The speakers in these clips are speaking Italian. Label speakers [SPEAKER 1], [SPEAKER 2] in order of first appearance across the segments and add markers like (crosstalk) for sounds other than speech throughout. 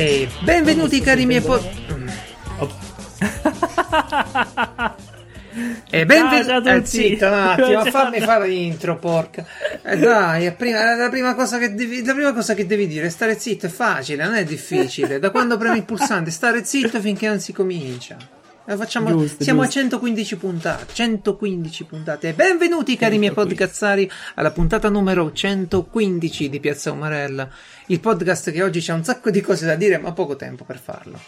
[SPEAKER 1] E benvenuti cari miei po... E benvenuti... Eh, zitto, un attimo, (laughs) fammi fare l'intro, porca. Eh, dai, prima, la, prima cosa che devi, la prima cosa che devi dire è stare zitto, è facile, non è difficile. Da quando premi il pulsante, stare zitto finché non si comincia. Eh, facciamo, giusto, siamo giusto. a 115 puntate. 115 puntate. Benvenuti, cari miei podcazzari, alla puntata numero 115 di Piazza Umarella. Il podcast che oggi c'ha un sacco di cose da dire, ma poco tempo per farlo.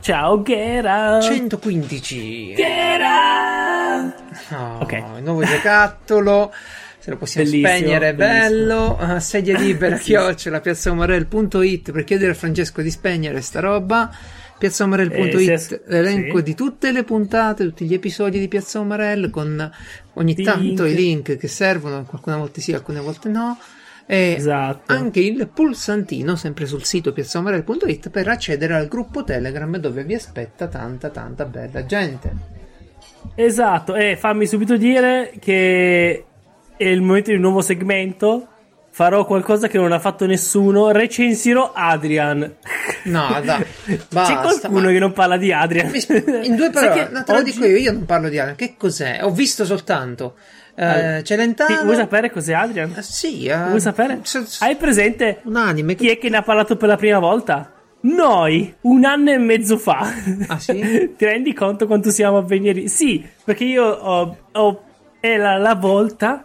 [SPEAKER 2] Ciao Ghera
[SPEAKER 1] 115
[SPEAKER 2] Ghera
[SPEAKER 1] oh, ok. il nuovo giocattolo. Se lo possiamo bellissimo, spegnere bello. Uh, sedia (laughs) libera chiocciola piazzaumarel.it per chiedere a Francesco di spegnere sta roba. Piazzaumarel.it eh, l'elenco sì. di tutte le puntate tutti gli episodi di Piazza Umarell con ogni di tanto link. i link che servono alcune volte sì alcune volte no e esatto. anche il pulsantino sempre sul sito piazzaomarel.it per accedere al gruppo Telegram dove vi aspetta tanta tanta bella gente.
[SPEAKER 2] Esatto, e fammi subito dire che è il momento di un nuovo segmento. Farò qualcosa che non ha fatto nessuno. Recensirò Adrian.
[SPEAKER 1] No, (laughs) dai. Basta,
[SPEAKER 2] C'è qualcuno ma... che non parla di Adrian.
[SPEAKER 1] In due (laughs) parole, no, te lo dico io, io non parlo di Adrian. Che cos'è? Ho visto soltanto eh, Celentano.
[SPEAKER 2] Sì, vuoi sapere cos'è Adrian?
[SPEAKER 1] Eh, sì, eh,
[SPEAKER 2] vuoi sapere? Hai presente
[SPEAKER 1] un anime?
[SPEAKER 2] Chi è che ne ha parlato per la prima volta? Noi, un anno e mezzo fa.
[SPEAKER 1] Ah, sì? (laughs)
[SPEAKER 2] Ti rendi conto quanto siamo avveniri? Sì, perché io ho. ho è la, la, volta.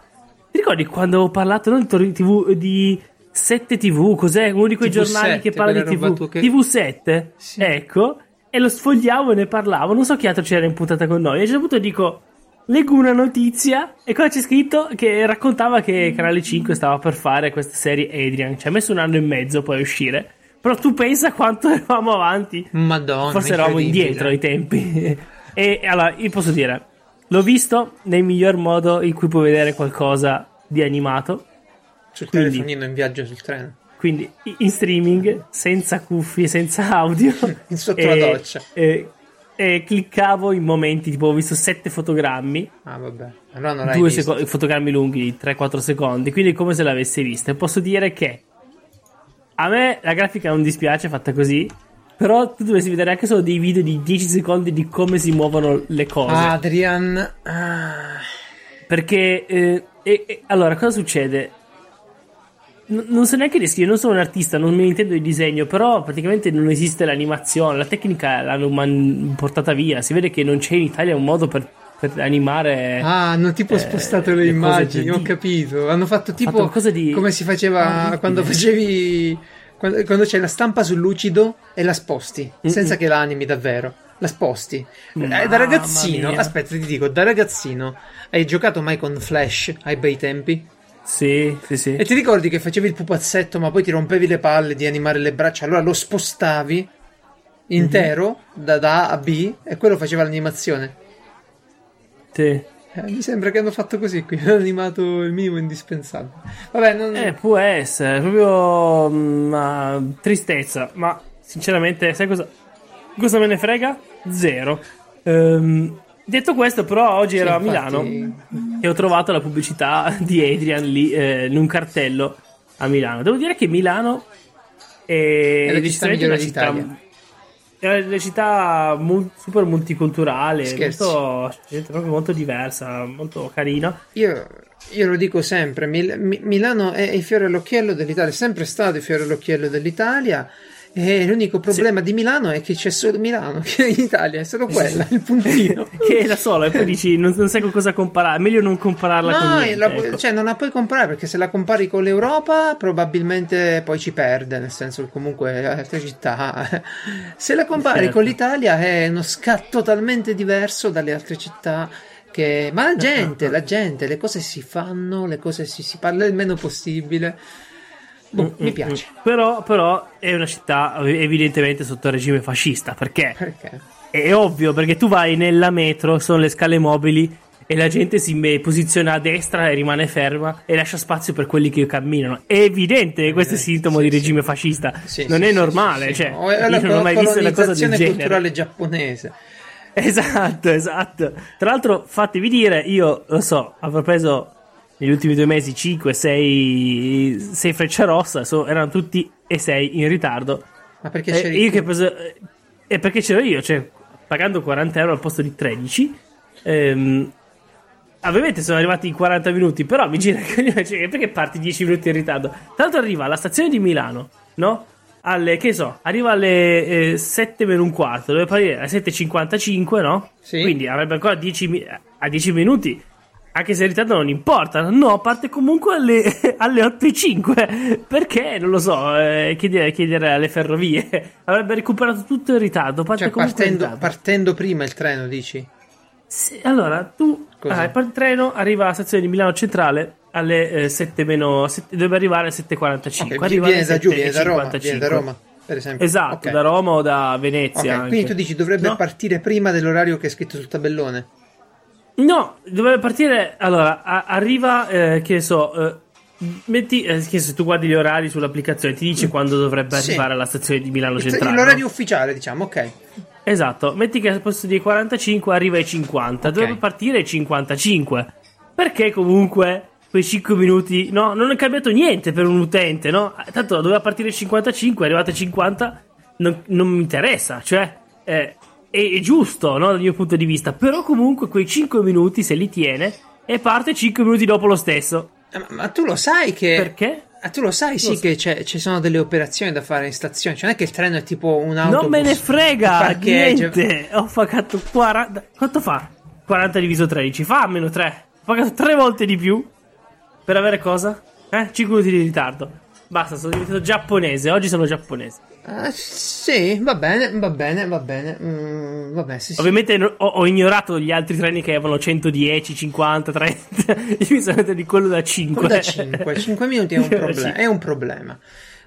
[SPEAKER 2] Ti ricordi quando ho parlato non di TV di 7 TV? Cos'è? Uno di quei TV giornali 7, che parla di TV. Che... TV7? Sì. Ecco. E lo sfogliavo e ne parlavo. Non so chi altro c'era in puntata con noi. E a un certo punto dico leggo una notizia e qua c'è scritto che raccontava che Canale 5 stava per fare questa serie Adrian. Ci ha messo un anno e mezzo poi a uscire. Però tu pensa quanto (laughs) eravamo avanti.
[SPEAKER 1] Madonna.
[SPEAKER 2] Forse eravamo indietro ai tempi. (laughs) e allora, io posso dire, l'ho visto nel miglior modo in cui puoi vedere qualcosa di animato.
[SPEAKER 1] Sul quindi, telefonino in viaggio sul treno.
[SPEAKER 2] Quindi in streaming, senza cuffie, senza (laughs) audio.
[SPEAKER 1] Sotto e, la doccia.
[SPEAKER 2] E, e cliccavo in momenti, tipo ho visto sette fotogrammi.
[SPEAKER 1] Ah, vabbè. Allora non
[SPEAKER 2] due seco- fotogrammi lunghi, 3-4 secondi, quindi come se l'avessi vista. E posso dire che a me la grafica non dispiace fatta così, però tu dovresti vedere anche solo dei video di 10 secondi di come si muovono le cose.
[SPEAKER 1] Adrian. Ah.
[SPEAKER 2] Perché eh, e, e, allora cosa succede? non so neanche descrivere, non sono un artista, non mi intendo di disegno, però praticamente non esiste l'animazione, la tecnica l'hanno man- portata via, si vede che non c'è in Italia un modo per, per animare...
[SPEAKER 1] Ah, hanno tipo eh, spostato le, le immagini, ho capito, hanno fatto tipo fatto di... come si faceva ah, quando facevi... Quando, quando, c'è la stampa sul lucido e la sposti, Mm-mm. senza che la animi davvero. La sposti. Eh, da ragazzino, aspetta, ti dico, da ragazzino hai giocato mai con Flash ai bei tempi?
[SPEAKER 2] Sì, sì, sì.
[SPEAKER 1] E ti ricordi che facevi il pupazzetto, ma poi ti rompevi le palle di animare le braccia, allora lo spostavi intero mm-hmm. da, da, A a B e quello faceva l'animazione.
[SPEAKER 2] Sì.
[SPEAKER 1] Eh, mi sembra che hanno fatto così qui, (laughs) hanno animato il minimo indispensabile. Vabbè, non...
[SPEAKER 2] Eh, può essere, proprio una mm, tristezza, ma sinceramente, sai cosa? Cosa me ne frega? Zero. Um, Detto questo, però, oggi ero infatti... a Milano e ho trovato la pubblicità di Adrian lì eh, in un cartello a Milano. Devo dire che Milano è,
[SPEAKER 1] è la città migliore d'Italia.
[SPEAKER 2] È una città super multiculturale, molto, proprio molto diversa, molto carina.
[SPEAKER 1] Io, io lo dico sempre: Mil- Milano è il fiore all'occhiello dell'Italia, è sempre stato il fiore all'occhiello dell'Italia. E l'unico problema sì. di Milano è che c'è solo Milano, (laughs) che in Italia è solo quella, il puntino. (laughs)
[SPEAKER 2] che è la sola, e poi dici non, non, sai con cosa comparare, meglio non compararla
[SPEAKER 1] no,
[SPEAKER 2] con niente.
[SPEAKER 1] La, ecco. Cioè, non la puoi comparare perché se la compari con l'Europa, probabilmente poi ci perde, nel senso che comunque altre città. (laughs) se la compari certo. con l'Italia è uno scatto totalmente diverso dalle altre città. Che... Ma la gente, la gente, le cose si fanno, le cose si, si parla il meno possibile. Boh, mm, mi mm, piace.
[SPEAKER 2] Mm. Però, però, è una città evidentemente sotto regime fascista. Perché?
[SPEAKER 1] Perché?
[SPEAKER 2] È ovvio, perché tu vai nella metro, sono le scale mobili e la gente si posiziona a destra e rimane ferma e lascia spazio per quelli che camminano. È evidente che questo è sintomo sì, di regime
[SPEAKER 1] sì.
[SPEAKER 2] fascista.
[SPEAKER 1] Sì,
[SPEAKER 2] non è normale. Cioè,
[SPEAKER 1] no, è la io non ho mai visto una cosa del genere. culturale giapponese.
[SPEAKER 2] Esatto, esatto. Tra l'altro, fatevi dire, io lo so, avrò preso negli ultimi due mesi 5, 6, 6 freccia rossa, so, erano tutti e 6 in ritardo.
[SPEAKER 1] Ma perché c'eri
[SPEAKER 2] io che preso, E perché c'ero io, cioè pagando 40 euro al posto di 13. Ehm, ovviamente sono arrivati in 40 minuti, però mi gira cioè, perché parti 10 minuti in ritardo? Tra l'altro arriva alla stazione di Milano, no? Alle, che so, arriva alle eh, 7 meno un quarto, dove partire alle 7.55, no?
[SPEAKER 1] Sì.
[SPEAKER 2] Quindi avrebbe ancora 10, a 10 minuti anche se in ritardo non importa, no, parte comunque alle, (laughs) alle 8.05 perché non lo so. Eh, chiedere, chiedere, alle ferrovie (laughs) avrebbe recuperato tutto il ritardo. Parte
[SPEAKER 1] cioè, partendo, partendo, prima il treno, dici?
[SPEAKER 2] Sì, allora tu ah, il treno, arriva alla stazione di Milano Centrale alle eh, 7 meno. 7, dovrebbe arrivare alle 7.45. Okay,
[SPEAKER 1] arriva viene da giù, viene da Roma. Viene da Roma. Per esempio.
[SPEAKER 2] Esatto, okay. da Roma o da Venezia.
[SPEAKER 1] Okay, quindi tu dici dovrebbe no? partire prima dell'orario che è scritto sul tabellone?
[SPEAKER 2] No, dovrebbe partire. Allora, a- arriva, eh, che so. Eh, metti eh, che se tu guardi gli orari sull'applicazione ti dice quando dovrebbe sì. arrivare alla stazione di Milano Centrale.
[SPEAKER 1] L'orario
[SPEAKER 2] no?
[SPEAKER 1] ufficiale, diciamo, ok.
[SPEAKER 2] Esatto, metti che al posto di 45 arriva ai 50, okay. dovrebbe partire ai 55. Perché comunque quei 5 minuti, no, non è cambiato niente per un utente, no? Tanto doveva partire ai 55, è arrivato ai 50, non, non mi interessa, cioè eh, è, giusto no, dal mio punto di vista, però comunque quei 5 minuti se li tiene e parte 5 minuti dopo lo stesso.
[SPEAKER 1] Eh, ma, ma tu lo sai che...
[SPEAKER 2] Perché?
[SPEAKER 1] Ah, tu lo sai, sì, lo che ci sono delle operazioni da fare in stazione. Cioè, non è che il treno è tipo un autobus.
[SPEAKER 2] Non me ne frega (laughs) niente. Ho pagato 40. Quanto fa? 40 diviso 13. Fa almeno 3. Ho pagato 3 volte di più. Per avere cosa? Eh? 5 minuti di ritardo. Basta, sono diventato giapponese. Oggi sono giapponese.
[SPEAKER 1] Uh, sì, va bene, va bene, va bene. Mm, vabbè, sì,
[SPEAKER 2] Ovviamente sì. Ho, ho, ignorato gli altri treni che avevano 110, 50, 30. Io mi sono di quello da 5.
[SPEAKER 1] Quello da 5, 5 minuti è un, (laughs) problem- è un problema.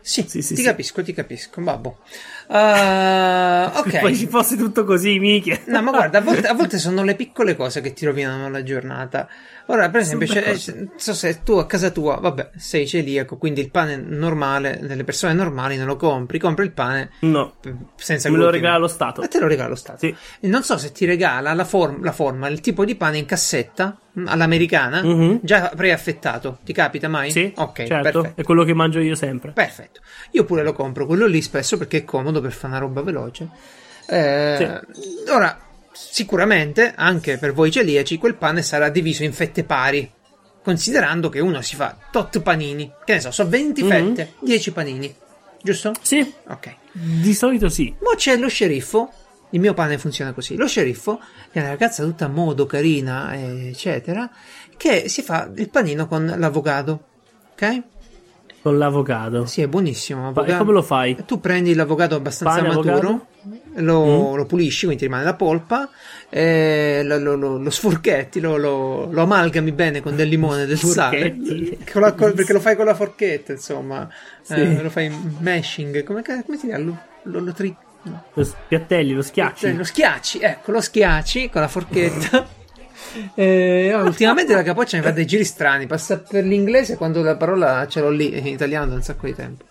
[SPEAKER 1] Sì, sì, sì ti sì. capisco, ti capisco. Babbo. Uh, ok. (laughs)
[SPEAKER 2] Poi ci fosse tutto così, mica.
[SPEAKER 1] No, ma guarda, a volte, a (laughs) volte sono le piccole cose che ti rovinano la giornata. Ora, per esempio, cioè, so se tu a casa tua, vabbè, sei celiaco, quindi il pane normale delle persone normali non lo compri, compri il pane
[SPEAKER 2] no. senza Me lo regala lo Stato.
[SPEAKER 1] E te lo regala lo Stato.
[SPEAKER 2] Sì.
[SPEAKER 1] Non so se ti regala la, form- la forma, il tipo di pane in cassetta mm, all'americana, mm-hmm. già preaffettato. Ti capita mai?
[SPEAKER 2] Sì,
[SPEAKER 1] ok,
[SPEAKER 2] certo. Perfetto. È quello che mangio io sempre.
[SPEAKER 1] Perfetto. Io pure lo compro, quello lì spesso perché è comodo per fare una roba veloce. Eh, sì. Ora, Sicuramente, anche per voi celiaci, quel pane sarà diviso in fette pari, considerando che uno si fa tot panini, che ne so, so 20 mm-hmm. fette, 10 panini, giusto?
[SPEAKER 2] Sì.
[SPEAKER 1] Ok.
[SPEAKER 2] Di solito sì.
[SPEAKER 1] Ma c'è lo sceriffo, il mio pane funziona così, lo sceriffo, che è una ragazza tutta a modo, carina, eccetera, che si fa il panino con l'avocado, ok?
[SPEAKER 2] Con l'avocado?
[SPEAKER 1] Sì, è buonissimo.
[SPEAKER 2] E come lo fai?
[SPEAKER 1] Tu prendi l'avocado abbastanza Pane, maturo. Lo, mm. lo, pulisci, quindi ti rimane la polpa, eh, lo, lo, lo, sforchetti, lo, amalgami bene con del limone del sale, la, perché lo fai con la forchetta, insomma, sì. eh, lo fai mashing, come, come si chiama? Lo, lo, tri...
[SPEAKER 2] lo spiattelli, lo schiacci.
[SPEAKER 1] Lo schiacci, ecco, lo schiacci con la forchetta. (laughs) Eh, ultimamente la capoccia mi fa dei giri strani. Passa per l'inglese quando la parola ce l'ho lì in italiano da un sacco di tempo.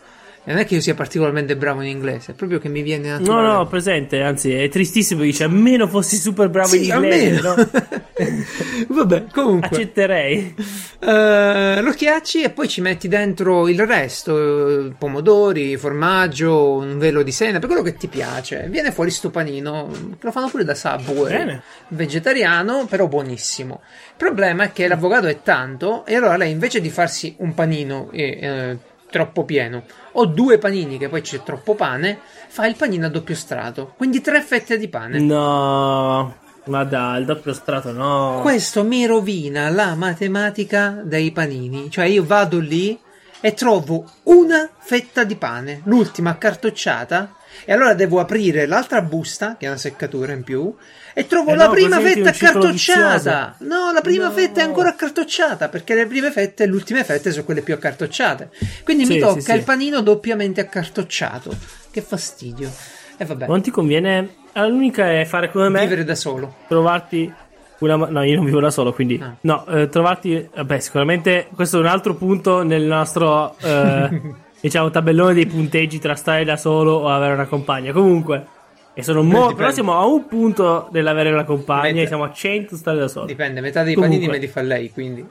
[SPEAKER 1] E non è che io sia particolarmente bravo in inglese, è proprio che mi viene naturale.
[SPEAKER 2] No, no, presente, anzi è tristissimo, dice, almeno fossi super bravo sì, in inglese, no? (laughs)
[SPEAKER 1] Vabbè, comunque.
[SPEAKER 2] Accetterei.
[SPEAKER 1] Uh, lo schiacci e poi ci metti dentro il resto, pomodori, formaggio, un velo di sena, per quello che ti piace. Viene fuori sto panino, lo fanno pure da Subway. Bene. Vegetariano, però buonissimo. Il problema è che l'avvocato è tanto e allora lei invece di farsi un panino... Eh, eh, troppo pieno, o due panini che poi c'è troppo pane, fa il panino a doppio strato, quindi tre fette di pane.
[SPEAKER 2] No, ma dai, il doppio strato no.
[SPEAKER 1] Questo mi rovina la matematica dei panini, cioè io vado lì e trovo una fetta di pane, l'ultima accartocciata, e allora devo aprire l'altra busta, che è una seccatura in più, e trovo eh la no, prima fetta accartocciata. No, la prima no. fetta è ancora accartocciata perché le prime fette e le ultime fette sono quelle più accartocciate. Quindi sì, mi tocca sì, il panino doppiamente accartocciato. Che fastidio. E vabbè.
[SPEAKER 2] Non ti conviene. L'unica è fare come me.
[SPEAKER 1] Vivere da solo.
[SPEAKER 2] Trovarti una, no, io non vivo da solo, quindi ah. no, eh, trovarti, vabbè, sicuramente questo è un altro punto nel nostro eh, (laughs) diciamo tabellone dei punteggi tra stare da solo o avere una compagna. Comunque, e sono mo- però siamo a un punto dell'avere la compagna Meta. e siamo a 100 stare da soli.
[SPEAKER 1] Dipende, metà dei Comunque. panini me li fa lei, quindi.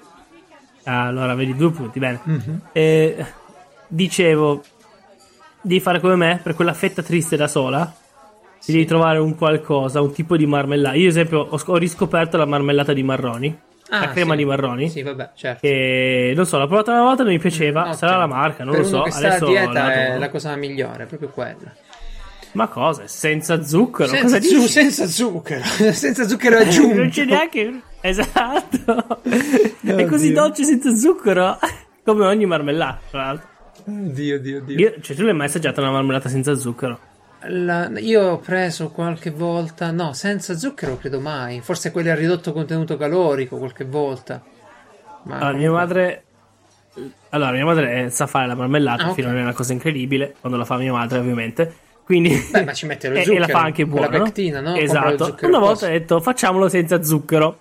[SPEAKER 2] allora vedi due punti, bene. Mm-hmm. Eh, dicevo, devi fare come me, per quella fetta triste da sola, sì. devi trovare un qualcosa, un tipo di marmellata. Io, ad esempio, ho, ho riscoperto la marmellata di marroni. Ah, la crema
[SPEAKER 1] sì.
[SPEAKER 2] di marroni.
[SPEAKER 1] Sì, vabbè, certo.
[SPEAKER 2] Che non so, l'ho provata una volta, non mi piaceva. No, Sarà certo. la marca, non
[SPEAKER 1] per
[SPEAKER 2] lo so.
[SPEAKER 1] Adesso dieta è la cosa migliore, proprio quella.
[SPEAKER 2] Ma cosa? Senza zucchero?
[SPEAKER 1] Senza,
[SPEAKER 2] cosa
[SPEAKER 1] zu- senza zucchero, (laughs) senza zucchero aggiunto.
[SPEAKER 2] non c'è neanche. Esatto. (laughs) è così dolce senza zucchero. Come ogni marmellata, tra l'altro.
[SPEAKER 1] Dio, Dio, Dio.
[SPEAKER 2] Io, cioè, tu l'hai mai assaggiata una marmellata senza zucchero?
[SPEAKER 1] La, io ho preso qualche volta, no, senza zucchero credo mai. Forse quelle a ridotto contenuto calorico qualche volta.
[SPEAKER 2] Ma allora, mia madre. Allora, mia madre sa fare la marmellata, ah, okay. fino a una cosa incredibile. Quando la fa mia madre, ovviamente. Quindi,
[SPEAKER 1] Beh, ma ci mette lo zucchero. (laughs)
[SPEAKER 2] e la fa anche buona.
[SPEAKER 1] La pectina, no?
[SPEAKER 2] Esatto. Una volta ha detto facciamolo senza zucchero.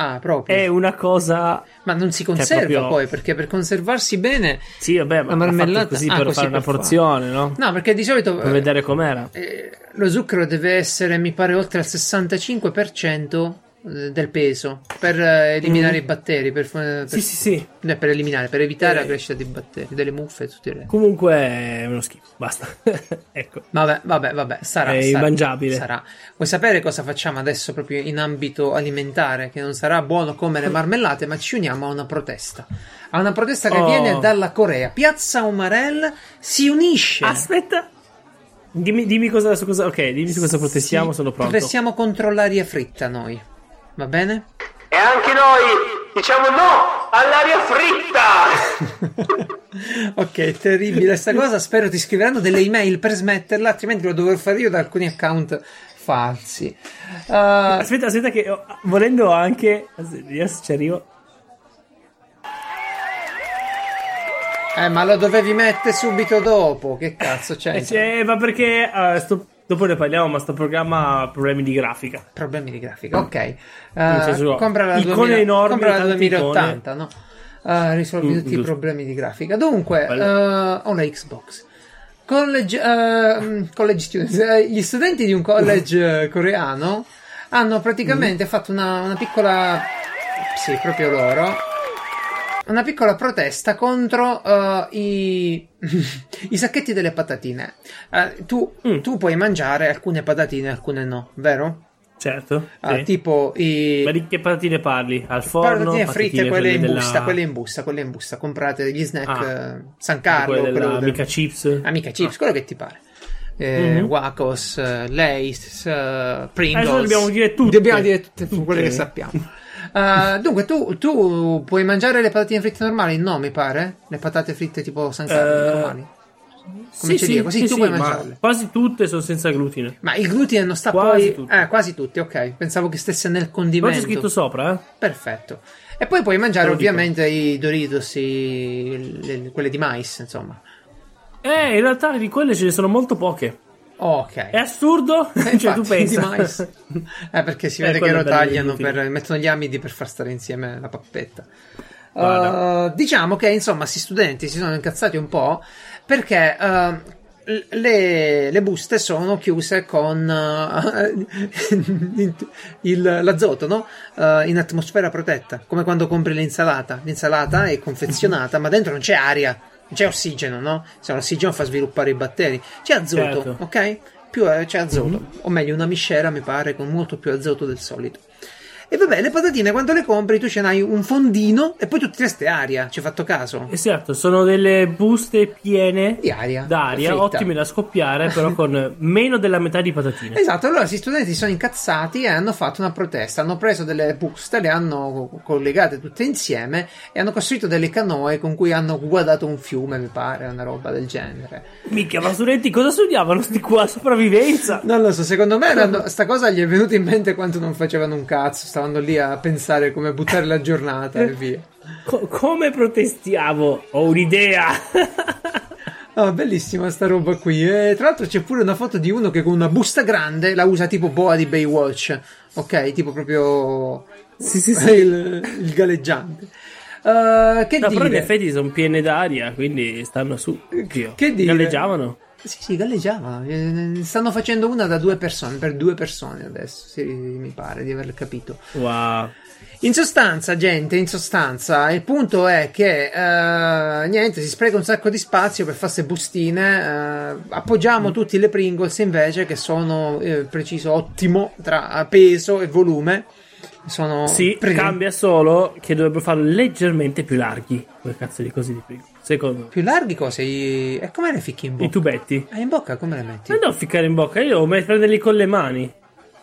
[SPEAKER 1] Ah, proprio.
[SPEAKER 2] È una cosa.
[SPEAKER 1] Ma non si conserva cioè, proprio... poi perché per conservarsi bene.
[SPEAKER 2] Sì, vabbè, ma la marmellata così ah, per così fare per una porzione, fare. no?
[SPEAKER 1] No, perché di solito.
[SPEAKER 2] Per vedere com'era.
[SPEAKER 1] Eh, lo zucchero deve essere, mi pare, oltre al 65% eh, del peso per eh, eliminare mm. i batteri per, per,
[SPEAKER 2] sì, sì, sì.
[SPEAKER 1] per eliminare per evitare eh. la crescita dei batteri delle muffe e tutti i
[SPEAKER 2] comunque è uno schifo basta (laughs) ecco
[SPEAKER 1] vabbè vabbè vabbè sarà
[SPEAKER 2] è
[SPEAKER 1] sarà,
[SPEAKER 2] immangiabile
[SPEAKER 1] sarà vuoi sapere cosa facciamo adesso proprio in ambito alimentare che non sarà buono come le (laughs) marmellate ma ci uniamo a una protesta a una protesta che oh. viene dalla Corea Piazza Umarell si unisce
[SPEAKER 2] aspetta Dimmi, dimmi cosa, cosa, ok, dimmi su cosa protestiamo, sono pronto.
[SPEAKER 1] Protestiamo contro l'aria fritta noi. Va bene?
[SPEAKER 3] E anche noi diciamo no all'aria fritta! (laughs)
[SPEAKER 1] ok, terribile sta cosa. Spero ti scriveranno delle email per smetterla, altrimenti lo dovrò fare io da alcuni account falsi.
[SPEAKER 2] Uh... Aspetta, aspetta, che volendo anche. Se ci arrivo.
[SPEAKER 1] Eh, ma lo dovevi mettere subito dopo. Che cazzo c'è?
[SPEAKER 2] Eh, ma perché uh, sto Dopo ne parliamo, ma sto programma ha problemi di grafica.
[SPEAKER 1] Problemi di grafica, ok. Uh, compra la, 2000,
[SPEAKER 2] enormi,
[SPEAKER 1] compra la 2080, icone. no? Uh, risolvi mm, tutti giusto. i problemi di grafica. Dunque, uh, ho una Xbox. College, uh, college students, gli studenti di un college coreano hanno praticamente mm. fatto una, una piccola. Sì, proprio loro una piccola protesta contro uh, i, (laughs) i, sacchetti delle patatine. Uh, tu, mm. tu, puoi mangiare alcune patatine, alcune no, vero?
[SPEAKER 2] Certo.
[SPEAKER 1] Uh, sì. Tipo i.
[SPEAKER 2] Ma di che patatine parli? Al forno?
[SPEAKER 1] Patatine fritte, quelle, in busta, della... quelle in busta, quelle in busta. Comprate degli snack ah. San Carlo.
[SPEAKER 2] Quelle della Amica Chips.
[SPEAKER 1] Amica Chips, ah. quello che ti pare. Eh, mm-hmm. Wacos, Lace, Pringles.
[SPEAKER 2] Adesso dobbiamo dire tutte.
[SPEAKER 1] Dobbiamo dire tutte, tutte. quelle che sappiamo. (laughs) Uh, dunque, tu, tu, puoi mangiare le patatine fritte normali? No, mi pare. Le patate fritte tipo San Carlo uh, normali.
[SPEAKER 2] Come sì, sì, così sì, tu sì, puoi mangiarle. Quasi tutte sono senza glutine.
[SPEAKER 1] Ma il glutine non sta quasi poi. Tutte. Eh, quasi tutte, ok. Pensavo che stesse nel condimento.
[SPEAKER 2] Poi c'è scritto sopra, eh?
[SPEAKER 1] Perfetto. E poi puoi mangiare ovviamente i Doritos, i, le, quelle di mais, insomma.
[SPEAKER 2] Eh, in realtà di quelle ce ne sono molto poche.
[SPEAKER 1] Ok.
[SPEAKER 2] È assurdo?
[SPEAKER 1] Eh, cioè, tu pensi. (laughs) Eh, perché si eh, vede che lo tagliano per, mettono gli amidi per far stare insieme la pappetta. Uh, diciamo che insomma, questi studenti si sono incazzati un po' perché uh, le, le, buste sono chiuse con (laughs) uh, il, l'azoto no? uh, in atmosfera protetta, come quando compri l'insalata. L'insalata è confezionata, ma dentro non c'è aria, c'è ossigeno, no? Se l'ossigeno fa sviluppare i batteri, c'è azoto, certo. ok? Più, eh, c'è azoto, mm-hmm. o meglio, una miscela mi pare con molto più azoto del solito. E vabbè, le patatine quando le compri tu ce n'hai un fondino e poi tutti resti aria. Ci hai fatto caso?
[SPEAKER 2] Esatto, sono delle buste piene
[SPEAKER 1] di aria.
[SPEAKER 2] D'aria, fritta. ottime da scoppiare, però con (laughs) meno della metà di patatine.
[SPEAKER 1] Esatto, allora questi studenti si sono incazzati e hanno fatto una protesta. Hanno preso delle buste, le hanno collegate tutte insieme e hanno costruito delle canoe con cui hanno guardato un fiume, mi pare, una roba del genere.
[SPEAKER 2] Mica, ma studenti cosa studiavano sti qua? Sopravvivenza?
[SPEAKER 1] Non lo so, secondo me sta cosa gli è venuta in mente quando non facevano un cazzo stavano lì a pensare come buttare la giornata e via.
[SPEAKER 2] Co- come protestiamo? Ho un'idea.
[SPEAKER 1] Oh, bellissima sta roba qui. E tra l'altro c'è pure una foto di uno che con una busta grande la usa tipo boa di Baywatch. Ok, tipo proprio
[SPEAKER 2] sì, sì, sì.
[SPEAKER 1] Il, il galleggiante. Uh, che
[SPEAKER 2] no,
[SPEAKER 1] dire?
[SPEAKER 2] però in effetti sono piene d'aria, quindi stanno su.
[SPEAKER 1] Che, che dire?
[SPEAKER 2] Galleggiavano.
[SPEAKER 1] Sì, sì, galleggiava. Eh, stanno facendo una da due persone, per due persone adesso, sì, mi pare di aver capito.
[SPEAKER 2] Wow.
[SPEAKER 1] In sostanza, gente, in sostanza, il punto è che uh, niente, si spreca un sacco di spazio per queste bustine. Uh, appoggiamo mm. tutti le Pringles invece, che sono eh, preciso ottimo tra peso e volume. Sono
[SPEAKER 2] sì, pre- cambia solo che dovrebbero farlo leggermente più larghi. Quel cazzo di così di Pringles. Secondo me.
[SPEAKER 1] Più larghi cose? I... E come le ficchi in bocca?
[SPEAKER 2] I tubetti.
[SPEAKER 1] Ah, in bocca come le metti?
[SPEAKER 2] Ma non ficcare in bocca, io devo prenderli con le mani.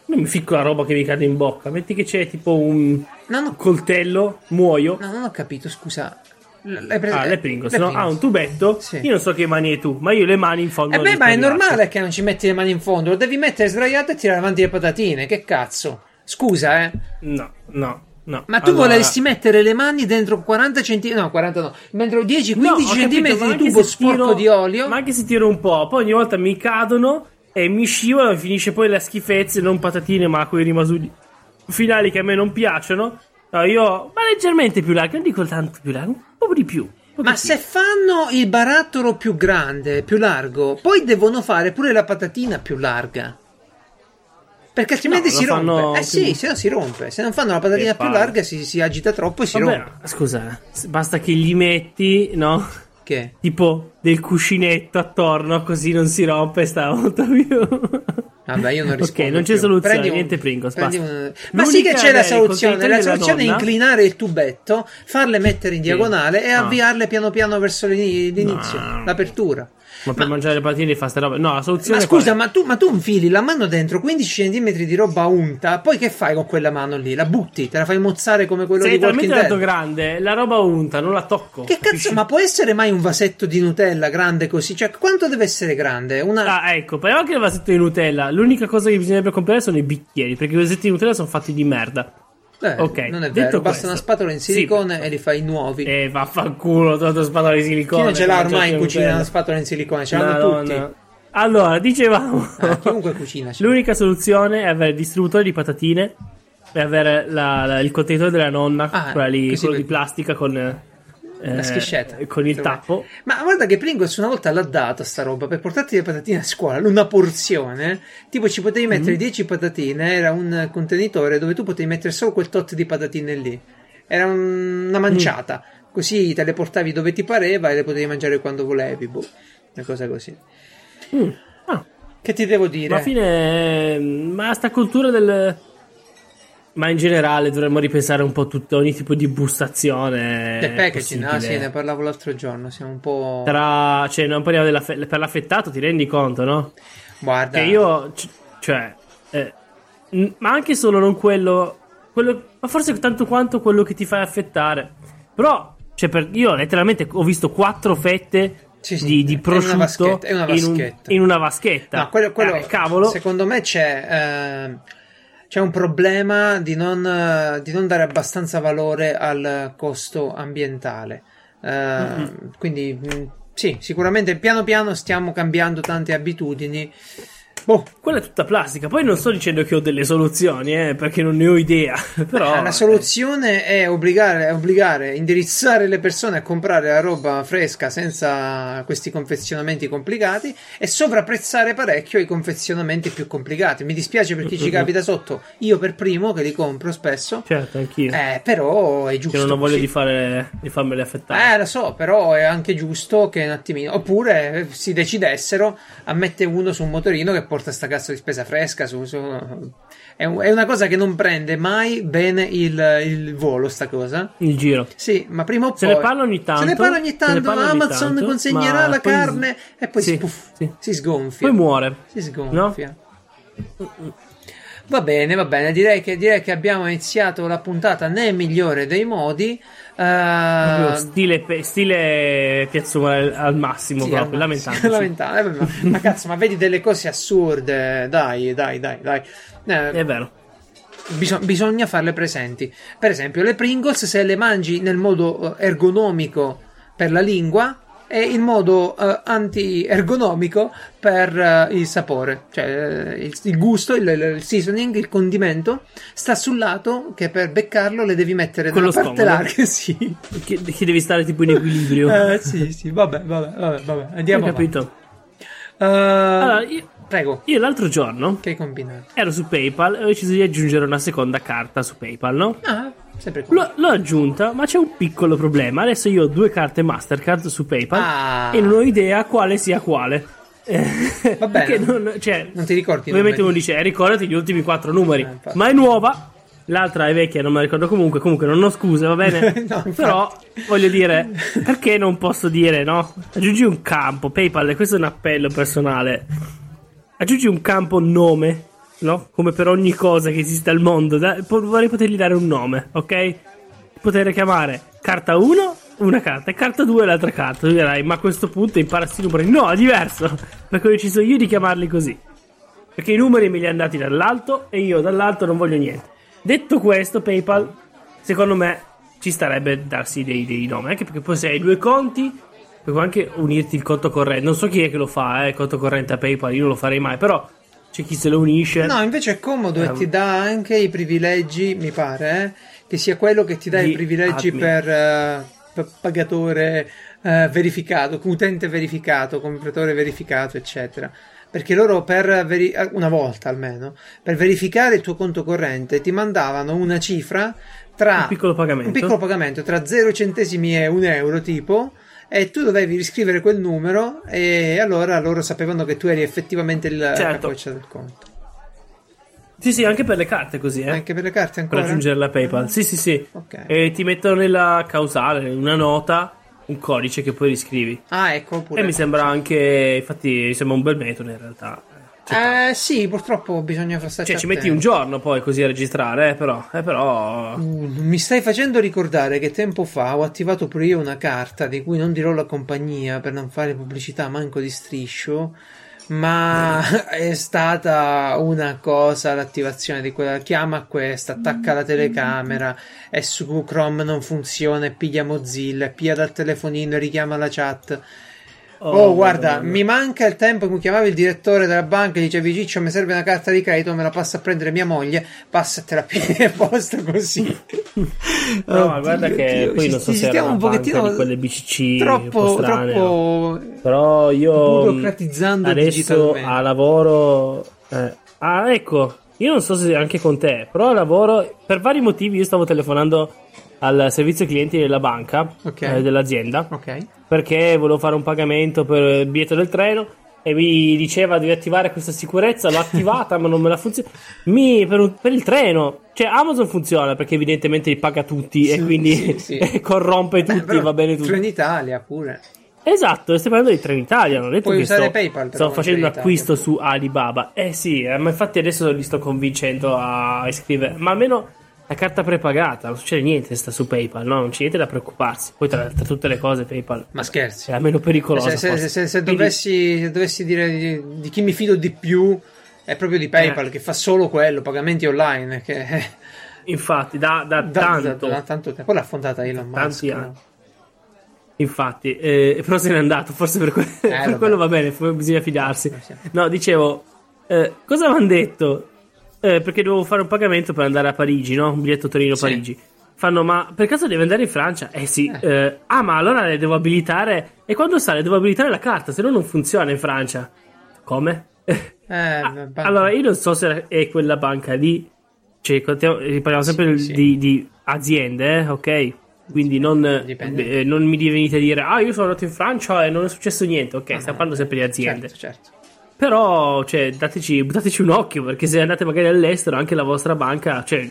[SPEAKER 2] Non mi ficco la roba che mi cade in bocca. Metti che c'è tipo un ho... coltello, muoio.
[SPEAKER 1] No, non ho capito, scusa.
[SPEAKER 2] Le prese... Ah, le Pringles, le no? Pringles. Ah, un tubetto. Sì. Io non so che mani hai tu, ma io le mani in fondo.
[SPEAKER 1] Eh beh, ma è normale che non ci metti le mani in fondo. Lo devi mettere sdraiato e tirare avanti le patatine. Che cazzo? Scusa, eh.
[SPEAKER 2] No, no. No.
[SPEAKER 1] Ma tu allora... volessi mettere le mani dentro 40 cm? No, 40 no, dentro 10-15 no, cm di tubo sporco tiro, di olio.
[SPEAKER 2] Ma anche se tiro un po', poi ogni volta mi cadono e mi scivolano e finisce poi le schifezze, non patatine, ma quei rimasugli finali che a me non piacciono. No, io, ma leggermente più largo, non dico tanto più largo, un po' di più.
[SPEAKER 1] Ma se fanno il barattolo più grande, più largo, poi devono fare pure la patatina più larga. Perché altrimenti no, si rompe. Eh sì, se no si rompe. Se non fanno la patatina più larga si, si, agita troppo e si Vabbè, rompe.
[SPEAKER 2] Scusa, basta che gli metti, no?
[SPEAKER 1] Che?
[SPEAKER 2] Tipo del cuscinetto attorno così non si rompe sta molto (laughs) più.
[SPEAKER 1] Vabbè, io non rispondo.
[SPEAKER 2] Ok, non c'è
[SPEAKER 1] più.
[SPEAKER 2] soluzione, prendi niente Pringles. Un...
[SPEAKER 1] Ma sì che c'è la soluzione. La soluzione è inclinare il tubetto, farle mettere in diagonale sì. e no. avviarle piano piano verso l'inizio, no. l'apertura.
[SPEAKER 2] Ma per mangiare le patatine fa sta roba. No, la soluzione.
[SPEAKER 1] Ma scusa, ma tu, ma tu infili la mano dentro 15 cm di roba unta, poi che fai con quella mano lì? La butti? Te la fai mozzare come quello Sei di Walking Dead?
[SPEAKER 2] Sei talmente grande, la roba unta, non la tocco.
[SPEAKER 1] Che capisci? cazzo, ma può essere mai un vasetto di Nutella grande così? Cioè, quanto deve essere grande? Una...
[SPEAKER 2] Ah, ecco, però anche il vasetto di Nutella. L'unica cosa che bisognerebbe comprare sono i bicchieri, perché i vasetti di Nutella sono fatti di merda.
[SPEAKER 1] Eh, ok, non è vero, basta questo, una spatola in silicone sì, e li fai nuovi.
[SPEAKER 2] E eh, vaffanculo, tutta spatola di silicone. Chi
[SPEAKER 1] non ce l'ha ormai in cucina una spatola in silicone? Ce l'hanno no, tutti. No.
[SPEAKER 2] Allora, dicevamo,
[SPEAKER 1] ah, chiunque cucina. (laughs)
[SPEAKER 2] L'unica soluzione è avere il distributore di patatine e avere la, la, il contenitore della nonna, ah, quella lì, quello di plastica con
[SPEAKER 1] la schiscetta
[SPEAKER 2] eh, con il tappo.
[SPEAKER 1] Ma guarda che Pringles una volta l'ha data sta roba per portarti le patatine a scuola, una porzione. Tipo ci potevi mettere mm-hmm. 10 patatine, era un contenitore dove tu potevi mettere solo quel tot di patatine lì. Era un, una manciata. Mm. Così te le portavi dove ti pareva e le potevi mangiare quando volevi. Boh, una cosa così.
[SPEAKER 2] Mm. Ah.
[SPEAKER 1] Che ti devo dire?
[SPEAKER 2] Ma alla fine, ma sta cultura del ma in generale dovremmo ripensare un po' tutto, ogni tipo di bustazione.
[SPEAKER 1] Del packaging, ah sì, ne parlavo l'altro giorno. Siamo un po'.
[SPEAKER 2] Tra, cioè, non parliamo della, per l'affettato, ti rendi conto, no?
[SPEAKER 1] Guarda.
[SPEAKER 2] Che io, cioè, eh, ma anche solo non quello, quello, ma forse tanto quanto quello che ti fai affettare. Però, cioè, per, io letteralmente ho visto quattro fette sì, sì, di, di, prosciutto
[SPEAKER 1] in una vaschetta. In, un,
[SPEAKER 2] in una vaschetta.
[SPEAKER 1] No, quello, quello eh, cavolo. Secondo me c'è. Eh, c'è un problema di non, di non, dare abbastanza valore al costo ambientale. Uh, mm-hmm. Quindi mm, sì, sicuramente piano piano stiamo cambiando tante abitudini
[SPEAKER 2] Boh, quella è tutta plastica. Poi non sto dicendo che ho delle soluzioni, eh, perché non ne ho idea. (laughs) Però,
[SPEAKER 1] eh, la soluzione è obbligare, obbligare, indirizzare le persone a comprare la roba fresca senza questi confezionamenti complicati e sovrapprezzare parecchio i confezionamenti più complicati. Mi dispiace per chi ci capita sotto, io per primo che li compro spesso.
[SPEAKER 2] Certo, anch'io.
[SPEAKER 1] Eh, però è giusto.
[SPEAKER 2] Che non ho voglia di, fare, di farmeli affettare.
[SPEAKER 1] Eh, lo so, però è anche giusto che un attimino. Oppure si decidessero a mettere uno su un motorino che porta sta cazzo di spesa fresca. Su, su... È, è, una cosa che non prende mai bene il, il, volo, sta cosa.
[SPEAKER 2] Il giro.
[SPEAKER 1] Sì, ma prima o poi.
[SPEAKER 2] Se ne parla ogni tanto.
[SPEAKER 1] Se ne parla ogni tanto. Parla Amazon ogni tanto, consegnerà la carne e poi sì, si, puff, sì. si, sgonfia.
[SPEAKER 2] Poi muore.
[SPEAKER 1] Si sgonfia. No? Va bene, va bene. Direi che, direi che abbiamo iniziato la puntata nel migliore dei modi.
[SPEAKER 2] Uh, stile, stile Piazzola al massimo, sì, proprio lamentandosi.
[SPEAKER 1] lamentando. (laughs) ma, ma cazzo, ma vedi delle cose assurde. Dai, dai, dai, dai.
[SPEAKER 2] Eh, È vero.
[SPEAKER 1] Bisog- bisogna farle presenti. Per esempio, le Pringles, se le mangi nel modo eh, ergonomico per la lingua, e in modo uh, anti-ergonomico per uh, il sapore, cioè uh, il, il, gusto, il, il, seasoning, il condimento sta sul lato che per beccarlo le devi mettere
[SPEAKER 2] Con
[SPEAKER 1] nella parte larga, (laughs) sì.
[SPEAKER 2] Che, che, devi stare tipo in equilibrio.
[SPEAKER 1] eh, sì, sì, vabbè, vabbè, vabbè, vabbè. andiamo
[SPEAKER 2] Ho capito.
[SPEAKER 1] Avanti.
[SPEAKER 2] allora, io,
[SPEAKER 1] prego.
[SPEAKER 2] Io l'altro giorno
[SPEAKER 1] che hai combinato?
[SPEAKER 2] ero su PayPal e ho deciso di aggiungere una seconda carta su PayPal, no?
[SPEAKER 1] Ah,
[SPEAKER 2] L'ho, l'ho aggiunta, ma c'è un piccolo problema. Adesso io ho due carte Mastercard su PayPal
[SPEAKER 1] Ah.
[SPEAKER 2] e non ho idea quale sia quale. Eh,
[SPEAKER 1] Va
[SPEAKER 2] perché
[SPEAKER 1] bene.
[SPEAKER 2] non, cioè,
[SPEAKER 1] Non ti ricordi?
[SPEAKER 2] Ovviamente uno dice, eh, ricordati gli ultimi quattro numeri.
[SPEAKER 1] Eh,
[SPEAKER 2] ma è nuova. L'altra è vecchia, non me la ricordo comunque. Comunque non ho scuse, va bene? (laughs)
[SPEAKER 1] No.
[SPEAKER 2] Però voglio dire, perché non posso dire, no? Aggiungi un campo, PayPal, e questo è un appello personale. Aggiungi un campo nome, no? Come per ogni cosa che esiste al mondo. Da- vorrei potergli dare un nome, ok? Poter chiamare carta 1 una carta e carta 2 l'altra carta. Tu dirai, ma a questo punto impara sti numeri. No, è diverso. (laughs) Perché ho deciso io di chiamarli così. Perché i numeri me li hanno dati dall'alto e io dall'alto non voglio niente. Detto questo, PayPal, secondo me, ci starebbe darsi dei, dei nomi. Anche perché poi se hai due conti, puoi anche unirti il conto corrente. Non so chi è che lo fa, eh, il conto corrente a PayPal, io non lo farei mai. Però c'è chi se lo unisce.
[SPEAKER 1] No, invece è comodo e
[SPEAKER 2] Eh,
[SPEAKER 1] ti dà anche i privilegi, mi pare, eh, che sia quello che ti dà i privilegi
[SPEAKER 2] admin.
[SPEAKER 1] per, eh, per pagatore eh, verificato, utente verificato, compratore verificato, eccetera. Perché loro per veri- una volta almeno, per verificare il tuo conto corrente ti mandavano una cifra tra
[SPEAKER 2] Un piccolo pagamento.
[SPEAKER 1] un piccolo pagamento tra 0 centesimi e un euro tipo e tu dovevi riscrivere quel numero e allora loro sapevano che tu eri effettivamente il
[SPEAKER 2] Certo.
[SPEAKER 1] capoccia del conto.
[SPEAKER 2] Sì, sì, anche per le carte così, eh.
[SPEAKER 1] Anche per le carte
[SPEAKER 2] per
[SPEAKER 1] ancora?
[SPEAKER 2] aggiungere la PayPal. Sì, sì, sì.
[SPEAKER 1] Ok.
[SPEAKER 2] E ti mettono nella causale, una nota, un codice che poi riscrivi.
[SPEAKER 1] Ah, ecco, pure.
[SPEAKER 2] E mi sembra anche, infatti, mi sembra un bel metodo in realtà.
[SPEAKER 1] Eh sì, purtroppo bisogna starci
[SPEAKER 2] Cioè, ci metti un giorno poi così a registrare, eh, però. Eh, però.
[SPEAKER 1] Uh, Mi stai facendo ricordare che tempo fa ho attivato pure io una carta di cui non dirò la compagnia per non fare pubblicità manco di striscio, ma (laughs) è stata una cosa l'attivazione di quella chiama questa, attacca la telecamera e su Chrome non funziona piglia Mozilla, piglia dal telefonino richiama la chat. Oh, guarda,
[SPEAKER 2] Madonna.
[SPEAKER 1] mi manca il tempo in cui chiamavi il direttore della banca e dicevi Ciccio mi serve una carta di credito, me la passa a prendere mia moglie, passatela a posto così. (laughs) (laughs)
[SPEAKER 2] No, ma guarda che poi non so se era una banca di quelle BCC
[SPEAKER 1] troppo,
[SPEAKER 2] un po' strane,
[SPEAKER 1] troppo
[SPEAKER 2] Però io
[SPEAKER 1] burocratizzando
[SPEAKER 2] adesso a lavoro eh, Ah, ecco, io non so se anche con te, però a lavoro per vari motivi io stavo telefonando al servizio clienti della banca
[SPEAKER 1] Ok.
[SPEAKER 2] eh, dell'azienda
[SPEAKER 1] Ok.
[SPEAKER 2] perché volevo fare un pagamento per il biglietto del treno e mi diceva di attivare questa sicurezza, l'ho attivata (laughs) ma non me la funziona. Mi per, un- per il treno, cioè Amazon funziona perché evidentemente li paga tutti e
[SPEAKER 1] Sì,
[SPEAKER 2] quindi
[SPEAKER 1] sì, sì. (laughs)
[SPEAKER 2] corrompe
[SPEAKER 1] Beh,
[SPEAKER 2] tutti,
[SPEAKER 1] però
[SPEAKER 2] va bene tutto.
[SPEAKER 1] Trenitalia pure.
[SPEAKER 2] Esatto, stai parlando di Trenitalia, non ho detto
[SPEAKER 1] Puoi
[SPEAKER 2] che
[SPEAKER 1] usare
[SPEAKER 2] sto,
[SPEAKER 1] PayPal,
[SPEAKER 2] sto facendo un acquisto su Alibaba. Eh sì, eh, ma infatti adesso li sto convincendo a iscrivere, ma almeno la carta prepagata, non succede niente sta su PayPal, no? Non c'è niente da preoccuparsi. Poi tra, tra tutte le cose PayPal
[SPEAKER 1] Ma scherzi.
[SPEAKER 2] è la meno pericolosa.
[SPEAKER 1] Se, se- se- se dovessi, se dovessi dire di, di chi mi fido di più, è proprio di PayPal
[SPEAKER 2] Eh.
[SPEAKER 1] che fa solo quello, pagamenti online. Che (laughs)
[SPEAKER 2] Infatti, da, da
[SPEAKER 1] da,
[SPEAKER 2] tanto,
[SPEAKER 1] da- da tanto tempo. Poi l'ha fondata Elon Musk. no?
[SPEAKER 2] Infatti, eh, però se n'è andato, forse per, que- (laughs) per
[SPEAKER 1] vabbè.
[SPEAKER 2] quello va bene, bisogna fidarsi. No, dicevo, eh, cosa avevano detto? Eh, perché dovevo fare un pagamento per andare a Parigi, no? Un biglietto Torino-Parigi. Fanno, ma per caso devi andare in Francia? Eh sì. eh, ah, ma allora le devo abilitare. E quando sta? Le devo abilitare la carta, se no non funziona in Francia. Come? (laughs)
[SPEAKER 1] Eh,
[SPEAKER 2] Ah,
[SPEAKER 1] banca-
[SPEAKER 2] allora, io non so se è quella banca lì. Cioè, eh, parliamo sempre
[SPEAKER 1] Sì, sì.
[SPEAKER 2] Di, di aziende, eh, ok? Quindi non, eh, non mi venite a dire, ah, io sono andato in Francia e non è successo niente. Ok,
[SPEAKER 1] Ah,
[SPEAKER 2] stiamo parlando sempre di aziende.
[SPEAKER 1] Certo, certo.
[SPEAKER 2] Però, cioè, dateci, buttateci un occhio, perché se andate magari all'estero, anche la vostra banca, cioè,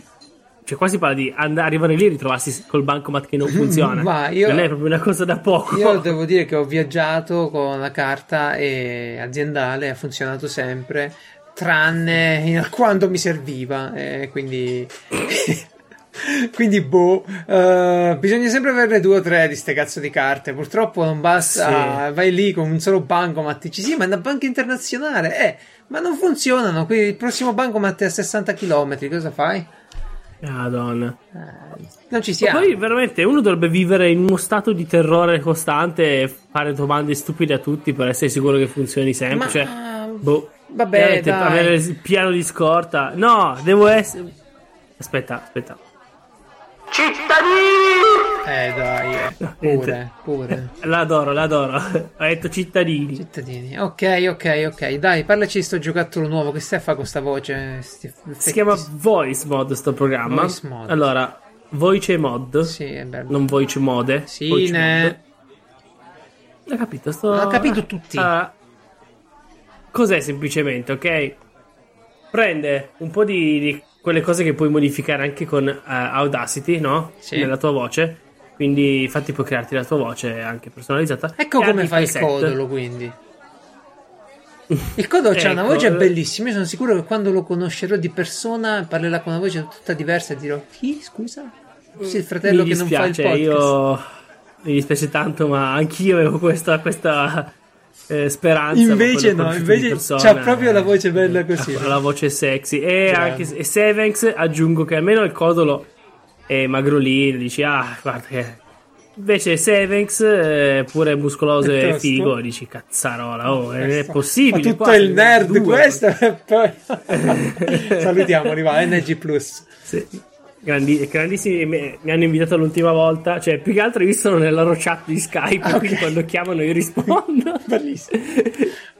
[SPEAKER 2] cioè qua si parla di andare, arrivare lì e ritrovarsi col bancomat che non (laughs) funziona.
[SPEAKER 1] Ma io-
[SPEAKER 2] non è proprio una cosa da poco.
[SPEAKER 1] Io devo dire che ho viaggiato con la carta e aziendale, ha funzionato sempre, tranne (laughs) quando mi serviva. eh, quindi. (laughs) (laughs) Quindi, boh, eh, bisogna sempre averne due o tre di ste cazzo di carte. Purtroppo non basta, vai lì con un solo bancomat. Dici sì, ma è una banca internazionale, eh, ma non funzionano. Qui il prossimo bancomat è a 60 km. Cosa fai?
[SPEAKER 2] Madonna.
[SPEAKER 1] Eh, non ci
[SPEAKER 2] Ma
[SPEAKER 1] siamo.
[SPEAKER 2] Poi veramente uno dovrebbe vivere in uno stato di terrore costante e fare domande stupide a tutti per essere sicuro che funzioni sempre.
[SPEAKER 1] Ma-
[SPEAKER 2] Cioè, boh.
[SPEAKER 1] Vabbè,
[SPEAKER 2] avere il piano di scorta. No, devo essere. Aspetta, aspetta.
[SPEAKER 3] Cittadini!
[SPEAKER 1] Eh dai, eh. pure, pure.
[SPEAKER 2] L'adoro, l'adoro. (laughs) Ha detto cittadini.
[SPEAKER 1] Cittadini. Ok, ok, ok. Dai, parlaci di sto giocattolo nuovo. Che stai a fare con sta voce?
[SPEAKER 2] Sti si chiama Voice Mod sto programma. Voice Mod. Allora, Voice Mod.
[SPEAKER 1] Sì, è bello.
[SPEAKER 2] Non Voice Mode.
[SPEAKER 1] Sì, voice ne... Mod.
[SPEAKER 2] Ho capito, sto...
[SPEAKER 1] Ho capito tutti. Uh,
[SPEAKER 2] cos'è semplicemente, ok? Prende un po' di, di, quelle cose che puoi modificare anche con uh, Audacity, no?
[SPEAKER 1] Sì.
[SPEAKER 2] Nella tua voce. Quindi, infatti, puoi crearti la tua voce anche personalizzata.
[SPEAKER 1] Ecco come fa il codolo, quindi. (laughs) Il Codo ecco. ha una voce bellissima. Io sono sicuro che quando lo conoscerò di persona parlerà con una voce tutta diversa e dirò: Chi scusa? Sì, il fratello che non fa il podcast.
[SPEAKER 2] Io mi dispiace tanto, ma anch'io avevo questa, questa eh, speranza.
[SPEAKER 1] Invece no, invece c'ha proprio la voce bella così.
[SPEAKER 2] La, la voce sexy. E Già. anche e Sevenx aggiungo che almeno il codolo è magrolino, dici ah, guarda che Invece Sevenx, eh, pure muscoloso e figo, dici cazzarola, oh, è possibile.
[SPEAKER 1] Ma tutto il nerd due. questo e poi... (laughs) Salutiamoli, va, NG Plus.
[SPEAKER 2] Sì. Grandi, grandissimi, mi, hanno invitato l'ultima volta, cioè più che altro io sono nella loro chat di Skype, ah, okay. quindi quando chiamano io rispondo. (laughs)
[SPEAKER 1] Bellissimo.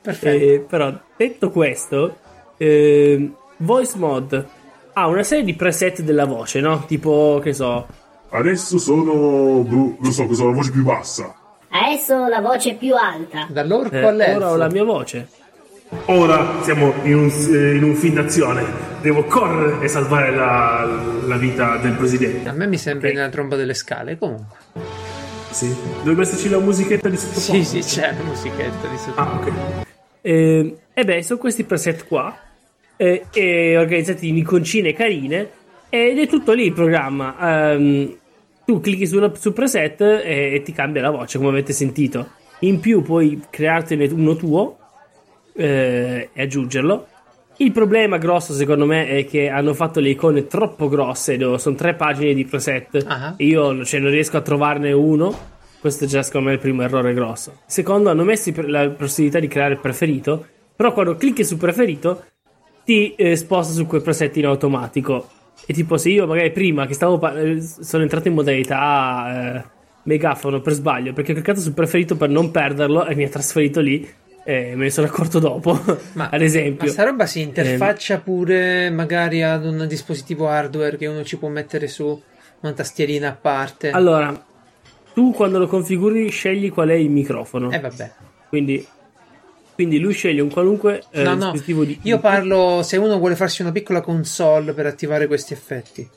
[SPEAKER 2] Perfetto. Eh, però detto questo, eh, Voice Mod ha una serie di preset della voce, no? Tipo, che so...
[SPEAKER 4] Adesso sono, non so, cosa la voce più bassa.
[SPEAKER 5] Adesso la voce più alta.
[SPEAKER 1] Dall'orco eh, all'elfo.
[SPEAKER 2] Ora ho la mia voce.
[SPEAKER 4] Ora siamo in un, in un, film d'azione. Devo correre e salvare la, la vita del presidente.
[SPEAKER 1] A me mi sembra okay. nella tromba delle scale, comunque.
[SPEAKER 4] Sì. Dovrebbe esserci la musichetta di sottofondo.
[SPEAKER 1] Sì, sì, c'è la musichetta di sottofondo.
[SPEAKER 4] Ah, ok.
[SPEAKER 2] Eh, e beh, sono questi preset qua. Eh, eh, organizzati in iconcine carine. Ed è tutto lì il programma. Um, tu clicchi sul, sul preset e, e ti cambia la voce, come avete sentito. In più puoi creartene uno tuo eh, e aggiungerlo. Il problema grosso secondo me è che hanno fatto le icone troppo grosse, sono tre pagine di preset uh-huh. e io cioè, non riesco a trovarne uno. Questo è già secondo me il primo errore grosso. Secondo, hanno messo la possibilità di creare il preferito, però quando clicchi su preferito ti eh, sposta su quel preset in automatico. E tipo se io magari prima che stavo par- eh, sono entrato in modalità eh, megafono per sbaglio perché ho cliccato sul preferito per non perderlo e mi ha trasferito lì eh, me ne sono accorto dopo, ma, (laughs) ad esempio.
[SPEAKER 1] Ma sta roba si interfaccia eh, pure magari ad un dispositivo hardware che uno ci può mettere su una tastierina a parte.
[SPEAKER 2] Allora, tu quando lo configuri scegli qual è il microfono.
[SPEAKER 1] Eh vabbè.
[SPEAKER 2] Quindi, quindi lui sceglie un qualunque eh, no, dispositivo no. di...
[SPEAKER 1] Io parlo se uno vuole farsi una piccola console per attivare questi effetti.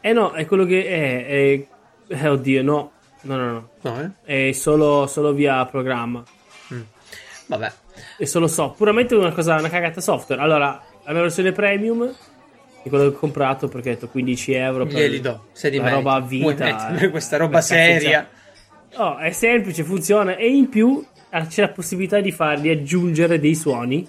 [SPEAKER 2] Eh no, è quello che è... è... Eh, oddio, no. No, no, no.
[SPEAKER 1] no eh?
[SPEAKER 2] È solo, solo via programma.
[SPEAKER 1] Vabbè.
[SPEAKER 2] E solo so, puramente una cosa, una cagata software. Allora, la mia versione premium è quello che ho comprato perché ho detto 15 euro per
[SPEAKER 1] Glieli do, sei di
[SPEAKER 2] roba a vita.
[SPEAKER 1] Eh, questa roba seria.
[SPEAKER 2] Oh, è semplice, funziona e in più c'è la possibilità di fargli aggiungere dei suoni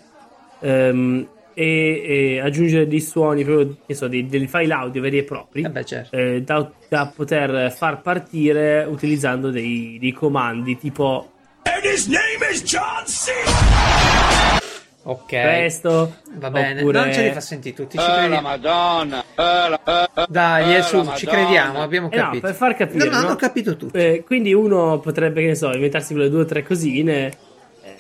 [SPEAKER 2] um, e, e, aggiungere dei suoni proprio so, dei, dei, file audio veri e propri
[SPEAKER 1] eh beh, certo.
[SPEAKER 2] eh, da, da, poter far partire utilizzando dei, dei comandi tipo And his name is John C.
[SPEAKER 1] Ok.
[SPEAKER 2] Questo
[SPEAKER 1] va bene. Oppure... Non ce li fa sentire tutti. Ci oh, la Madonna. Oh, la, oh, Dai, oh, su, ci crediamo. Abbiamo capito.
[SPEAKER 2] Eh no, per far capire.
[SPEAKER 1] No, no,
[SPEAKER 2] no?
[SPEAKER 1] hanno capito tutto.
[SPEAKER 2] Eh, quindi uno potrebbe, che ne so, inventarsi quelle due o tre cosine. Eh,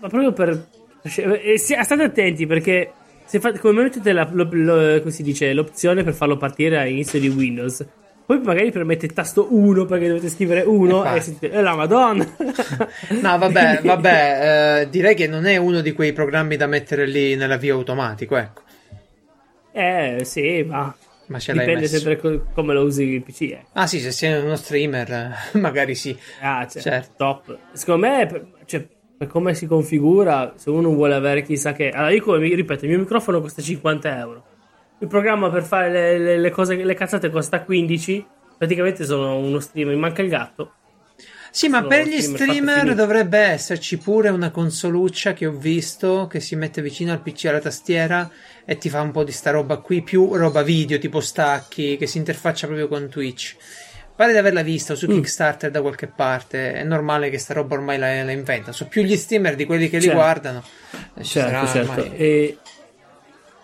[SPEAKER 2] ma proprio per. Eh, state attenti perché. Se fate, come mettete la, lo, lo, come si dice, l'opzione per farlo partire all'inizio di Windows, poi magari premette tasto 1 perché dovete scrivere 1 e, e sentite, eh, la madonna. (laughs)
[SPEAKER 1] no, vabbè, vabbè, eh, direi che non è uno di quei programmi da mettere lì nell'avvio automatico, ecco.
[SPEAKER 2] Eh, sì, ma... Ma ce Dipende messo. sempre co- come lo usi il PC. Eh.
[SPEAKER 1] Ah, sì, se sei uno streamer, eh, (laughs) magari sì.
[SPEAKER 2] Ah, cioè, certo. top. Secondo me, per, cioè, per come si configura, se uno vuole avere chissà che. Allora, io come ripeto, il mio microfono costa 50 euro il programma per fare le, le, le, cose, le cazzate costa 15. Praticamente sono uno streamer, manca il gatto.
[SPEAKER 1] Sì, ma per gli streamer dovrebbe esserci pure una consoluccia che ho visto che si mette vicino al PC alla tastiera e ti fa un po' di sta roba qui, più roba video tipo stacchi che si interfaccia proprio con Twitch. Pare di averla vista su mm. Kickstarter da qualche parte. È normale che sta roba ormai la, la inventa. Sono più gli streamer di quelli che certo. li guardano.
[SPEAKER 2] Certo, certo. E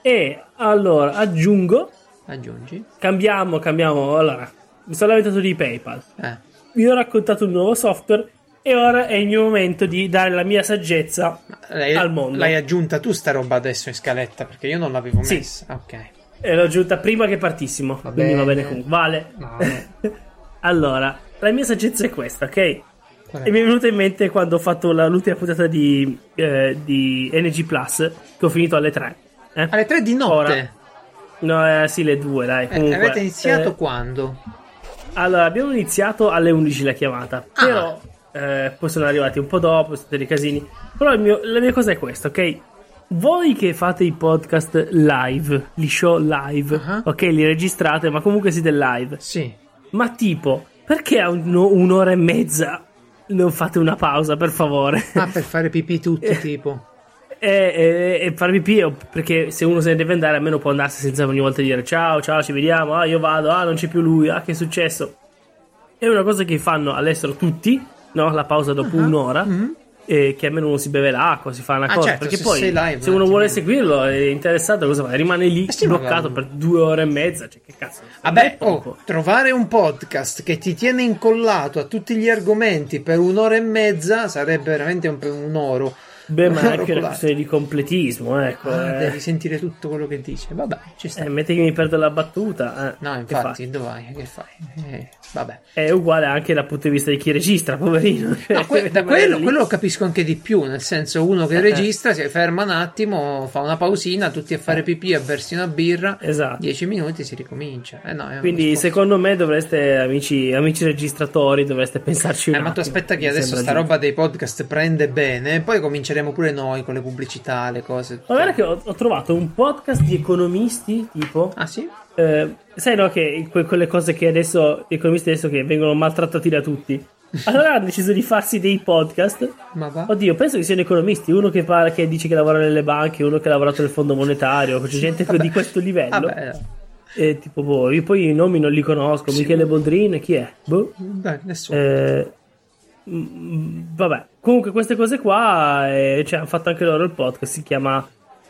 [SPEAKER 2] e allora aggiungo.
[SPEAKER 1] Aggiungi.
[SPEAKER 2] Cambiamo, cambiamo. Allora, mi sono lamentato di PayPal.
[SPEAKER 1] Eh.
[SPEAKER 2] Vi ho raccontato un nuovo software e ora è il mio momento di dare la mia saggezza
[SPEAKER 1] L'hai,
[SPEAKER 2] al mondo.
[SPEAKER 1] l'hai aggiunta tu sta roba adesso in scaletta perché io non l'avevo
[SPEAKER 2] Sì.
[SPEAKER 1] messa. Ok.
[SPEAKER 2] E l'ho aggiunta prima che partissimo. quindi va bene
[SPEAKER 1] bene.
[SPEAKER 2] comunque. Vale.
[SPEAKER 1] No, (laughs)
[SPEAKER 2] allora, la mia saggezza è questa, ok?
[SPEAKER 1] qual è?
[SPEAKER 2] E mi è venuta in mente quando ho fatto la- l'ultima puntata di, eh, di NG Plus, che ho finito alle 3. Eh.
[SPEAKER 1] Alle 3 di notte.
[SPEAKER 2] Ora. No, eh, sì, le due, dai.
[SPEAKER 1] Eh,
[SPEAKER 2] Comunque,
[SPEAKER 1] avete iniziato
[SPEAKER 2] eh,
[SPEAKER 1] quando?
[SPEAKER 2] Allora, abbiamo iniziato alle 11 la chiamata,
[SPEAKER 1] Ah.
[SPEAKER 2] però eh, poi sono arrivati un po' dopo, sono stati dei casini. Però mio- la mia cosa è questa, ok? Voi che fate i podcast live, gli show live,
[SPEAKER 1] Ah.
[SPEAKER 2] ok, li registrate, ma comunque siete live.
[SPEAKER 1] Sì.
[SPEAKER 2] Ma tipo, perché a un- un'ora e mezza non fate una pausa, per favore?
[SPEAKER 1] Ah, per fare pipì tutti, (laughs) tipo.
[SPEAKER 2] E, e, e fare pipì, o- perché se uno se ne deve andare, almeno può andarsene senza ogni volta dire ciao, ciao, ci vediamo, ah, io vado, ah, non c'è più lui, ah, che è successo? È una cosa che fanno all'estero tutti, no? La pausa dopo un'ora. E che almeno uno si beve l'acqua, si fa una
[SPEAKER 1] Ah,
[SPEAKER 2] cosa.
[SPEAKER 1] certo,
[SPEAKER 2] perché
[SPEAKER 1] se
[SPEAKER 2] poi,
[SPEAKER 1] live,
[SPEAKER 2] se
[SPEAKER 1] un
[SPEAKER 2] uno vuole
[SPEAKER 1] attimo.
[SPEAKER 2] seguirlo, è interessato, cosa fa? Rimane lì
[SPEAKER 1] Eh sì,
[SPEAKER 2] bloccato per due ore e mezza. Cioè, che cazzo?
[SPEAKER 1] Vabbè, oh, trovare un podcast che ti tiene incollato a tutti gli argomenti per un'ora e mezza sarebbe veramente un, un oro.
[SPEAKER 2] Beh, ma è anche una questione di completismo, ecco.
[SPEAKER 1] Ah,
[SPEAKER 2] eh.
[SPEAKER 1] devi sentire tutto quello che dice. Vabbè, ci sta.
[SPEAKER 2] Eh, metti che mi perdo la battuta. eh,
[SPEAKER 1] no, infatti, dove vai? Che fai? Eh, vabbè.
[SPEAKER 2] È uguale anche dal punto di vista di chi registra, poverino.
[SPEAKER 1] No, que- (laughs) da
[SPEAKER 2] Rimane (laughs)
[SPEAKER 1] quello, quello lo capisco anche di più, nel senso uno che
[SPEAKER 2] Eh,
[SPEAKER 1] registra si ferma un attimo, fa una pausina, tutti a fare pipì, a bersi una birra,
[SPEAKER 2] Esatto.
[SPEAKER 1] 10 minuti si ricomincia. Eh, no,
[SPEAKER 2] Quindi, secondo me, dovreste, amici, amici registratori, dovreste pensarci un
[SPEAKER 1] Eh, ma tu
[SPEAKER 2] attimo.
[SPEAKER 1] aspetta che adesso sta
[SPEAKER 2] giusto.
[SPEAKER 1] roba dei podcast prende bene, poi cominceremo pure noi con le pubblicità, le cose.
[SPEAKER 2] Ma guarda che ho, ho trovato un podcast di economisti, tipo.
[SPEAKER 1] Ah sì?
[SPEAKER 2] eh, sai, no, che que- quelle cose che adesso, gli economisti adesso che vengono maltrattati da tutti. Allora hanno deciso di farsi dei podcast.
[SPEAKER 1] Ma va?
[SPEAKER 2] Oddio, penso che siano economisti. Uno che, parla, che dice che lavora nelle banche, uno che ha lavorato nel fondo monetario. C'è gente
[SPEAKER 1] Vabbè.
[SPEAKER 2] di questo livello.
[SPEAKER 1] Vabbè,
[SPEAKER 2] E tipo, boh, io poi i nomi non li conosco. Michele Boldrin, chi è? Boh.
[SPEAKER 1] dai, nessuno.
[SPEAKER 2] Eh, vabbè, comunque queste cose qua, eh, cioè, hanno fatto anche loro il podcast, si chiama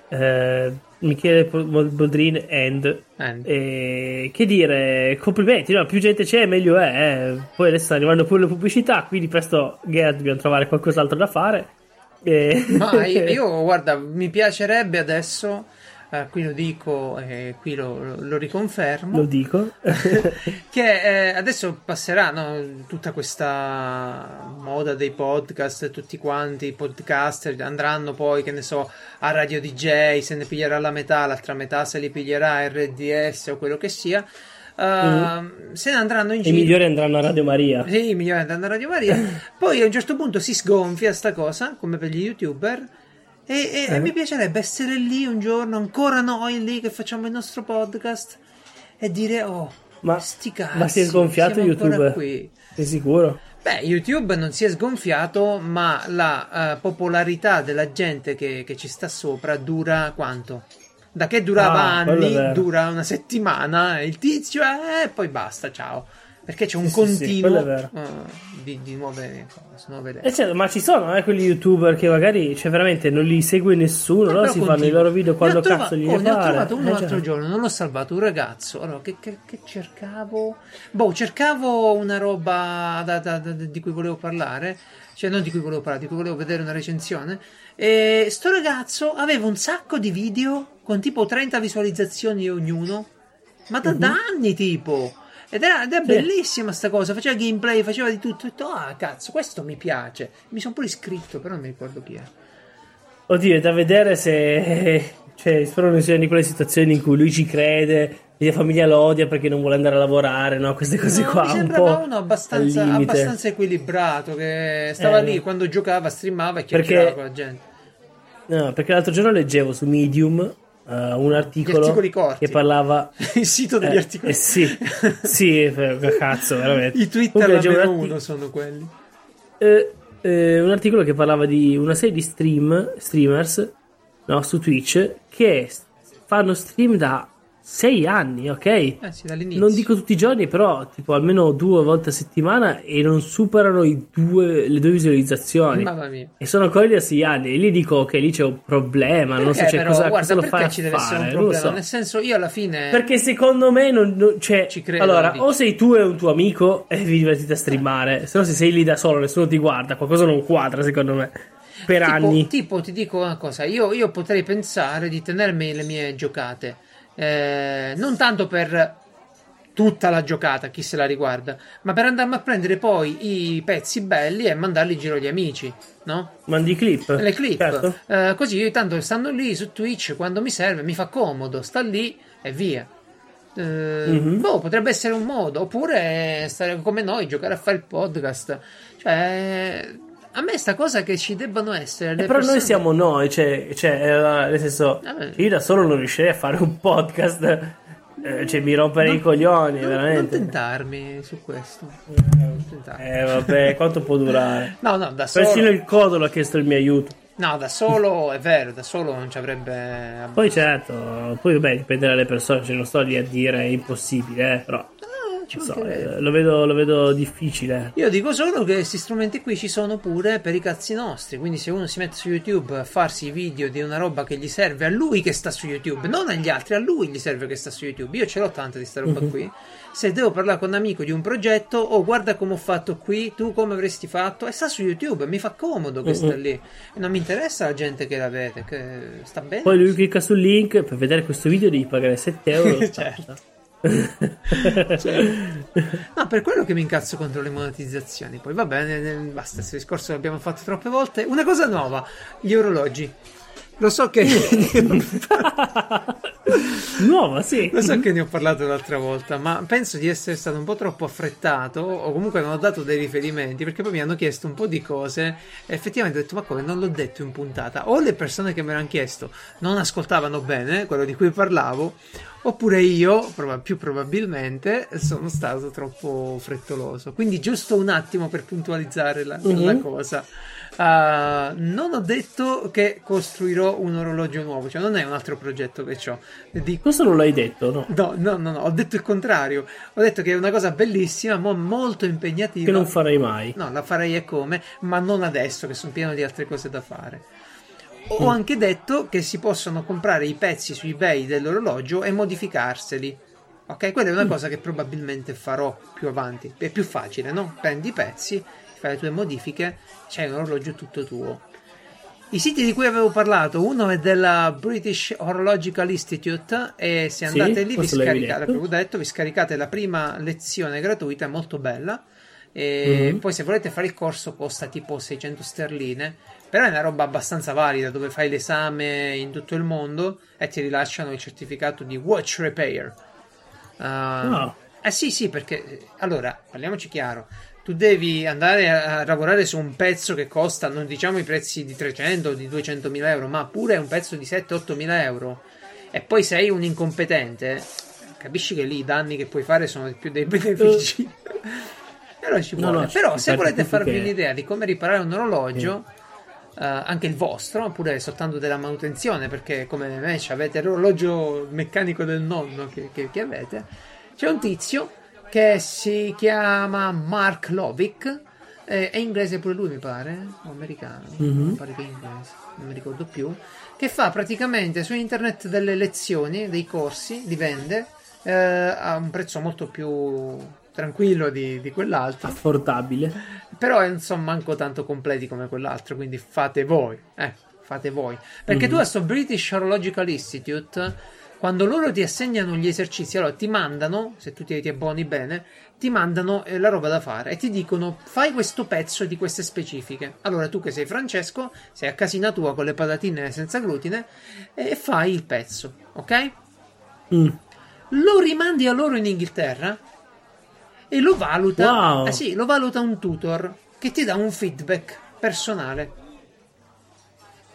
[SPEAKER 2] eh, Michele Bol- Boldrin End.
[SPEAKER 1] And.
[SPEAKER 2] E che dire, complimenti, no? più gente c'è meglio è. eh. Poi adesso stanno arrivando pure le pubblicità, quindi presto Gerard dobbiamo trovare qualcos'altro da fare. E-
[SPEAKER 1] Ma (laughs) io, guarda, mi piacerebbe adesso, eh, qui lo dico e qui lo, lo- riconfermo.
[SPEAKER 2] Lo dico. (laughs)
[SPEAKER 1] che eh, adesso passerà no, tutta questa moda dei podcast, tutti quanti i podcaster andranno poi, che ne so, a Radio DJ, se ne piglierà la metà, l'altra metà se li piglierà RDS o quello che sia. Uh, Se ne andranno in
[SPEAKER 2] I
[SPEAKER 1] giro.
[SPEAKER 2] migliori andranno a Radio Maria.
[SPEAKER 1] Sì, i migliori andranno a Radio Maria. (laughs) Poi a un certo punto si sgonfia sta cosa, come per gli youtuber. E, e- e
[SPEAKER 2] Eh.
[SPEAKER 1] mi piacerebbe essere lì un giorno, ancora noi lì che facciamo il nostro podcast e dire: Oh,
[SPEAKER 2] Ma,
[SPEAKER 1] sti cazzi,
[SPEAKER 2] ma si è sgonfiato YouTube?
[SPEAKER 1] qui.
[SPEAKER 2] Sei sicuro?
[SPEAKER 1] Beh, YouTube non si è sgonfiato, ma la eh, popolarità della gente che, che ci sta sopra dura quanto? Da che durava
[SPEAKER 2] Ah,
[SPEAKER 1] anni, dura una settimana, e il tizio, eh, e poi basta, ciao. Perché c'è un
[SPEAKER 2] Sì, sì, sì,
[SPEAKER 1] continuo
[SPEAKER 2] è vero.
[SPEAKER 1] eh, di, di nuove cose, nuove.
[SPEAKER 2] Eh, certo, ma ci sono eh, quelli youtuber che magari, cioè veramente non li segue nessuno,
[SPEAKER 1] Eh,
[SPEAKER 2] loro si fanno i
[SPEAKER 1] continuo.
[SPEAKER 2] loro video quando
[SPEAKER 1] trova-
[SPEAKER 2] cazzo gli
[SPEAKER 1] oh, ne ho trovato uno
[SPEAKER 2] Eh,
[SPEAKER 1] l'altro
[SPEAKER 2] già.
[SPEAKER 1] giorno, non l'ho salvato, un ragazzo. Allora, che, che- che cercavo? Boh, cercavo una roba da- da- da- di cui volevo parlare, cioè non di cui volevo parlare, di cui volevo vedere una recensione. E sto ragazzo aveva un sacco di video con tipo 30 visualizzazioni ognuno, ma da, da anni tipo. Ed era, ed è.
[SPEAKER 2] Sì.
[SPEAKER 1] bellissima sta cosa, faceva gameplay, faceva di tutto. Ho detto, ah cazzo, questo mi piace. Mi sono pure iscritto, però non mi ricordo chi è.
[SPEAKER 2] Oddio, è da vedere se. (laughs) Cioè, spero non siano di quelle situazioni in cui lui ci crede, la famiglia lo odia perché non vuole andare a lavorare, no? Queste cose
[SPEAKER 1] No,
[SPEAKER 2] qua.
[SPEAKER 1] mi
[SPEAKER 2] un
[SPEAKER 1] sembrava
[SPEAKER 2] po'
[SPEAKER 1] uno abbastanza, abbastanza equilibrato che stava
[SPEAKER 2] Eh,
[SPEAKER 1] lì quando giocava, streamava e
[SPEAKER 2] Perché-
[SPEAKER 1] chiacchierava con la gente.
[SPEAKER 2] No, perché l'altro giorno leggevo su Medium eh, un articolo che parlava. (laughs)
[SPEAKER 1] Il sito degli
[SPEAKER 2] Eh,
[SPEAKER 1] articoli.
[SPEAKER 2] eh, sì, (laughs) sì, cazzo, veramente.
[SPEAKER 1] I Twitter almeno uno sono quelli.
[SPEAKER 2] eh, eh, un articolo che parlava di una serie di stream, streamers no, su Twitch che fanno stream da sei anni, ok?
[SPEAKER 1] Eh sì, dall'inizio.
[SPEAKER 2] Non dico tutti i giorni, però tipo almeno due volte a settimana e non superano i due, le due visualizzazioni.
[SPEAKER 1] Mamma mia.
[SPEAKER 2] E sono ancora da sei anni. E lì dico, ok, lì c'è un problema. non so
[SPEAKER 1] Perché,
[SPEAKER 2] c'è
[SPEAKER 1] però,
[SPEAKER 2] cosa,
[SPEAKER 1] guarda,
[SPEAKER 2] cosa lo
[SPEAKER 1] perché
[SPEAKER 2] fai
[SPEAKER 1] ci deve essere
[SPEAKER 2] fare.
[SPEAKER 1] un
[SPEAKER 2] non lo
[SPEAKER 1] problema?
[SPEAKER 2] so.
[SPEAKER 1] Nel senso, io alla fine.
[SPEAKER 2] Perché secondo me non, non- cioè,
[SPEAKER 1] Ci credo,
[SPEAKER 2] allora, o sei tu e un tuo amico e vi divertite a streamare, se no se sei lì da solo, nessuno ti guarda, qualcosa non quadra secondo me. Per
[SPEAKER 1] tipo,
[SPEAKER 2] anni.
[SPEAKER 1] tipo, ti dico una cosa: io, io potrei pensare di tenermi le mie giocate. Eh, non tanto per tutta la giocata, chi se la riguarda, ma per andarmi a prendere poi i pezzi belli e mandarli in giro agli amici, no?
[SPEAKER 2] Mandi clip.
[SPEAKER 1] Le clip.
[SPEAKER 2] Certo.
[SPEAKER 1] Eh, così io tanto stando lì su Twitch quando mi serve, mi fa comodo, sta lì e via. Eh,
[SPEAKER 2] Mhm.
[SPEAKER 1] boh, potrebbe essere un modo, oppure stare come noi, giocare a fare il podcast. Cioè, a me sta cosa che ci debbano essere.
[SPEAKER 2] Eh, però noi
[SPEAKER 1] persone-
[SPEAKER 2] siamo noi, cioè, cioè, eh, nel senso,
[SPEAKER 1] Vabbè.
[SPEAKER 2] io da solo non riuscirei a fare un podcast, eh, cioè mi rompere i coglioni,
[SPEAKER 1] Non, non
[SPEAKER 2] veramente.
[SPEAKER 1] tentarmi su questo. Non tentarmi.
[SPEAKER 2] Eh vabbè, quanto può durare? (laughs)
[SPEAKER 1] No, no, da solo.
[SPEAKER 2] Persino il codolo ha chiesto il mio aiuto.
[SPEAKER 1] No, da solo è vero, da solo non ci avrebbe.
[SPEAKER 2] Poi certo, poi vabbè, dipende dalle persone, cioè non sto lì a dire è impossibile, eh, però
[SPEAKER 1] ci
[SPEAKER 2] so, eh, lo, vedo, lo vedo difficile.
[SPEAKER 1] Io dico solo che questi strumenti qui ci sono pure per i cazzi nostri. Quindi, se uno si mette su YouTube a farsi i video di una roba che gli serve a lui che sta su YouTube, non agli altri, a lui gli serve che sta su YouTube. Io ce l'ho tanta di sta roba qui. Se devo parlare con un amico di un progetto, oh, guarda come ho fatto qui, tu come avresti fatto, e sta su YouTube. Mi fa comodo che sta lì. E non mi interessa la gente che la vede, che sta bene.
[SPEAKER 2] Poi lui clicca sul link per vedere questo video devi pagare 7 euro. (laughs)
[SPEAKER 1] Certo. (laughs) No, per quello che mi incazzo contro le monetizzazioni. Poi va bene, eh, basta, questo discorso l'abbiamo fatto troppe volte. Una cosa nuova, gli orologi. Lo so che (laughs)
[SPEAKER 2] Nuova, sì.
[SPEAKER 1] lo so che ne ho parlato l'altra volta, ma penso di essere stato un po' troppo affrettato o comunque non ho dato dei riferimenti perché poi mi hanno chiesto un po' di cose e effettivamente ho detto ma come non l'ho detto in puntata o le persone che me l'hanno chiesto non ascoltavano bene quello di cui parlavo oppure io proba- più probabilmente sono stato troppo frettoloso quindi giusto un attimo per puntualizzare la, la
[SPEAKER 2] Mhm.
[SPEAKER 1] cosa Uh, non ho detto che costruirò un orologio nuovo, cioè non è un altro progetto che ho. Dico
[SPEAKER 2] Questo non l'hai detto, no?
[SPEAKER 1] No, no, no, no, ho detto il contrario. Ho detto che è una cosa bellissima, ma molto impegnativa.
[SPEAKER 2] Che non farei mai.
[SPEAKER 1] No, la farei e come, ma non adesso che sono pieno di altre cose da fare. Ho
[SPEAKER 2] Mm.
[SPEAKER 1] anche detto che si possono comprare i pezzi su eBay dell'orologio e modificarseli. Ok, quella è
[SPEAKER 2] Mm.
[SPEAKER 1] una cosa che probabilmente farò più avanti. È più facile, no? Prendi i pezzi, fai le tue modifiche, c'hai un orologio tutto tuo. I siti di cui avevo parlato, uno è della British Horological Institute e se
[SPEAKER 2] Sì,
[SPEAKER 1] andate lì vi scaricate,
[SPEAKER 2] detto.
[SPEAKER 1] detto, vi scaricate la prima lezione gratuita, è molto bella. E
[SPEAKER 2] Mhm.
[SPEAKER 1] poi se volete fare il corso costa tipo 600 sterline, però è una roba abbastanza valida dove fai l'esame in tutto il mondo e ti rilasciano il certificato di Watch Repair. Ah,
[SPEAKER 2] No.
[SPEAKER 1] Eh sì, sì, perché allora parliamoci chiaro. Tu devi andare a, lavorare su un pezzo che costa, non diciamo i prezzi di 300 o di 200 mila euro, ma pure un pezzo di 7-8 mila euro. E poi sei un incompetente, capisci che lì i danni che puoi fare sono più dei benefici. (laughs) Però ci
[SPEAKER 2] No,
[SPEAKER 1] vuole.
[SPEAKER 2] no, ci-
[SPEAKER 1] Però se volete farvi
[SPEAKER 2] che-
[SPEAKER 1] un'idea di come riparare un orologio, eh, anche il vostro, oppure soltanto della manutenzione, perché come me ci avete l'orologio meccanico del nonno che, che- che avete, c'è un tizio che si chiama Mark Lovick. eh, È inglese pure lui, mi pare, o americano,
[SPEAKER 2] Mhm.
[SPEAKER 1] mi pare che è inglese, non mi ricordo più. Che fa praticamente su internet delle lezioni, dei corsi, li vende eh, a un prezzo molto più tranquillo di, di quell'altro.
[SPEAKER 2] Affordabile.
[SPEAKER 1] Però non sono manco tanto completi come quell'altro, quindi fate voi, eh, fate voi. Perché tu a sto British Horological Institute, quando loro ti assegnano gli esercizi, allora ti mandano, se tu ti, ti abboni bene, ti mandano eh, la roba da fare e ti dicono fai questo pezzo di queste specifiche. Allora tu che sei Francesco, sei a casina tua con le patatine senza glutine e fai il pezzo, ok?
[SPEAKER 2] Mm.
[SPEAKER 1] Lo rimandi a loro in Inghilterra e lo valuta.
[SPEAKER 2] Wow.
[SPEAKER 1] Eh sì, lo valuta un tutor che ti dà un feedback personale.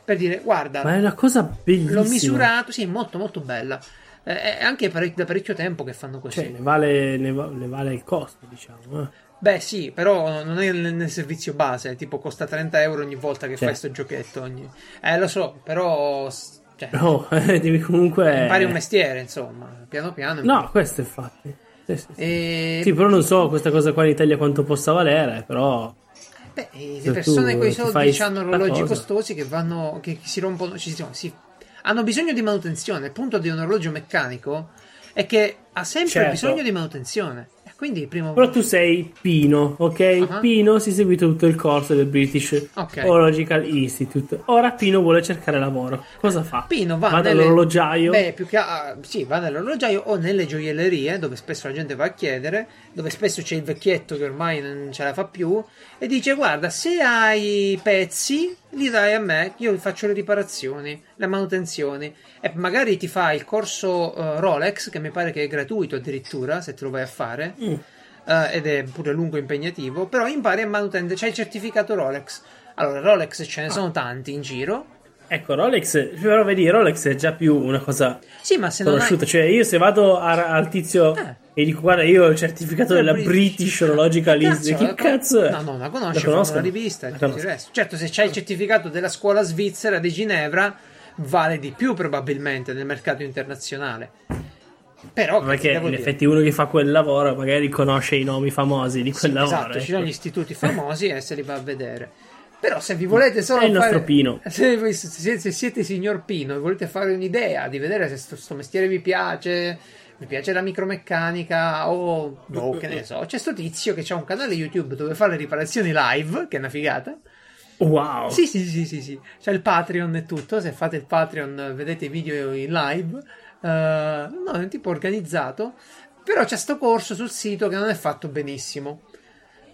[SPEAKER 1] Per dire, guarda,
[SPEAKER 2] Ma è una cosa bellissima.
[SPEAKER 1] l'ho misurato, sì, molto molto bella. Eh, È anche parec- da parecchio tempo che fanno così.
[SPEAKER 2] Cioè, ne vale, ne va- ne vale il costo, diciamo. eh.
[SPEAKER 1] Beh, sì, però non è nel, nel servizio base, tipo costa 30 euro ogni volta che fai
[SPEAKER 2] Certo.
[SPEAKER 1] sto giochetto. Ogni... Eh, lo so, però
[SPEAKER 2] Cioè, no, (laughs) devi comunque...
[SPEAKER 1] Impari un mestiere, insomma, piano piano.
[SPEAKER 2] No, questo infatti. Sì, sì, e... sì, però non so questa cosa qua in Italia quanto possa valere, però...
[SPEAKER 1] Beh, le persone con i soldi hanno orologi cosa. costosi che vanno, che, si rompono, ci si, si, hanno bisogno di manutenzione. Il punto di un orologio meccanico è che ha sempre certo. bisogno di manutenzione. Quindi prima...
[SPEAKER 2] Però tu sei Pino, ok? Uh-huh. Pino si è seguito tutto il corso del British okay. Horological Institute. Ora Pino vuole cercare lavoro. Cosa fa?
[SPEAKER 1] Pino va, va
[SPEAKER 2] nelle... dall'orologiaio.
[SPEAKER 1] Beh, più che uh, sì, va dall'orologiaio o nelle gioiellerie, dove spesso la gente va a chiedere, dove spesso c'è il vecchietto che ormai non ce la fa più e dice "Guarda, se hai pezzi, li dai a me, io faccio le riparazioni, le manutenzioni e magari ti fa il corso uh, Rolex che mi pare che è gratuito addirittura se te lo vai a fare mm. uh, ed è pure lungo e impegnativo però impari a manutente c'è il certificato Rolex allora Rolex ce ne ah. sono tanti in giro
[SPEAKER 2] Ecco, Rolex, però vedi, Rolex è già più una cosa
[SPEAKER 1] sì, ma se
[SPEAKER 2] conosciuta.
[SPEAKER 1] Hai...
[SPEAKER 2] Cioè, io se vado a, al tizio eh. e dico, guarda, io ho il certificato della British, British Horological Institute, che cazzo è?
[SPEAKER 1] No, no, la conosco, la conosco. una rivista il resto. Certo, se c'hai il certificato della scuola svizzera di Ginevra, vale di più probabilmente nel mercato internazionale. Però
[SPEAKER 2] perché in dire? effetti uno che fa quel lavoro magari conosce i nomi famosi di quel
[SPEAKER 1] sì,
[SPEAKER 2] lavoro.
[SPEAKER 1] Esatto, ci sono gli istituti famosi e se li va a vedere. Però se vi volete solo
[SPEAKER 2] È il nostro Pino. (laughs)
[SPEAKER 1] Se, se, se, siete signor Pino e volete fare un'idea di vedere se questo mestiere vi piace, mi piace la micromeccanica o boh, che ne so, c'è sto tizio che ha un canale YouTube dove fa le riparazioni live, che è una figata.
[SPEAKER 2] Wow.
[SPEAKER 1] Sì, sì, sì, sì, sì. C'è il Patreon e tutto. Se fate il Patreon vedete i video in live. Uh, no, è un tipo organizzato. Però c'è sto corso sul sito che non è fatto benissimo.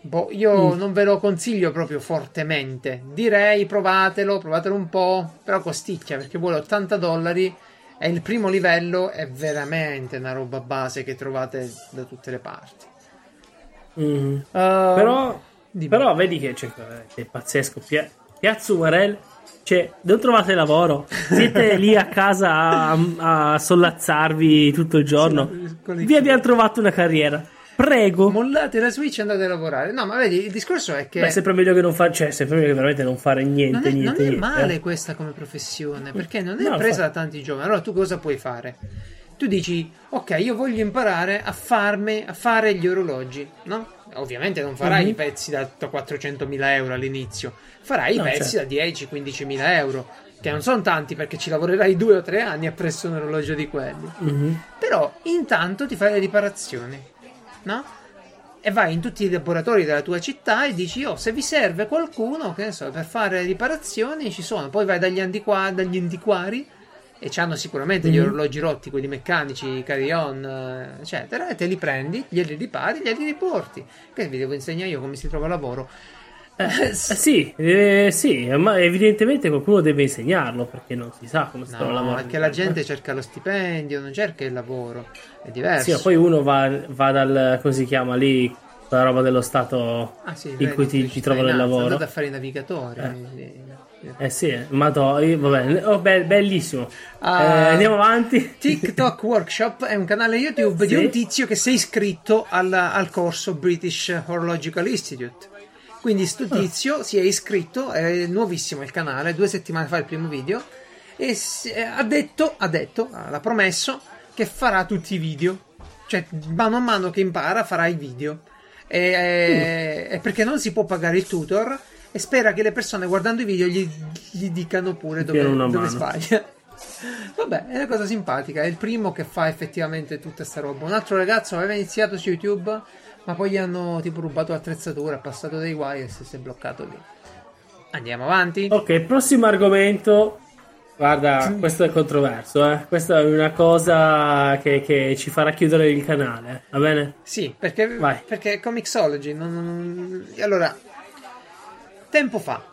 [SPEAKER 1] Boh, io mm. non ve lo consiglio proprio fortemente. Direi provatelo, provatelo un po'. Però costicchia perché vuole 80 dollari. E il primo livello è veramente una roba base che trovate da tutte le parti.
[SPEAKER 2] Mm. Uh, però. Però vedi che, cioè, è pazzesco. Pia- Piazza Umarell, cioè, non trovate lavoro? Siete lì a casa a, a sollazzarvi tutto il giorno? Sì, Vi abbiamo trovato una carriera. Prego.
[SPEAKER 1] Mollate la Switch e andate a lavorare. No, ma vedi, il discorso è che.
[SPEAKER 2] Beh, è sempre meglio che non fare. Cioè, è sempre meglio che veramente non fare niente.
[SPEAKER 1] Non è,
[SPEAKER 2] niente,
[SPEAKER 1] non
[SPEAKER 2] è niente,
[SPEAKER 1] male
[SPEAKER 2] eh.
[SPEAKER 1] questa come professione. Perché non è no, presa fa... da tanti giovani. Allora, tu cosa puoi fare? Tu dici, ok, io voglio imparare a, farmi, a fare gli orologi, no? Ovviamente non farai mm-hmm. i pezzi da 400.000 euro all'inizio, farai no, i pezzi certo. da 10-15.000 euro, che non sono tanti perché ci lavorerai due o tre anni appresso un orologio di quelli. Mm-hmm. Però intanto ti fai le riparazioni, no? E vai in tutti i laboratori della tua città e dici: Oh, se vi serve qualcuno, che ne so, per fare riparazioni ci sono. Poi vai dagli, antiqua- dagli antiquari e hanno sicuramente mm-hmm. gli orologi rotti, quelli meccanici, carry-on, eccetera, e te li prendi, glieli ripari, glieli riporti. Che vi devo insegnare io come si trova lavoro.
[SPEAKER 2] Eh, sì, eh, sì, ma evidentemente qualcuno deve insegnarlo perché non si sa come si no, trova lavoro.
[SPEAKER 1] perché la gente cerca lo stipendio, non cerca il lavoro, è diverso.
[SPEAKER 2] Sì, poi uno va, va dal, come si chiama lì, la roba dello Stato ah, sì, in vedi, cui ti, ti trova il lavoro. È
[SPEAKER 1] andato a fare il navigatore.
[SPEAKER 2] Eh. Eh sì, ma vabbè, oh, be- bellissimo. Uh, eh, andiamo avanti.
[SPEAKER 1] TikTok (laughs) Workshop è un canale YouTube sì. di un tizio che si è iscritto al, al corso British Horological Institute. Quindi sto tizio si è iscritto, è nuovissimo il canale, due settimane fa il primo video, e eh, ha detto, ha detto, l'ha promesso, che farà tutti i video. Cioè, mano a mano che impara farà i video. E, uh. e perché non si può pagare il tutor e spera che le persone guardando i video gli, gli dicano pure dove, dove sbaglia. (laughs) Vabbè, è una cosa simpatica. È il primo che fa effettivamente tutta sta roba. Un altro ragazzo aveva iniziato su YouTube, ma poi gli hanno tipo rubato l'attrezzatura, ha passato dei guai e si è bloccato lì. Andiamo avanti.
[SPEAKER 2] Ok, prossimo argomento. Guarda, questo è controverso, eh? Questa è una cosa che, che, ci farà chiudere il canale, va bene?
[SPEAKER 1] Sì, perché, perché Comixology non, non... Allora, tempo fa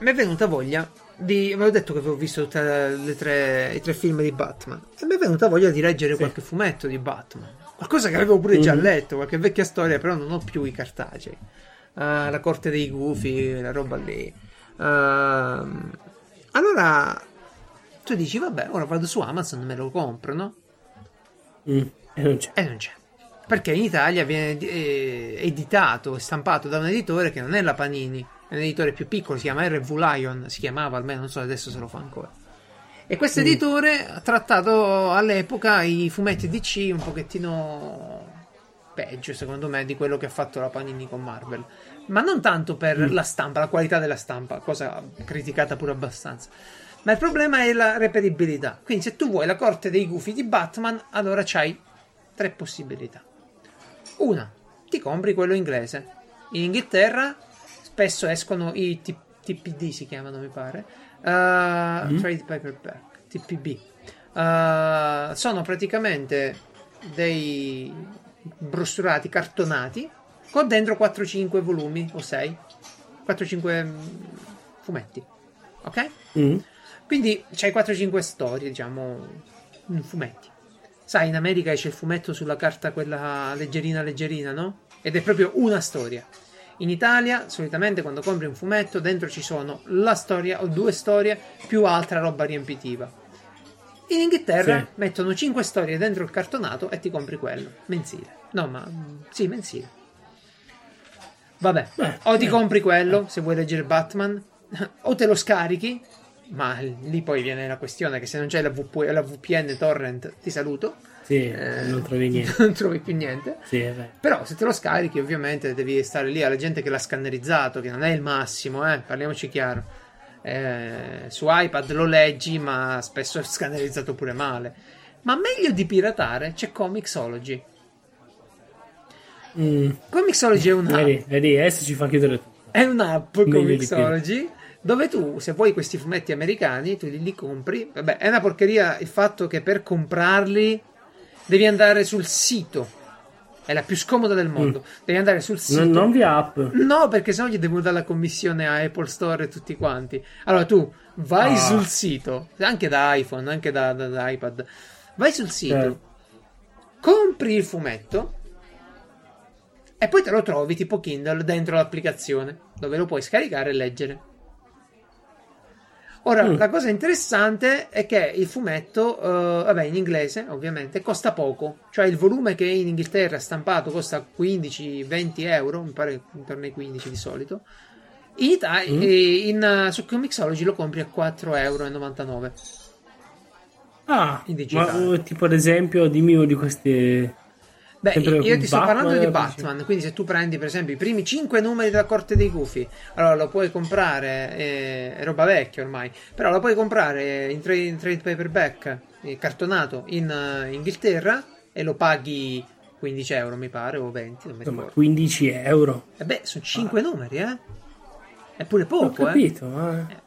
[SPEAKER 1] mi è venuta voglia di. Avevo detto che avevo visto tutti i tre film di Batman. E mi è venuta voglia di leggere sì. qualche fumetto di Batman. Qualcosa che avevo pure già letto, qualche vecchia storia, però non ho più i cartacei. Uh, la corte dei gufi, la roba lì. Uh, allora tu dici, vabbè, ora vado su Amazon e me lo compro, no?
[SPEAKER 2] Mm, e non c'è.
[SPEAKER 1] E non c'è perché in Italia viene eh, editato e stampato da un editore che non è la Panini, è un editore più piccolo, si chiama RV Lion, si chiamava almeno, non so adesso se lo fa ancora. E questo editore ha trattato all'epoca i fumetti DC un pochettino peggio, secondo me, di quello che ha fatto la Panini con Marvel. Ma non tanto per mm. la stampa, la qualità della stampa, cosa criticata pure abbastanza. Ma il problema è la reperibilità. Quindi, se tu vuoi la corte dei gufi di Batman, allora c'hai tre possibilità. Una, ti compri quello inglese. In Inghilterra spesso escono i t- TPD, si chiamano, mi pare. Uh, mm. Trade Paperback, TPB. Uh, sono praticamente dei brossurati cartonati con dentro 4-5 volumi o 6 4-5 mm, fumetti ok? Mm. quindi c'hai 4-5 storie diciamo in fumetti sai in America c'è il fumetto sulla carta quella leggerina leggerina no? ed è proprio una storia in Italia solitamente quando compri un fumetto dentro ci sono la storia o due storie più altra roba riempitiva in Inghilterra sì. mettono 5 storie dentro il cartonato e ti compri quello mensile no ma sì mensile Vabbè, Beh, o ti eh. compri quello se vuoi leggere Batman, (laughs) o te lo scarichi, ma lì poi viene la questione che se non c'è la, VP, la VPN torrent ti saluto.
[SPEAKER 2] Sì, eh, non trovi niente. (laughs)
[SPEAKER 1] non trovi più niente.
[SPEAKER 2] Sì,
[SPEAKER 1] Però se te lo scarichi ovviamente devi stare lì alla gente che l'ha scannerizzato, che non è il massimo, eh, parliamoci chiaro. Eh, su iPad lo leggi, ma spesso è scannerizzato pure male. Ma meglio di piratare c'è Comixology Mm. Comixology è un'app.
[SPEAKER 2] Vedi, vedi, adesso ci fa chiudere tutto.
[SPEAKER 1] È un'app Comixology dove tu, se vuoi questi fumetti americani, tu li, li compri. Vabbè, è una porcheria il fatto che per comprarli devi andare sul sito. È la più scomoda del mondo. Mm. Devi andare sul sito.
[SPEAKER 2] Non, non via app.
[SPEAKER 1] No, perché sennò gli devo dare la commissione a Apple Store e tutti quanti. Allora tu vai ah. sul sito, anche da iPhone, anche da, da, da iPad. Vai sul sito, certo. compri il fumetto e poi te lo trovi tipo Kindle dentro l'applicazione dove lo puoi scaricare e leggere. Ora, mm. la cosa interessante è che il fumetto, uh, vabbè, in inglese ovviamente, costa poco. Cioè il volume che in Inghilterra è stampato costa 15-20 euro, mi pare intorno ai 15 di solito. In Italia, mm. in, uh, su Comixology lo compri a 4,99 euro.
[SPEAKER 2] Ah, ma tipo ad esempio, dimmi uno di questi
[SPEAKER 1] Beh, io ti sto parlando di Batman, quindi se tu prendi per esempio i primi 5 numeri della Corte dei Gufi, allora lo puoi comprare, eh, è roba vecchia ormai, però lo puoi comprare in trade, in trade paperback, eh, cartonato in uh, Inghilterra e lo paghi 15 euro mi pare o 20, non mi ricordo.
[SPEAKER 2] 15 euro?
[SPEAKER 1] E eh beh, sono 5 ah. numeri, eh? È pure poco, Ho
[SPEAKER 2] capito,
[SPEAKER 1] eh?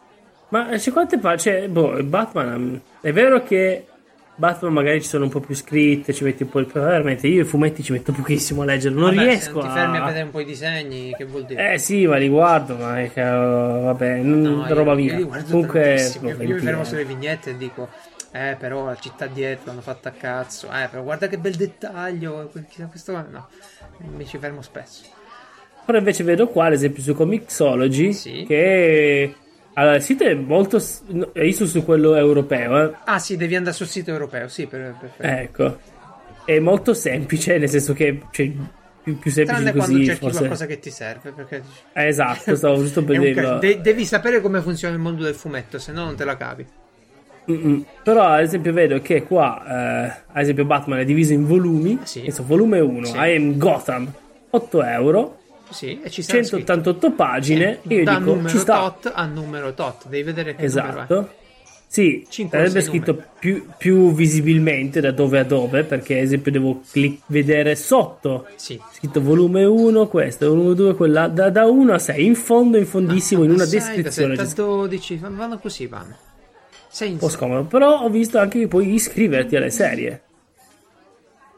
[SPEAKER 2] Ma, ma c'è quante pa- cioè, boh, Batman, è vero che Batman magari ci sono un po' più scritte, ci metti un po' il veramente io i fumetti ci metto pochissimo a leggere, non vabbè, riesco
[SPEAKER 1] se
[SPEAKER 2] non
[SPEAKER 1] ti fermi a vedere un po' i disegni, che vuol dire?
[SPEAKER 2] Eh sì, ma li guardo, ma è che, vabbè, no, roba mia. Comunque
[SPEAKER 1] io, io mi fermo sulle vignette e dico eh però la città dietro l'hanno fatta a cazzo, eh però guarda che bel dettaglio, questo no, mi ci fermo spesso.
[SPEAKER 2] Però invece vedo qua, ad esempio su Comixology, sì. che allora, il sito è molto. Sono su quello europeo. Eh.
[SPEAKER 1] Ah, sì, devi andare sul sito europeo, sì, per, perfetto.
[SPEAKER 2] Ecco. È molto semplice, nel senso che. Cioè, più, più semplice
[SPEAKER 1] Tranne
[SPEAKER 2] così.
[SPEAKER 1] quando cerchi
[SPEAKER 2] forse...
[SPEAKER 1] qualcosa che ti serve. Perché...
[SPEAKER 2] Eh, esatto, stavo giusto per (laughs) dirlo.
[SPEAKER 1] De- devi sapere come funziona il mondo del fumetto, se no non te la cavi.
[SPEAKER 2] Mm-mm. Però, ad esempio, vedo che qua, eh, ad esempio, Batman è diviso in volumi. Sì. Adesso, volume 1, sì. I am Gotham, 8 euro.
[SPEAKER 1] Sì, e ci
[SPEAKER 2] 188 scritto. pagine. Eh, io
[SPEAKER 1] da
[SPEAKER 2] dico,
[SPEAKER 1] numero
[SPEAKER 2] ci sta.
[SPEAKER 1] tot a numero tot. Devi vedere che
[SPEAKER 2] esatto. Sì, sarebbe scritto più, più, visibilmente da dove a dove, perché ad esempio devo clic- vedere sotto.
[SPEAKER 1] Sì.
[SPEAKER 2] Scritto volume 1, questo, volume 2, quella, da, da 1 a 6, in fondo, in fondissimo, ah, in una 6, descrizione.
[SPEAKER 1] Da 7 a 12, vanno così, vanno.
[SPEAKER 2] Sei un po' scomodo, però ho visto anche che puoi iscriverti alle serie.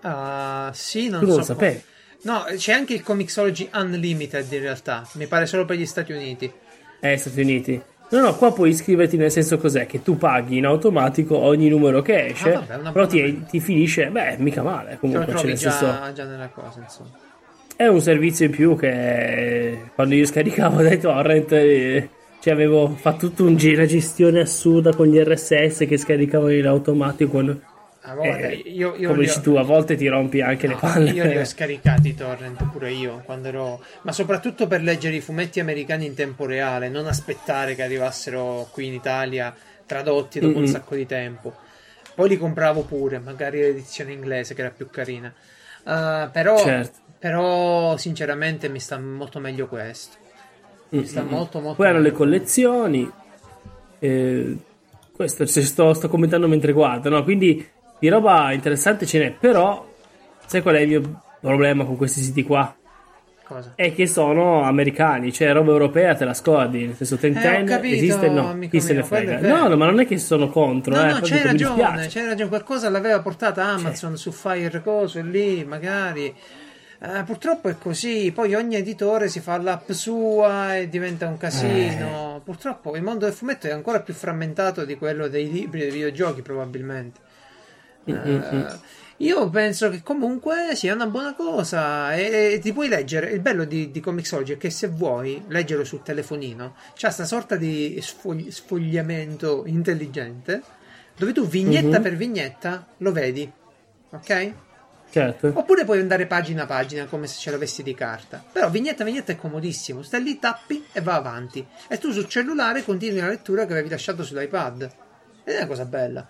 [SPEAKER 1] Uh, sì, non
[SPEAKER 2] tu
[SPEAKER 1] non
[SPEAKER 2] so lo sapevi.
[SPEAKER 1] No, c'è anche il Comixology Unlimited in realtà. Mi pare solo per gli Stati Uniti.
[SPEAKER 2] Eh, Stati Uniti. No, no, qua puoi iscriverti nel senso cos'è? Che tu paghi in automatico ogni numero che esce, ah, vabbè, però ti, ti, finisce, beh, mica male. Comunque, cioè,
[SPEAKER 1] già,
[SPEAKER 2] senso,
[SPEAKER 1] già nella cosa, insomma.
[SPEAKER 2] È un servizio in più che quando io scaricavo dai torrent eh, cioè avevo fatto tutta un, una gestione assurda con gli RSS che scaricavo in automatico
[SPEAKER 1] a volte, eh, io, io
[SPEAKER 2] come dici ho... tu, a volte ti rompi anche
[SPEAKER 1] no,
[SPEAKER 2] le palle.
[SPEAKER 1] Io li ho (laughs) scaricati i torrent pure io quando ero. Ma soprattutto per leggere i fumetti americani in tempo reale, non aspettare che arrivassero qui in Italia tradotti dopo mm-hmm. un sacco di tempo. Poi li compravo pure, magari l'edizione inglese che era più carina. Uh, però, certo. però, sinceramente, mi sta molto meglio questo. Mi mm-hmm. sta molto, molto
[SPEAKER 2] Poi hanno le collezioni. Eh, questo sto, sto, commentando mentre guardo, no? Quindi di roba interessante ce n'è, però sai qual è il mio problema con questi siti qua?
[SPEAKER 1] Cosa?
[SPEAKER 2] È che sono americani, cioè roba europea te la scordi, nel senso Ten
[SPEAKER 1] eh,
[SPEAKER 2] esiste no, chi se ne frega. No, no, ma non è che sono contro,
[SPEAKER 1] no,
[SPEAKER 2] eh,
[SPEAKER 1] no, c'hai ragione, c'hai ragione, qualcosa l'aveva portata Amazon c'è. su Fire Coso lì, magari eh, purtroppo è così, poi ogni editore si fa l'app sua e diventa un casino. Eh. Purtroppo il mondo del fumetto è ancora più frammentato di quello dei libri e dei videogiochi, probabilmente. Mm-hmm. Uh, io penso che comunque sia una buona cosa e, e ti puoi leggere. Il bello di, di Comixology è che se vuoi leggerlo sul telefonino, c'è questa sorta di sfogli, sfogliamento intelligente dove tu vignetta mm-hmm. per vignetta lo vedi, ok?
[SPEAKER 2] Certo.
[SPEAKER 1] Oppure puoi andare pagina a pagina come se ce l'avessi di carta. Però vignetta a vignetta è comodissimo. Stai lì, tappi e va avanti. E tu sul cellulare continui la lettura che avevi lasciato sull'iPad. Ed è una cosa bella.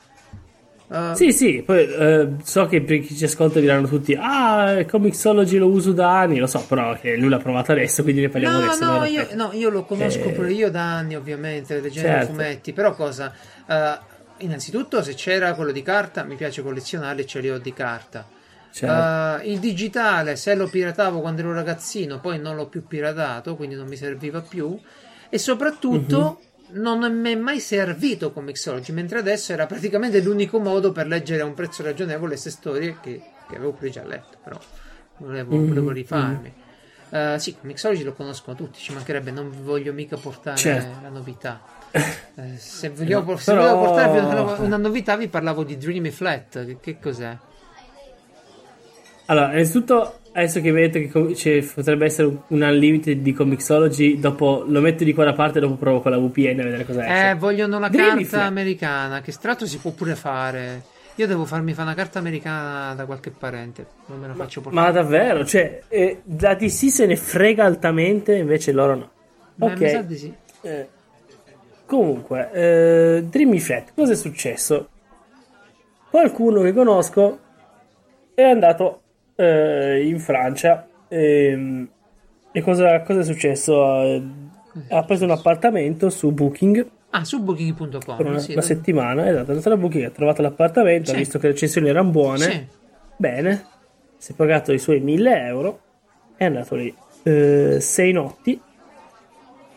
[SPEAKER 2] Uh, sì, sì, poi uh, so che per chi ci ascolta diranno tutti: Ah, Comixology lo uso da anni. Lo so, però che lui l'ha provato adesso, quindi ne parliamo
[SPEAKER 1] no,
[SPEAKER 2] adesso.
[SPEAKER 1] No, io, no, io lo conosco eh... pure io da anni, ovviamente, leggendo certo. fumetti. Però cosa? Uh, innanzitutto, se c'era quello di carta, mi piace collezionarli ce li ho di carta. Certo. il digitale, se lo piratavo quando ero ragazzino, poi non l'ho più piratato, quindi non mi serviva più. E soprattutto. Mm-hmm non mi è mai servito come Mixology, mentre adesso era praticamente l'unico modo per leggere a un prezzo ragionevole queste storie che, che avevo pure già letto, però volevo, mm-hmm. volevo rifarmi. Uh, sì, Mixology lo conoscono tutti, ci mancherebbe, non voglio mica portare certo. la novità. (laughs) Eh, se volevo, no, se però... portarvi una, una, novità, vi parlavo di Dreamy Flat. Che, che cos'è?
[SPEAKER 2] Allora, innanzitutto adesso che vedete che cioè, potrebbe essere un unlimited di Comixology, dopo lo metto di qua da parte e dopo provo con la VPN a vedere cosa
[SPEAKER 1] è. Eh, vogliono la Dreamy carta Flat. americana, che tra l'altro si può pure fare. Io devo farmi fare una carta americana da qualche parente, non me la faccio portare.
[SPEAKER 2] Ma davvero? Cioè, eh, la DC se ne frega altamente, invece loro no.
[SPEAKER 1] Beh, ok. Mi sa di sì.
[SPEAKER 2] Eh, comunque, eh, Dreamy Flat, cosa è successo? Qualcuno che conosco è andato eh, in Francia e, ehm, e cosa, cosa, è successo? Ha preso un appartamento su Booking.
[SPEAKER 1] Ah, su booking.com
[SPEAKER 2] per una,
[SPEAKER 1] sì,
[SPEAKER 2] una settimana, esatto, è andato da Booking, ha trovato l'appartamento, sì. ha visto che le recensioni erano buone.
[SPEAKER 1] Sì.
[SPEAKER 2] Bene, si è pagato i suoi 1000 euro, è andato lì eh, sei notti,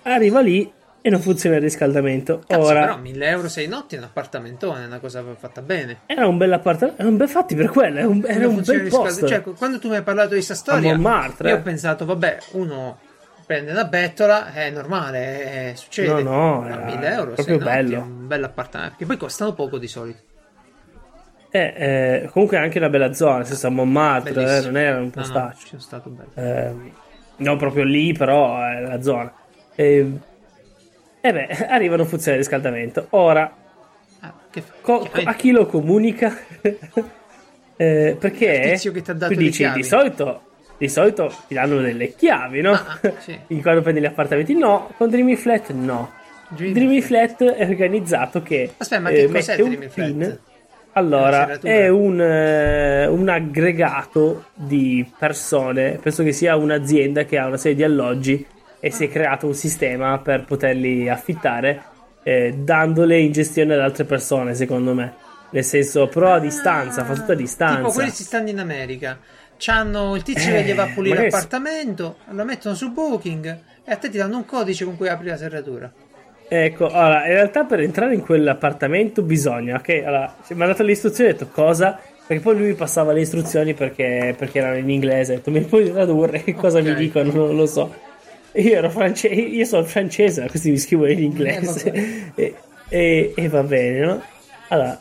[SPEAKER 2] arriva lì e non funziona il riscaldamento.
[SPEAKER 1] Cazzo,
[SPEAKER 2] Ora,
[SPEAKER 1] però 1000 euro sei notti è un appartamentone, è una cosa fatta bene.
[SPEAKER 2] Era un bel appartamento, era un bel fatti per quello, era un, era un bel posto.
[SPEAKER 1] Cioè, quando tu mi hai parlato di questa storia, io ho pensato, vabbè, uno prende una bettola, è normale, è, succede.
[SPEAKER 2] No, no,
[SPEAKER 1] era 1000 euro,
[SPEAKER 2] proprio bello.
[SPEAKER 1] Notti, un bel appartamento, perché poi costano poco di solito.
[SPEAKER 2] Eh, eh, comunque anche una bella zona, se a Montmartre, eh, non era un postaccio.
[SPEAKER 1] No, no, stato bello.
[SPEAKER 2] Eh, non proprio lì, però è la zona. Eh, e beh, (laughs) arriva non funziona il riscaldamento. Ora, ah, che co- a chi lo comunica? (laughs) eh, perché tu dici di solito, di solito ti danno delle chiavi, no? Ah, ah (laughs) sì. quando prendi gli appartamenti, no. Con Dreamy Flat, no. Dreamy, Dreamy Flat. Flat è organizzato che,
[SPEAKER 1] Aspetta, ma che eh, cos'è Dreamy Flat? Pin,
[SPEAKER 2] allora, è un, uh, un, aggregato di persone, penso che sia un'azienda che ha una serie di alloggi e si è creato un sistema per poterli affittare eh, dandole in gestione ad altre persone, secondo me. Nel senso, però a distanza, fa tutto a distanza.
[SPEAKER 1] Tipo quelli si stanno in America. C'hanno il tizio eh, che gli va a pulire l'appartamento, lo mettono su Booking e a te ti danno un codice con cui apri la serratura.
[SPEAKER 2] Ecco, allora, in realtà per entrare in quell'appartamento bisogna, ok? Allora, mi ha dato le istruzioni, ho detto cosa? Perché poi lui mi passava le istruzioni perché, perché erano in inglese, ho detto mi puoi tradurre, che (laughs) cosa okay. mi dicono, non lo so. Io ero francese, io sono francese, questi mi scrivo in inglese. (laughs) Eh, e, e, va bene, no? Allora,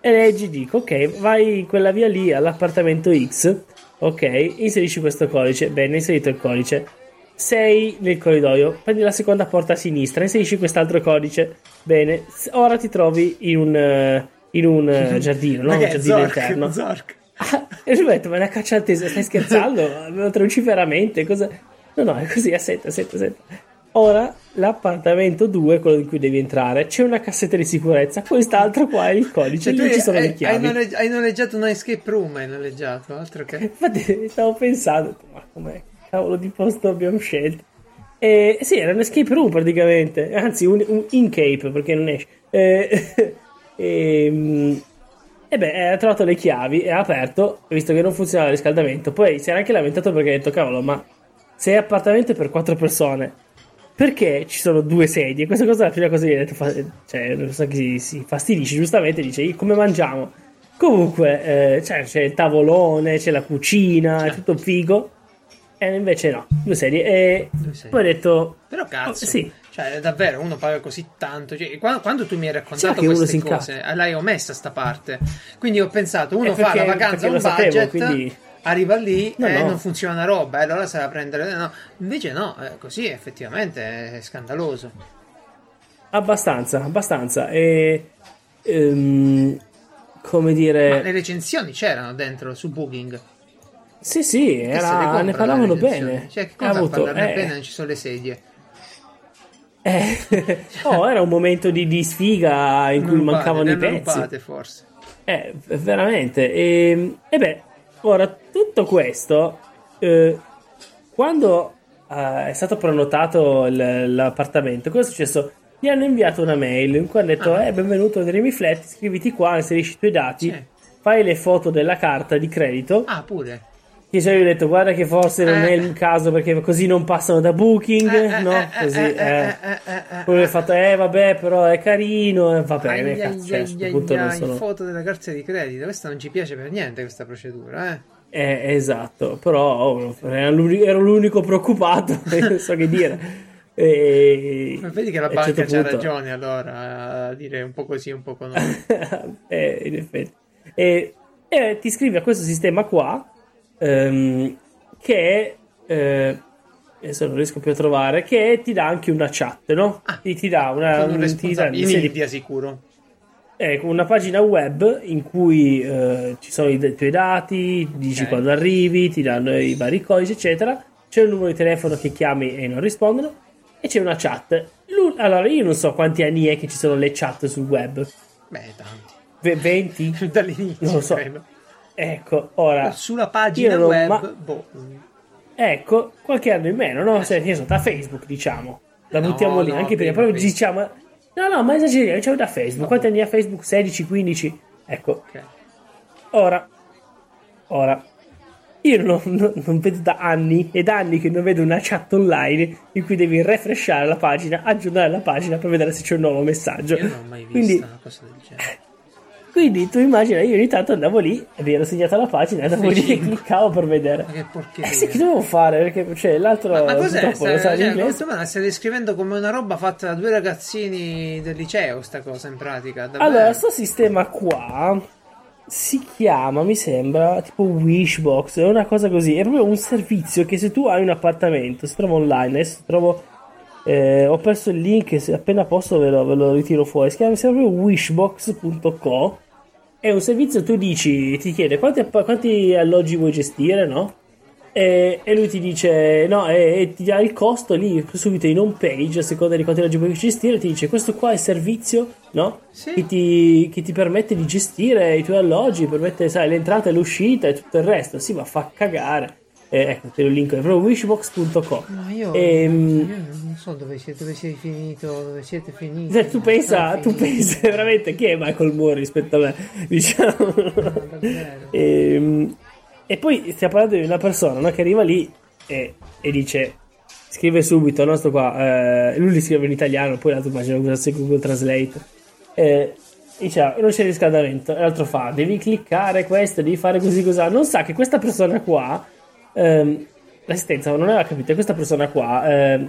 [SPEAKER 2] e leggi, dico, ok, vai in quella via lì all'appartamento X, ok, inserisci questo codice, bene, inserito il codice. Sei nel corridoio, prendi la seconda porta a sinistra, inserisci quest'altro codice, bene, ora ti trovi in un, eh, in un eh, (laughs) giardino, no? Un giardino Zork, interno.
[SPEAKER 1] Zork.
[SPEAKER 2] Ah, (laughs) e lui mi ha detto, ma è una caccia attesa, stai scherzando? Me lo traduci veramente? Cosa... No, no, è così, aspetta, aspetta, aspetta. Ora l'appartamento 2, quello in cui devi entrare, c'è una cassetta di sicurezza, quest'altro qua è il codice, cioè, lì ci sono hai, le chiavi.
[SPEAKER 1] Hai, noleggi- hai, noleggiato un escape room, hai noleggiato, altro che... (laughs)
[SPEAKER 2] Infatti stavo pensando, ma come cavolo di posto abbiamo scelto? E, sì, era un escape room praticamente, anzi un, un in-cape perché non esce. E, (laughs) e, e beh, ha trovato le chiavi, ha aperto, visto che non funzionava il riscaldamento. Poi si era anche lamentato perché ha detto, cavolo, ma se è appartamento per quattro persone, perché ci sono due sedie? Questa cosa è la prima cosa che gli ha detto, cioè, non so che si, si fastidisce, giustamente dice, come mangiamo? Comunque, eh, cioè, c'è il tavolone, c'è la cucina, è tutto figo. E invece no, due sedie. E due sedie. poi ho detto...
[SPEAKER 1] Però cazzo, oh, sì. Cioè, davvero, uno paga così tanto. Cioè, quando, quando, tu mi hai raccontato queste cose, l'hai omessa sta parte. Quindi ho pensato, uno perché, fa la vacanza un budget, sapevo, quindi... arriva lì no, e no. non funziona una roba, e allora se la prendere... No. Invece no, eh, così effettivamente è scandaloso.
[SPEAKER 2] Abbastanza, abbastanza. E... Um, come dire...
[SPEAKER 1] Ma le recensioni c'erano dentro su Booking.
[SPEAKER 2] Sì, sì, era, ne parlavano bene.
[SPEAKER 1] Cioè, che cosa avuto, parlarne eh, bene non ci sono le sedie?
[SPEAKER 2] Eh, (laughs) oh, era un momento di, di sfiga in cui mancavano i pezzi.
[SPEAKER 1] Rubate, forse.
[SPEAKER 2] Eh, veramente. E, e, beh, ora tutto questo, eh, quando eh, è stato prenotato l- l'appartamento, cosa è successo? Gli hanno inviato una mail in cui hanno detto: ah. eh, benvenuto a Dreamy Flat, iscriviti qua, inserisci i tuoi dati, sì. fai le foto della carta di credito.
[SPEAKER 1] Ah, pure
[SPEAKER 2] io ci avevo detto, guarda che forse non è il caso perché così non passano da booking, eh, no? Così, eh. Poi ho fatto, eh vabbè, però è carino, eh, va bene, cazzo, cioè, a punto non sono...
[SPEAKER 1] foto della carta di credito, questa non ci piace per niente, questa procedura, eh.
[SPEAKER 2] Eh, esatto, però oh, ero l'unico preoccupato, (laughs) non so che dire. E,
[SPEAKER 1] Ma vedi che la banca certo c'ha ragione allora a dire un po' così, un po' (laughs) no.
[SPEAKER 2] eh, in effetti. E, e ti iscrivi a questo sistema qua ehm, che eh, adesso non riesco più a trovare che ti dà anche una chat no?
[SPEAKER 1] Ah,
[SPEAKER 2] ti, ti dà una
[SPEAKER 1] un ti dà, in India sicuro.
[SPEAKER 2] Ecco una pagina web in cui eh, ci sono i, tuoi dati dici okay. quando arrivi ti danno i vari codici eccetera. C'è un numero di telefono che chiami e non rispondono e c'è una chat. Allora io non so quanti anni è che ci sono le chat sul web.
[SPEAKER 1] Beh tanti.
[SPEAKER 2] V- 20 (laughs)
[SPEAKER 1] dall'inizio non lo so. credo.
[SPEAKER 2] Ecco, ora...
[SPEAKER 1] Sulla pagina web... Ma... Boh.
[SPEAKER 2] Ecco, qualche anno in meno, no? Se, io da Facebook, diciamo. La buttiamo no, lì, no, anche perché proprio diciamo... No, no, ma esageriamo, diciamo da Facebook. Quanti anni ha Facebook? 16, 15? Ecco. Okay. Ora... Ora... Io non, non, non, vedo da anni ed anni che non vedo una chat online in cui devi refreshare la pagina, aggiornare la pagina per vedere se c'è un nuovo messaggio.
[SPEAKER 1] Io non ho mai visto Quindi, una cosa del genere.
[SPEAKER 2] Quindi tu immagina, io ogni tanto andavo lì mi ero segnata la pagina e andavo lì e cliccavo per vedere.
[SPEAKER 1] Ma che porcheria.
[SPEAKER 2] Eh sì, che dovevo fare? Perché cioè, l'altro.
[SPEAKER 1] Ma, ma cos'è? Sta, cioè, cioè, stai descrivendo come una roba fatta da due ragazzini del liceo, sta cosa in pratica. Davvero?
[SPEAKER 2] Allora, questo sistema qua si chiama, mi sembra, tipo Wishbox, è una cosa così. È proprio un servizio che se tu hai un appartamento, si trova online, adesso trovo. Eh, ho perso il link, se appena posso ve lo, ve lo ritiro fuori. Si chiama proprio wishbox.co è un servizio, tu dici, ti chiede quanti, quanti alloggi vuoi gestire, no? E, e, lui ti dice no e, e, ti dà il costo lì subito in home page a seconda di quanti alloggi vuoi gestire ti dice questo qua è il servizio no?
[SPEAKER 1] Sì.
[SPEAKER 2] Che, ti, che, ti, permette di gestire i tuoi alloggi permette sai l'entrata e l'uscita e tutto il resto sì ma fa cagare eh, ecco te lo link è proprio wishbox.com
[SPEAKER 1] ma io, e, ehm, io, non so dove siete, dove sei finito dove siete finiti.
[SPEAKER 2] Cioè, tu pensa tu pensi (laughs) veramente chi è Michael Moore rispetto a me? (laughs) Diciamo. E, ehm, e, poi stiamo parlando di una persona no, che arriva lì e, e dice scrive subito no sto qua eh, lui li scrive in italiano poi l'altro immagino usasse Google Translate. Eh, dice ah, non c'è riscaldamento. E l'altro fa devi cliccare questo devi fare così così non sa che questa persona qua ehm, l'assistenza non aveva capito questa persona qua ehm,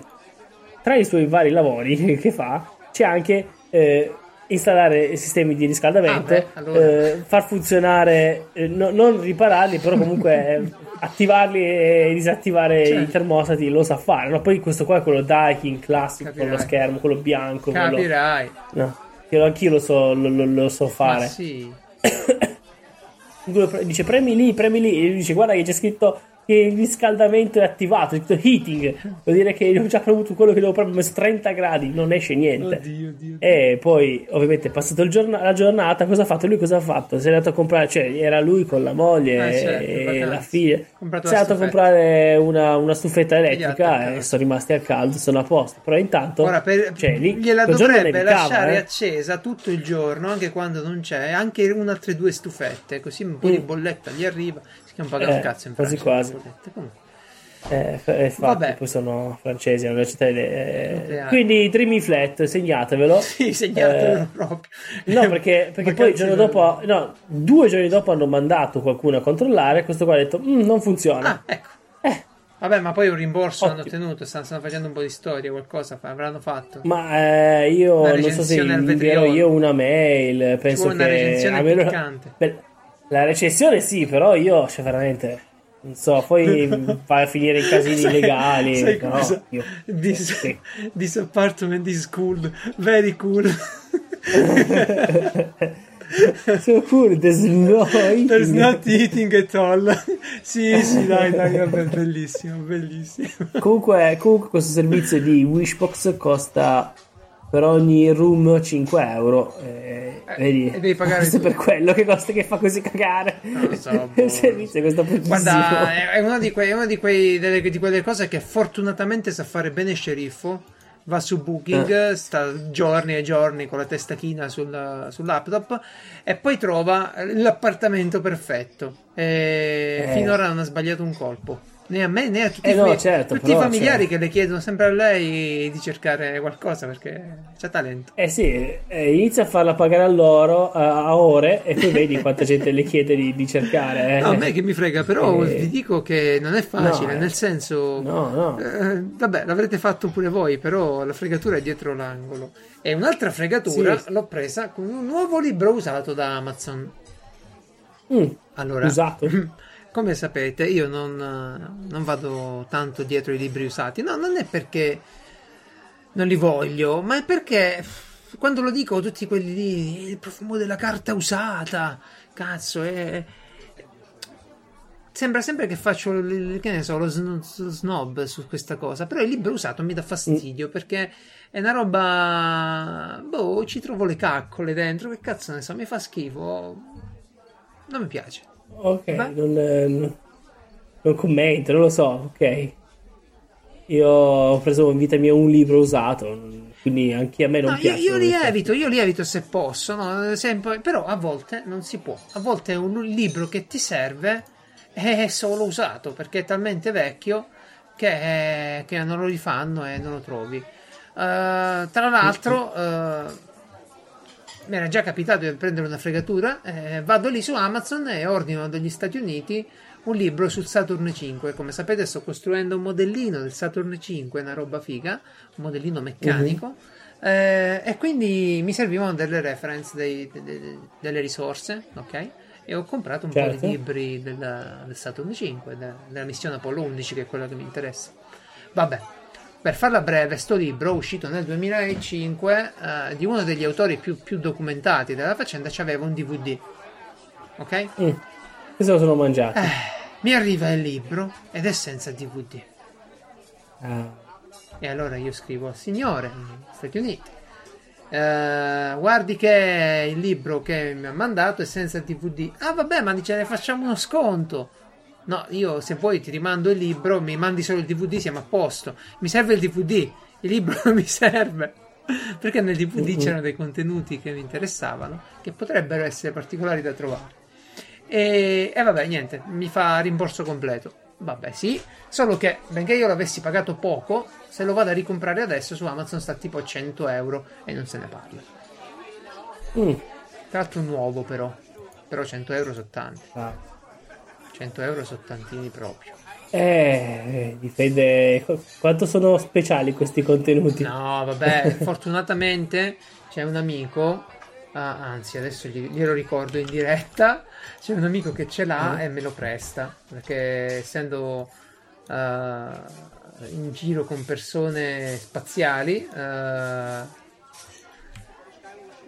[SPEAKER 2] tra i suoi vari lavori (laughs) che fa c'è anche eh, installare sistemi di riscaldamento, ah, beh, allora. eh, far funzionare, eh, no, non ripararli, però comunque eh, (laughs) attivarli e disattivare certo. i termostati lo sa fare. No? Poi questo qua è quello Daikin classico Capirai. con lo schermo, quello bianco.
[SPEAKER 1] Capirai.
[SPEAKER 2] Quello... No, che anch'io lo so, lo, lo, lo so fare. Ma
[SPEAKER 1] sì. (coughs)
[SPEAKER 2] dice premi lì, premi lì, e lui dice guarda che c'è scritto che il riscaldamento è attivato, il heating, vuol dire che ho già premuto quello che devo proprio messo 30 gradi, non esce niente. Oddio, oddio. E poi, ovviamente, è passato giorn- la giornata, cosa ha fatto? Lui cosa ha fatto? Si è andato a comprare, cioè, era lui con la moglie ah, certo, e la figlia. Si è andato a comprare una, una stufetta elettrica e sono rimasti al caldo, sono a posto. Però intanto,
[SPEAKER 1] Ora, per, cioè, lì, gliela dovrebbe lasciare eh? accesa tutto il giorno, anche quando non c'è, anche una altre due stufette, così un po' mm. di bolletta gli arriva che non paga
[SPEAKER 2] eh,
[SPEAKER 1] un cazzo in
[SPEAKER 2] quasi quasi. Eh, eh, infatti, poi sono francesi all'università eh, quindi Dreamy Flat segnatevelo (laughs)
[SPEAKER 1] sì segnatevelo eh, proprio
[SPEAKER 2] no perché, perché poi il giorno dopo no, due giorni dopo hanno mandato qualcuno a controllare questo qua ha detto mm, non funziona
[SPEAKER 1] ah ecco eh. Vabbè, ma poi un rimborso Ottimo. hanno ottenuto, stanno, stanno, facendo un po' di storia, qualcosa avranno fatto.
[SPEAKER 2] Ma eh, io non so se invierò io una mail, penso che... Una recensione piccante. Per la recensione sì, però io, cioè veramente, non so, poi (laughs) va a finire in casini legali. Sai no, cosa? Io,
[SPEAKER 1] this, sì. this apartment is cool, very cool. (laughs)
[SPEAKER 2] so cool, there's no
[SPEAKER 1] eating. There's not eating at all. sì, sì, dai, dai, vabbè, bellissimo, bellissimo.
[SPEAKER 2] Comunque, comunque questo servizio di Wishbox costa per ogni room 5 euro. Eh, eh, vedi, e devi pagare questo per quello che costa che fa così cagare. Non so, (laughs) boh. il servizio costa pochissimo.
[SPEAKER 1] Guarda, è una, di, quei, una di, quei, delle, di, quelle cose che fortunatamente sa fare bene sceriffo. Va su Booking, eh. sta giorni e giorni con la testa china sul, sul laptop e poi trova l'appartamento perfetto. E eh. finora non ha sbagliato un colpo né a me né a tutti, eh no, certo, tutti però, i familiari cioè... che le chiedono sempre a lei di cercare qualcosa perché c'è talento.
[SPEAKER 2] Eh sì, eh, inizia a farla pagare a loro a, a ore e poi vedi quanta gente le chiede di, di cercare. Eh.
[SPEAKER 1] No, a me che mi frega, però eh... vi dico che non è facile, no, nel senso... No, no. Eh, vabbè, l'avrete fatto pure voi, però la fregatura è dietro l'angolo. E un'altra fregatura sì. l'ho presa con un nuovo libro usato da Amazon.
[SPEAKER 2] Mm, allora, usato? (laughs)
[SPEAKER 1] come sapete, io non, non, vado tanto dietro i libri usati. No, non è perché non li voglio, ma è perché quando lo dico, tutti quelli lì, il profumo della carta usata, cazzo, è. Sembra sempre che faccio che ne so, lo, snob su questa cosa, però il libro usato mi dà fastidio mm. perché è una roba. Boh, ci trovo le caccole dentro. Che cazzo ne so, mi fa schifo. Non mi piace.
[SPEAKER 2] Ok, non, non, non, commento, non lo so, ok. Io ho preso in vita mia un libro usato, quindi anche a me non no, piace.
[SPEAKER 1] Io, io li evito, io li evito se posso, no? Sempre, però a volte non si può. A volte un libro che ti serve è solo usato perché è talmente vecchio che, che non lo rifanno e non lo trovi. Uh, tra l'altro... Uh, mi era già capitato di prendere una fregatura, eh, vado lì su Amazon e ordino dagli Stati Uniti un libro sul Saturn 5. Come sapete sto costruendo un modellino del Saturn 5, una roba figa, un modellino meccanico. Uh-huh. Eh, e quindi mi servivano delle reference, dei, de, de, delle risorse, ok? E ho comprato un certo. po' di certo. libri del, del Saturn 5, de, della missione Apollo 11, che è quella che mi interessa. Vabbè, per farla breve, sto libro, uscito nel 2005, eh, di uno degli autori più, più, documentati della faccenda, c'aveva un DVD. Ok?
[SPEAKER 2] Mm. Questo lo sono mangiato. Eh,
[SPEAKER 1] mi arriva il libro ed è senza DVD. Ah. E allora io scrivo signore, Stati Uniti. Uh, guardi che il libro che mi ha mandato è senza DVD. Ah, vabbè, ma dice ne facciamo uno sconto. No, io se vuoi ti rimando il libro, mi mandi solo il DVD, siamo a posto. Mi serve il DVD, il libro non (laughs) mi serve. Perché nel DVD uh-huh. c'erano dei contenuti che mi interessavano, che potrebbero essere particolari da trovare. E, e vabbè, niente, mi fa rimborso completo. Vabbè, sì, solo che benché io l'avessi pagato poco, se lo vado a ricomprare adesso su Amazon sta tipo a 100 euro e non se ne parla. Mm. Tra l'altro nuovo però, però 100 euro sono tanti. Ah. 100 euro sono tantini proprio.
[SPEAKER 2] Eh, dipende quanto sono speciali questi contenuti.
[SPEAKER 1] No, vabbè, (laughs) fortunatamente c'è un amico, ah, anzi adesso glielo ricordo in diretta, c'è un amico che ce l'ha mm. e me lo presta, perché essendo uh, in giro con persone spaziali, uh,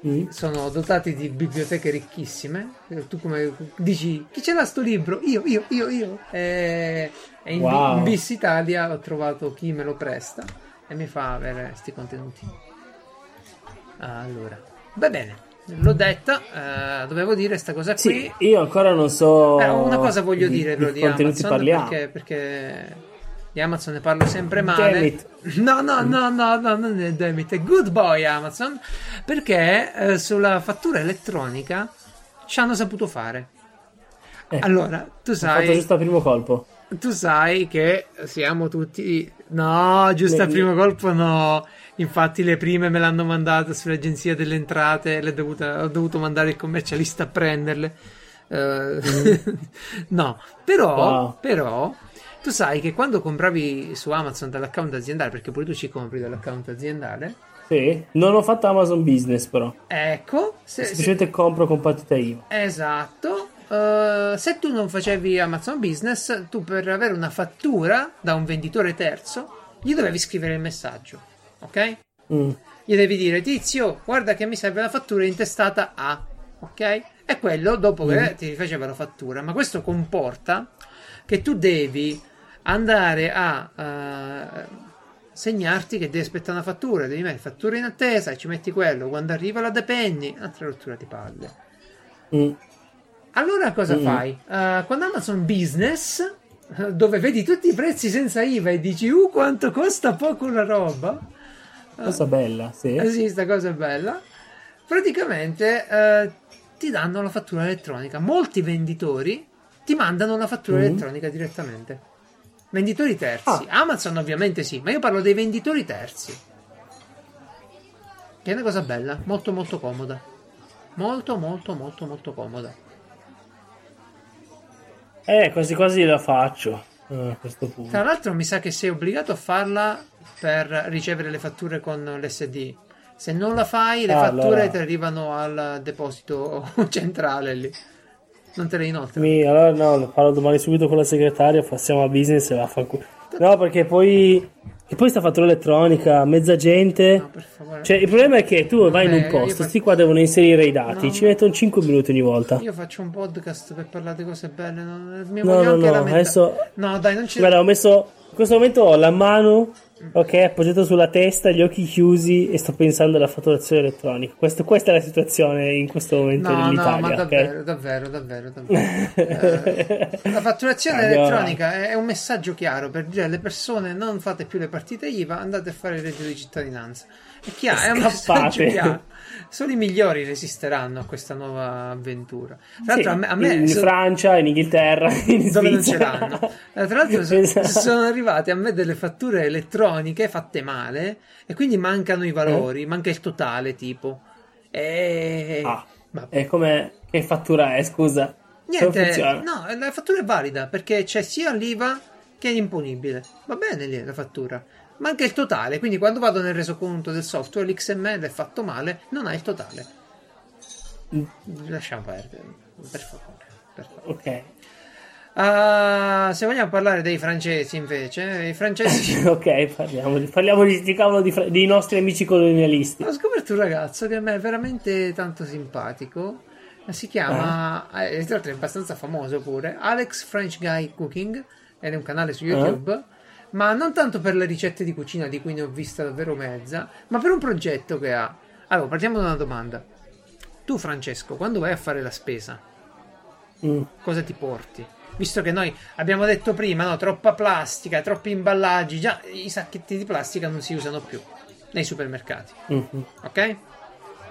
[SPEAKER 1] mm. sono dotati di biblioteche ricchissime. Tu come dici, chi ce l'ha sto libro? Io, io, io, io. E, e in, wow. in Bis Italia ho trovato chi me lo presta e mi fa avere questi contenuti. Allora, va bene. L'ho detta, eh, dovevo dire questa cosa qui.
[SPEAKER 2] Sì, io ancora non so.
[SPEAKER 1] Eh, una cosa voglio di, dire,
[SPEAKER 2] di, di Amazon parliamo.
[SPEAKER 1] Perché, perché di Amazon ne parlo sempre male. (laughs) No, no, no, no, no, non è Demit, è Good Boy Amazon. Perché eh, sulla fattura elettronica ci hanno saputo fare. Eh, allora, tu sai. Ho
[SPEAKER 2] fatto giusto al primo colpo.
[SPEAKER 1] Tu sai che siamo tutti. No, giusto al primo colpo no. Infatti, le prime me l'hanno mandata sull'agenzia delle entrate. Le dovuta, ho dovuto mandare il commercialista a prenderle. Uh, mm. (laughs) no, però, wow. però tu sai che quando compravi su Amazon dall'account aziendale, perché pure tu ci compri dall'account aziendale.
[SPEAKER 2] Sì, non ho fatto Amazon Business però.
[SPEAKER 1] Ecco.
[SPEAKER 2] Se, Semplicemente se... compro con partita IVA.
[SPEAKER 1] Esatto. Uh, se tu non facevi Amazon Business, tu per avere una fattura da un venditore terzo, gli dovevi scrivere il messaggio. Ok? Mm. Gli devi dire, tizio, guarda che mi serve la fattura intestata a. Ok? E quello dopo mm. che ti faceva la fattura. Ma questo comporta che tu devi andare a uh, segnarti che devi aspettare una fattura, devi mettere fattura in attesa e ci metti quello. Quando arriva la depenni, altra rottura di palle. Mm. Allora cosa mm. fai? Uh, quando Amazon Business, dove vedi tutti i prezzi senza IVA e dici, uh, quanto costa poco la roba.
[SPEAKER 2] Cosa uh, bella, sì.
[SPEAKER 1] Eh, sì, sta cosa è bella. Praticamente uh, ti danno la fattura elettronica. Molti venditori ti mandano la fattura mm. elettronica direttamente. Venditori terzi. Ah. Amazon ovviamente sì, ma io parlo dei venditori terzi. Che è una cosa bella, molto molto comoda. Molto molto molto molto comoda.
[SPEAKER 2] Eh, quasi quasi la faccio eh, a questo punto.
[SPEAKER 1] Tra l'altro mi sa che sei obbligato a farla per ricevere le fatture con l'SD. Se non la fai, le ah, fatture allora. ti arrivano al deposito (laughs) centrale lì non te le inoltre.
[SPEAKER 2] Mi, allora no, lo farò domani subito con la segretaria, passiamo a business e vaffanculo. No, perché poi. E poi sta fattura elettronica, mezza gente. No, per favore. Cioè, il problema è che tu Vabbè, vai in un posto, faccio... qua devono inserire i dati, no, ci mettono 5 minuti ogni volta.
[SPEAKER 1] Io faccio un podcast per parlare di cose belle. No, mi
[SPEAKER 2] no, no, no adesso.
[SPEAKER 1] No, dai, non ci.
[SPEAKER 2] Guarda, ho messo. In questo momento ho la mano Ok, appoggiato sulla testa, gli occhi chiusi e sto pensando alla fatturazione elettronica. Questo, questa è la situazione in questo momento no, nell'Italia. No, ma
[SPEAKER 1] davvero, okay? davvero, davvero, davvero. eh, la fatturazione allora. elettronica è un messaggio chiaro per dire alle persone non fate più le partite IVA, andate a fare il reddito di cittadinanza. È chiaro, è un messaggio chiaro solo i migliori resisteranno a questa nuova avventura.
[SPEAKER 2] Tra l'altro, sì, a me, in so... Francia, in Inghilterra, in
[SPEAKER 1] dove non ce l'hanno. Eh, tra l'altro, (laughs) esatto. sono arrivate a me delle fatture elettroniche fatte male e quindi mancano i valori, eh? manca il totale, tipo. E...
[SPEAKER 2] Ah, e come che fattura è? Scusa.
[SPEAKER 1] Niente, no, la fattura è valida perché c'è sia l'IVA che l'imponibile. Va bene lì la fattura ma anche il totale. Quindi quando vado nel resoconto del software, l'XML è fatto male, non ha il totale. Mm. Lasciamo perdere, per favore. Per favore.
[SPEAKER 2] Ok.
[SPEAKER 1] Uh, se vogliamo parlare dei francesi, invece, i francesi. (laughs)
[SPEAKER 2] ok, parliamo, parliamo di, di, di, dei nostri amici colonialisti.
[SPEAKER 1] Ho scoperto un ragazzo che a me è veramente tanto simpatico. Si chiama, eh. eh tra l'altro è abbastanza famoso pure, Alex French Guy Cooking. Ed è un canale su YouTube. Eh ma non tanto per le ricette di cucina di cui ne ho vista davvero mezza, ma per un progetto che ha. Allora, partiamo da una domanda. Tu, Francesco, quando vai a fare la spesa, mm. cosa ti porti? Visto che noi abbiamo detto prima, no, troppa plastica, troppi imballaggi, già i sacchetti di plastica non si usano più nei supermercati. Mm-hmm. Ok?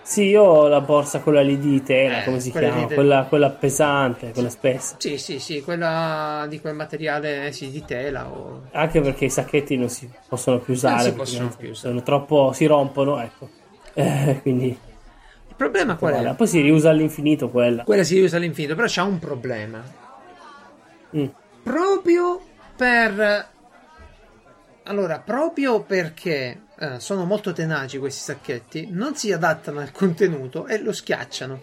[SPEAKER 2] Sì, io ho la borsa quella lì di tela, eh, come si chiama? Quella, quella, pesante, quella spessa.
[SPEAKER 1] Sì, sì, sì, quella di quel materiale sì, di tela. O...
[SPEAKER 2] Anche perché i sacchetti non si possono più usare. Non
[SPEAKER 1] si possono più usare.
[SPEAKER 2] Sono troppo, si rompono, ecco. Eh, quindi...
[SPEAKER 1] Il problema qual è?
[SPEAKER 2] Poi si riusa all'infinito quella.
[SPEAKER 1] Quella si riusa all'infinito, però c'ha un problema. Mm. Proprio per... Allora, proprio perché eh, sono molto tenaci questi sacchetti, non si adattano al contenuto e lo schiacciano.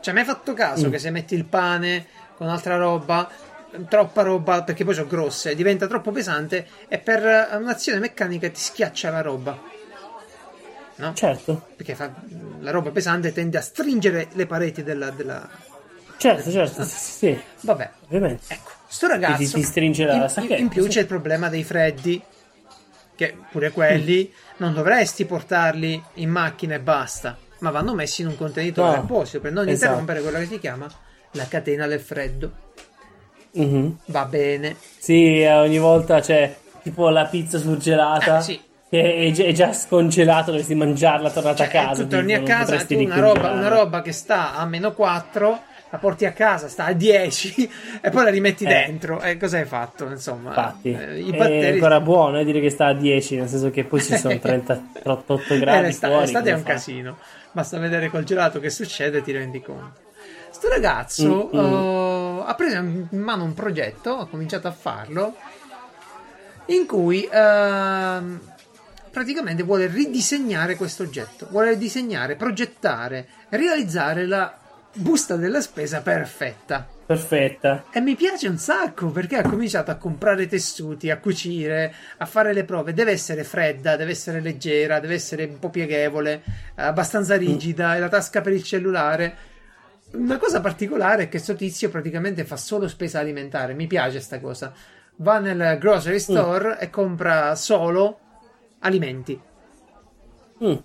[SPEAKER 1] Cioè, mi hai fatto caso mm. che se metti il pane con altra roba, troppa roba, perché poi sono grosse, diventa troppo pesante e per un'azione meccanica ti schiaccia la roba. no?
[SPEAKER 2] Certo.
[SPEAKER 1] Perché fa, la roba pesante tende a stringere le pareti della... della...
[SPEAKER 2] Certo, certo, (laughs) sì, sì.
[SPEAKER 1] Vabbè,
[SPEAKER 2] ovviamente.
[SPEAKER 1] Ecco, sto ragazzo...
[SPEAKER 2] Ti, ti stringe la
[SPEAKER 1] in,
[SPEAKER 2] sacchetta.
[SPEAKER 1] in più
[SPEAKER 2] sì.
[SPEAKER 1] c'è il problema dei freddi, che pure quelli non dovresti portarli in macchina e basta, ma vanno messi in un contenitore
[SPEAKER 2] No,
[SPEAKER 1] apposito per non
[SPEAKER 2] esatto.
[SPEAKER 1] interrompere quella che si chiama la catena del freddo.
[SPEAKER 2] Mhm.
[SPEAKER 1] Va bene.
[SPEAKER 2] Sì, eh, ogni volta c'è tipo la pizza surgelata.
[SPEAKER 1] Eh, sì.
[SPEAKER 2] Che è già, scongelata, dovresti mangiarla tornata a
[SPEAKER 1] Cioè,
[SPEAKER 2] casa.
[SPEAKER 1] tu torni a
[SPEAKER 2] tipo, non
[SPEAKER 1] casa, tu una roba, una roba che sta a meno 4, la porti a casa, sta a 10 (laughs) e poi la rimetti
[SPEAKER 2] Eh.
[SPEAKER 1] dentro. E cosa hai fatto? Insomma,
[SPEAKER 2] Infatti,
[SPEAKER 1] eh, i
[SPEAKER 2] è
[SPEAKER 1] batteri.
[SPEAKER 2] ancora buono eh, dire che sta a 10, nel senso che poi ci sono (laughs) 38
[SPEAKER 1] Eh,
[SPEAKER 2] gradi
[SPEAKER 1] l'estate,
[SPEAKER 2] fuori.
[SPEAKER 1] l'estate è un
[SPEAKER 2] fa?
[SPEAKER 1] casino. Basta vedere col gelato che succede e ti rendi conto. Sto ragazzo
[SPEAKER 2] Mm, mm.
[SPEAKER 1] eh, ha preso in mano un progetto, ha cominciato a farlo, in cui ehm, praticamente vuole ridisegnare questo oggetto, vuole disegnare, progettare, realizzare la busta della spesa perfetta.
[SPEAKER 2] Perfetta.
[SPEAKER 1] E mi piace un sacco perché ha cominciato a comprare tessuti, a cucire, a fare le prove. Deve essere fredda, deve essere leggera, deve essere un po' pieghevole, abbastanza rigida. E la tasca per il cellulare. Una cosa particolare è che questo tizio praticamente fa solo spesa alimentare. Mi piace sta cosa. Va nel grocery store e compra solo alimenti.
[SPEAKER 2] Mm.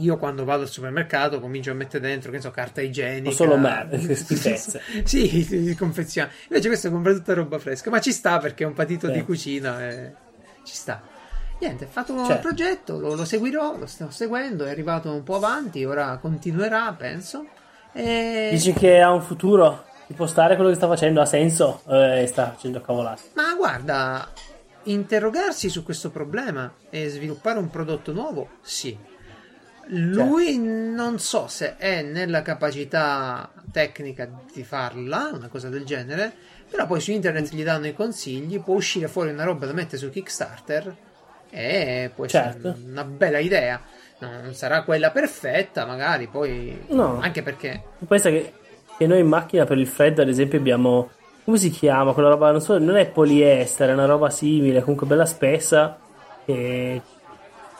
[SPEAKER 1] Io quando vado al supermercato comincio a mettere dentro, che ne so, carta igienica.
[SPEAKER 2] O solo merda, (laughs) (laughs)
[SPEAKER 1] sì, confezione. Invece questo compra tutta roba fresca, ma ci sta perché è un patito
[SPEAKER 2] Sì.
[SPEAKER 1] di cucina e ci sta. Niente, è fatto il
[SPEAKER 2] Certo.
[SPEAKER 1] progetto, lo, lo seguirò, lo sto seguendo, è arrivato un po' avanti, ora continuerà, penso. E...
[SPEAKER 2] Dici che ha un futuro? Può stare quello che sta facendo? Ha senso? Eh, sta facendo cavolate.
[SPEAKER 1] Ma guarda, interrogarsi su questo problema e sviluppare un prodotto nuovo, sì. Lui non so se è nella capacità tecnica di farla, una cosa del genere, però poi su internet gli danno i consigli, può uscire fuori una roba da mettere su Kickstarter e può essere
[SPEAKER 2] Certo.
[SPEAKER 1] una bella idea. Non sarà quella perfetta, magari poi
[SPEAKER 2] No.
[SPEAKER 1] anche perché
[SPEAKER 2] Pensa che, che noi in macchina per il freddo, ad esempio, abbiamo. Come si chiama? Quella roba, non so, non è poliestere, è una roba simile, comunque bella spessa. Che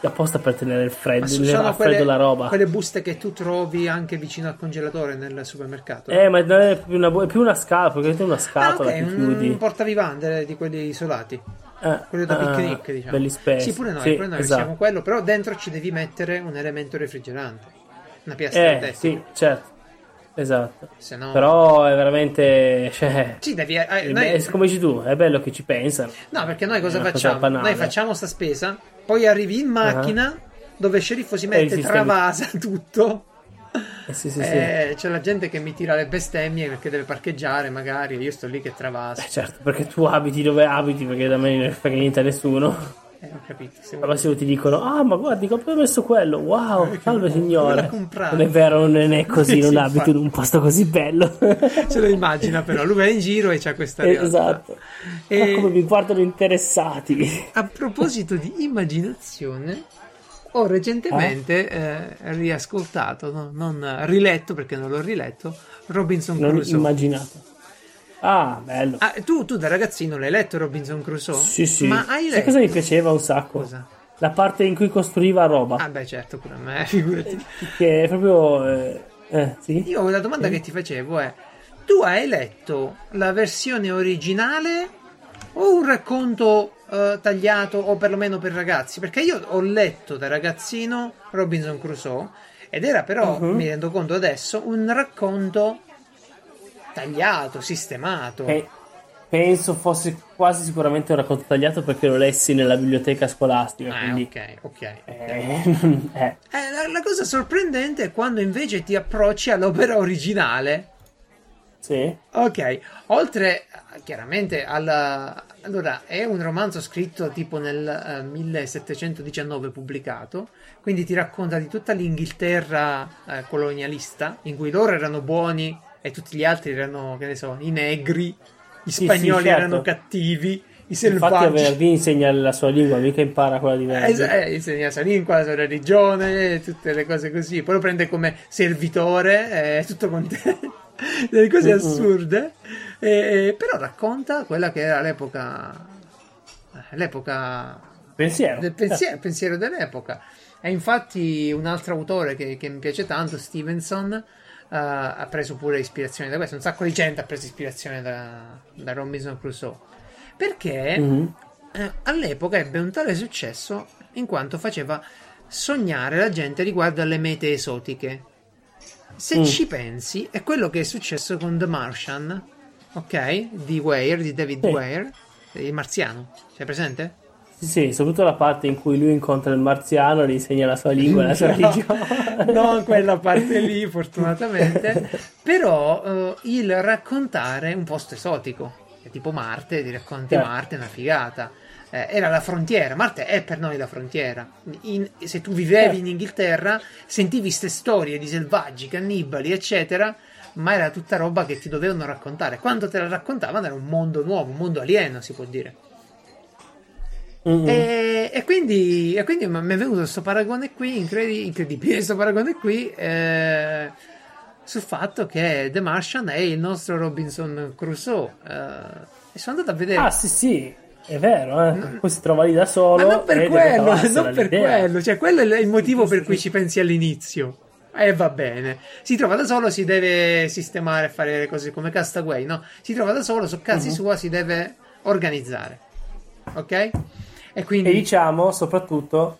[SPEAKER 2] apposta per tenere il freddo, a freddo
[SPEAKER 1] quelle,
[SPEAKER 2] la roba.
[SPEAKER 1] quelle buste che tu trovi anche vicino al congelatore nel supermercato.
[SPEAKER 2] Eh, ma non è più una, è più una scatola, perché è una scatola
[SPEAKER 1] Ah, ok,
[SPEAKER 2] che
[SPEAKER 1] un
[SPEAKER 2] chiudi.
[SPEAKER 1] portavivande di quelli isolati.
[SPEAKER 2] Eh,
[SPEAKER 1] Quello da
[SPEAKER 2] ah,
[SPEAKER 1] picnic, diciamo.
[SPEAKER 2] Belli spessi.
[SPEAKER 1] Sì, pure noi,
[SPEAKER 2] Sì,
[SPEAKER 1] pure noi
[SPEAKER 2] esatto.
[SPEAKER 1] siamo quello, però dentro ci devi mettere un elemento refrigerante. Una piastra
[SPEAKER 2] Eh, sì, certo. Esatto.
[SPEAKER 1] No...
[SPEAKER 2] Però è veramente. Cioè,
[SPEAKER 1] Sì, devi... eh, noi-
[SPEAKER 2] come dici tu, è bello che ci pensano.
[SPEAKER 1] No, perché noi cosa
[SPEAKER 2] cosa
[SPEAKER 1] facciamo?
[SPEAKER 2] banale.
[SPEAKER 1] Noi facciamo sta spesa, poi arrivi in macchina dove il sceriffo si mette,
[SPEAKER 2] sistemi-
[SPEAKER 1] travasa tutto.
[SPEAKER 2] Eh, sì, sì, sì.
[SPEAKER 1] Eh, c'è la gente che mi tira le bestemmie perché deve parcheggiare, magari. e Io sto lì che travaso.
[SPEAKER 2] Eh, certo, perché tu abiti dove abiti, perché da me non frega niente a nessuno.
[SPEAKER 1] Eh, ho capito. Se
[SPEAKER 2] Al massimo ti dicono, ah, ma guardi, ho messo quello? Wow, salve
[SPEAKER 1] Dove
[SPEAKER 2] signore. Non è vero, non è così, (laughs)
[SPEAKER 1] Sì,
[SPEAKER 2] non abito in un posto così bello. (laughs)
[SPEAKER 1] Se lo immagina, però. Lui va in giro e c'ha questa realtà.
[SPEAKER 2] esatto.
[SPEAKER 1] E-
[SPEAKER 2] Ma come mi guardano interessati.
[SPEAKER 1] A proposito di immaginazione, ho recentemente eh, riascoltato, no? non riletto perché non l'ho riletto, Robinson
[SPEAKER 2] Non
[SPEAKER 1] Crusoe.
[SPEAKER 2] immaginato. Ah, bello.
[SPEAKER 1] Ah, tu, tu da ragazzino l'hai letto Robinson Crusoe?
[SPEAKER 2] Sì, sì.
[SPEAKER 1] Ma hai
[SPEAKER 2] Sai
[SPEAKER 1] letto?
[SPEAKER 2] cosa mi piaceva un sacco?
[SPEAKER 1] Cosa?
[SPEAKER 2] La parte in cui costruiva roba.
[SPEAKER 1] Ah beh certo, pure a me, (laughs) figurati.
[SPEAKER 2] Che è proprio... Eh, eh, sì?
[SPEAKER 1] Io la domanda che ti facevo è, tu hai letto la versione originale o un racconto eh, tagliato o perlomeno per ragazzi? Perché io ho letto da ragazzino Robinson Crusoe ed era però,
[SPEAKER 2] Mhm.
[SPEAKER 1] mi rendo conto adesso, un racconto tagliato, sistemato.
[SPEAKER 2] Che penso fosse quasi sicuramente un racconto tagliato perché lo lessi nella biblioteca scolastica.
[SPEAKER 1] Ah,
[SPEAKER 2] quindi...
[SPEAKER 1] ok, ok.
[SPEAKER 2] Eh, (laughs) eh,
[SPEAKER 1] Eh, la, la cosa sorprendente è quando invece ti approcci all'opera originale.
[SPEAKER 2] sì.
[SPEAKER 1] Ok, oltre chiaramente al... Allora, è un romanzo scritto tipo nel eh, 1719 pubblicato, quindi ti racconta di tutta l'Inghilterra eh, colonialista, in cui loro erano buoni e tutti gli altri erano, che ne so, i negri, gli
[SPEAKER 2] Sì,
[SPEAKER 1] spagnoli
[SPEAKER 2] sì, certo.
[SPEAKER 1] erano cattivi, i
[SPEAKER 2] Infatti
[SPEAKER 1] selvaggi.
[SPEAKER 2] venerdì insegna la sua lingua, mica impara quella di venerdì.
[SPEAKER 1] Eh, eh, insegna la sua lingua, la sua religione, tutte le cose così. Poi lo prende come servitore, è tutto contento. (laughs) Delle cose
[SPEAKER 2] Mm-mm.
[SPEAKER 1] assurde. Eh, però racconta quella che era l'epoca. eh, L'epoca
[SPEAKER 2] pensiero.
[SPEAKER 1] Del pensiero, eh. pensiero dell'epoca. E infatti un altro autore che, che mi piace tanto, Stevenson, ha preso pure ispirazione da questo. Un sacco di gente ha preso ispirazione da, da Robinson Crusoe. Perché mm-hmm. eh, all'epoca ebbe un tale successo in quanto faceva sognare la gente riguardo alle mete esotiche. Se mm. ci pensi, è quello che è successo con The Martian, ok? Di Weir, di David sì. Weir, il marziano. Sei presente?
[SPEAKER 2] Sì, soprattutto la parte in cui lui incontra il marziano, gli insegna la sua lingua, la sua (laughs) religione.
[SPEAKER 1] non quella parte lì, fortunatamente. Però uh, il raccontare un posto esotico, tipo Marte, ti racconti yeah. Marte, è una figata eh, era la frontiera. Marte è per noi la frontiera. In, se tu vivevi in Inghilterra, sentivi queste storie di selvaggi, cannibali, eccetera, ma era tutta roba che ti dovevano raccontare. Quando te la raccontavano era un mondo nuovo, un mondo alieno, si può dire. Mm-hmm. E, e, quindi, e quindi mi è venuto questo paragone qui, incredi- incredibile, questo paragone qui. Eh, sul fatto che The Martian è il nostro Robinson Crusoe. Eh, e sono andato a vedere.
[SPEAKER 2] Ah, sì, sì. È vero, eh? Mm. poi si trova lì da solo.
[SPEAKER 1] Ma non per quello, non per quello. Cioè, quello è il motivo per cui ci pensi all'inizio. E eh, va bene. Si trova da solo, si deve sistemare, fare le cose come Castaway, no? Si trova da solo, su cazzi uh-huh. sua si deve organizzare. Ok?
[SPEAKER 2] E quindi... E diciamo, soprattutto,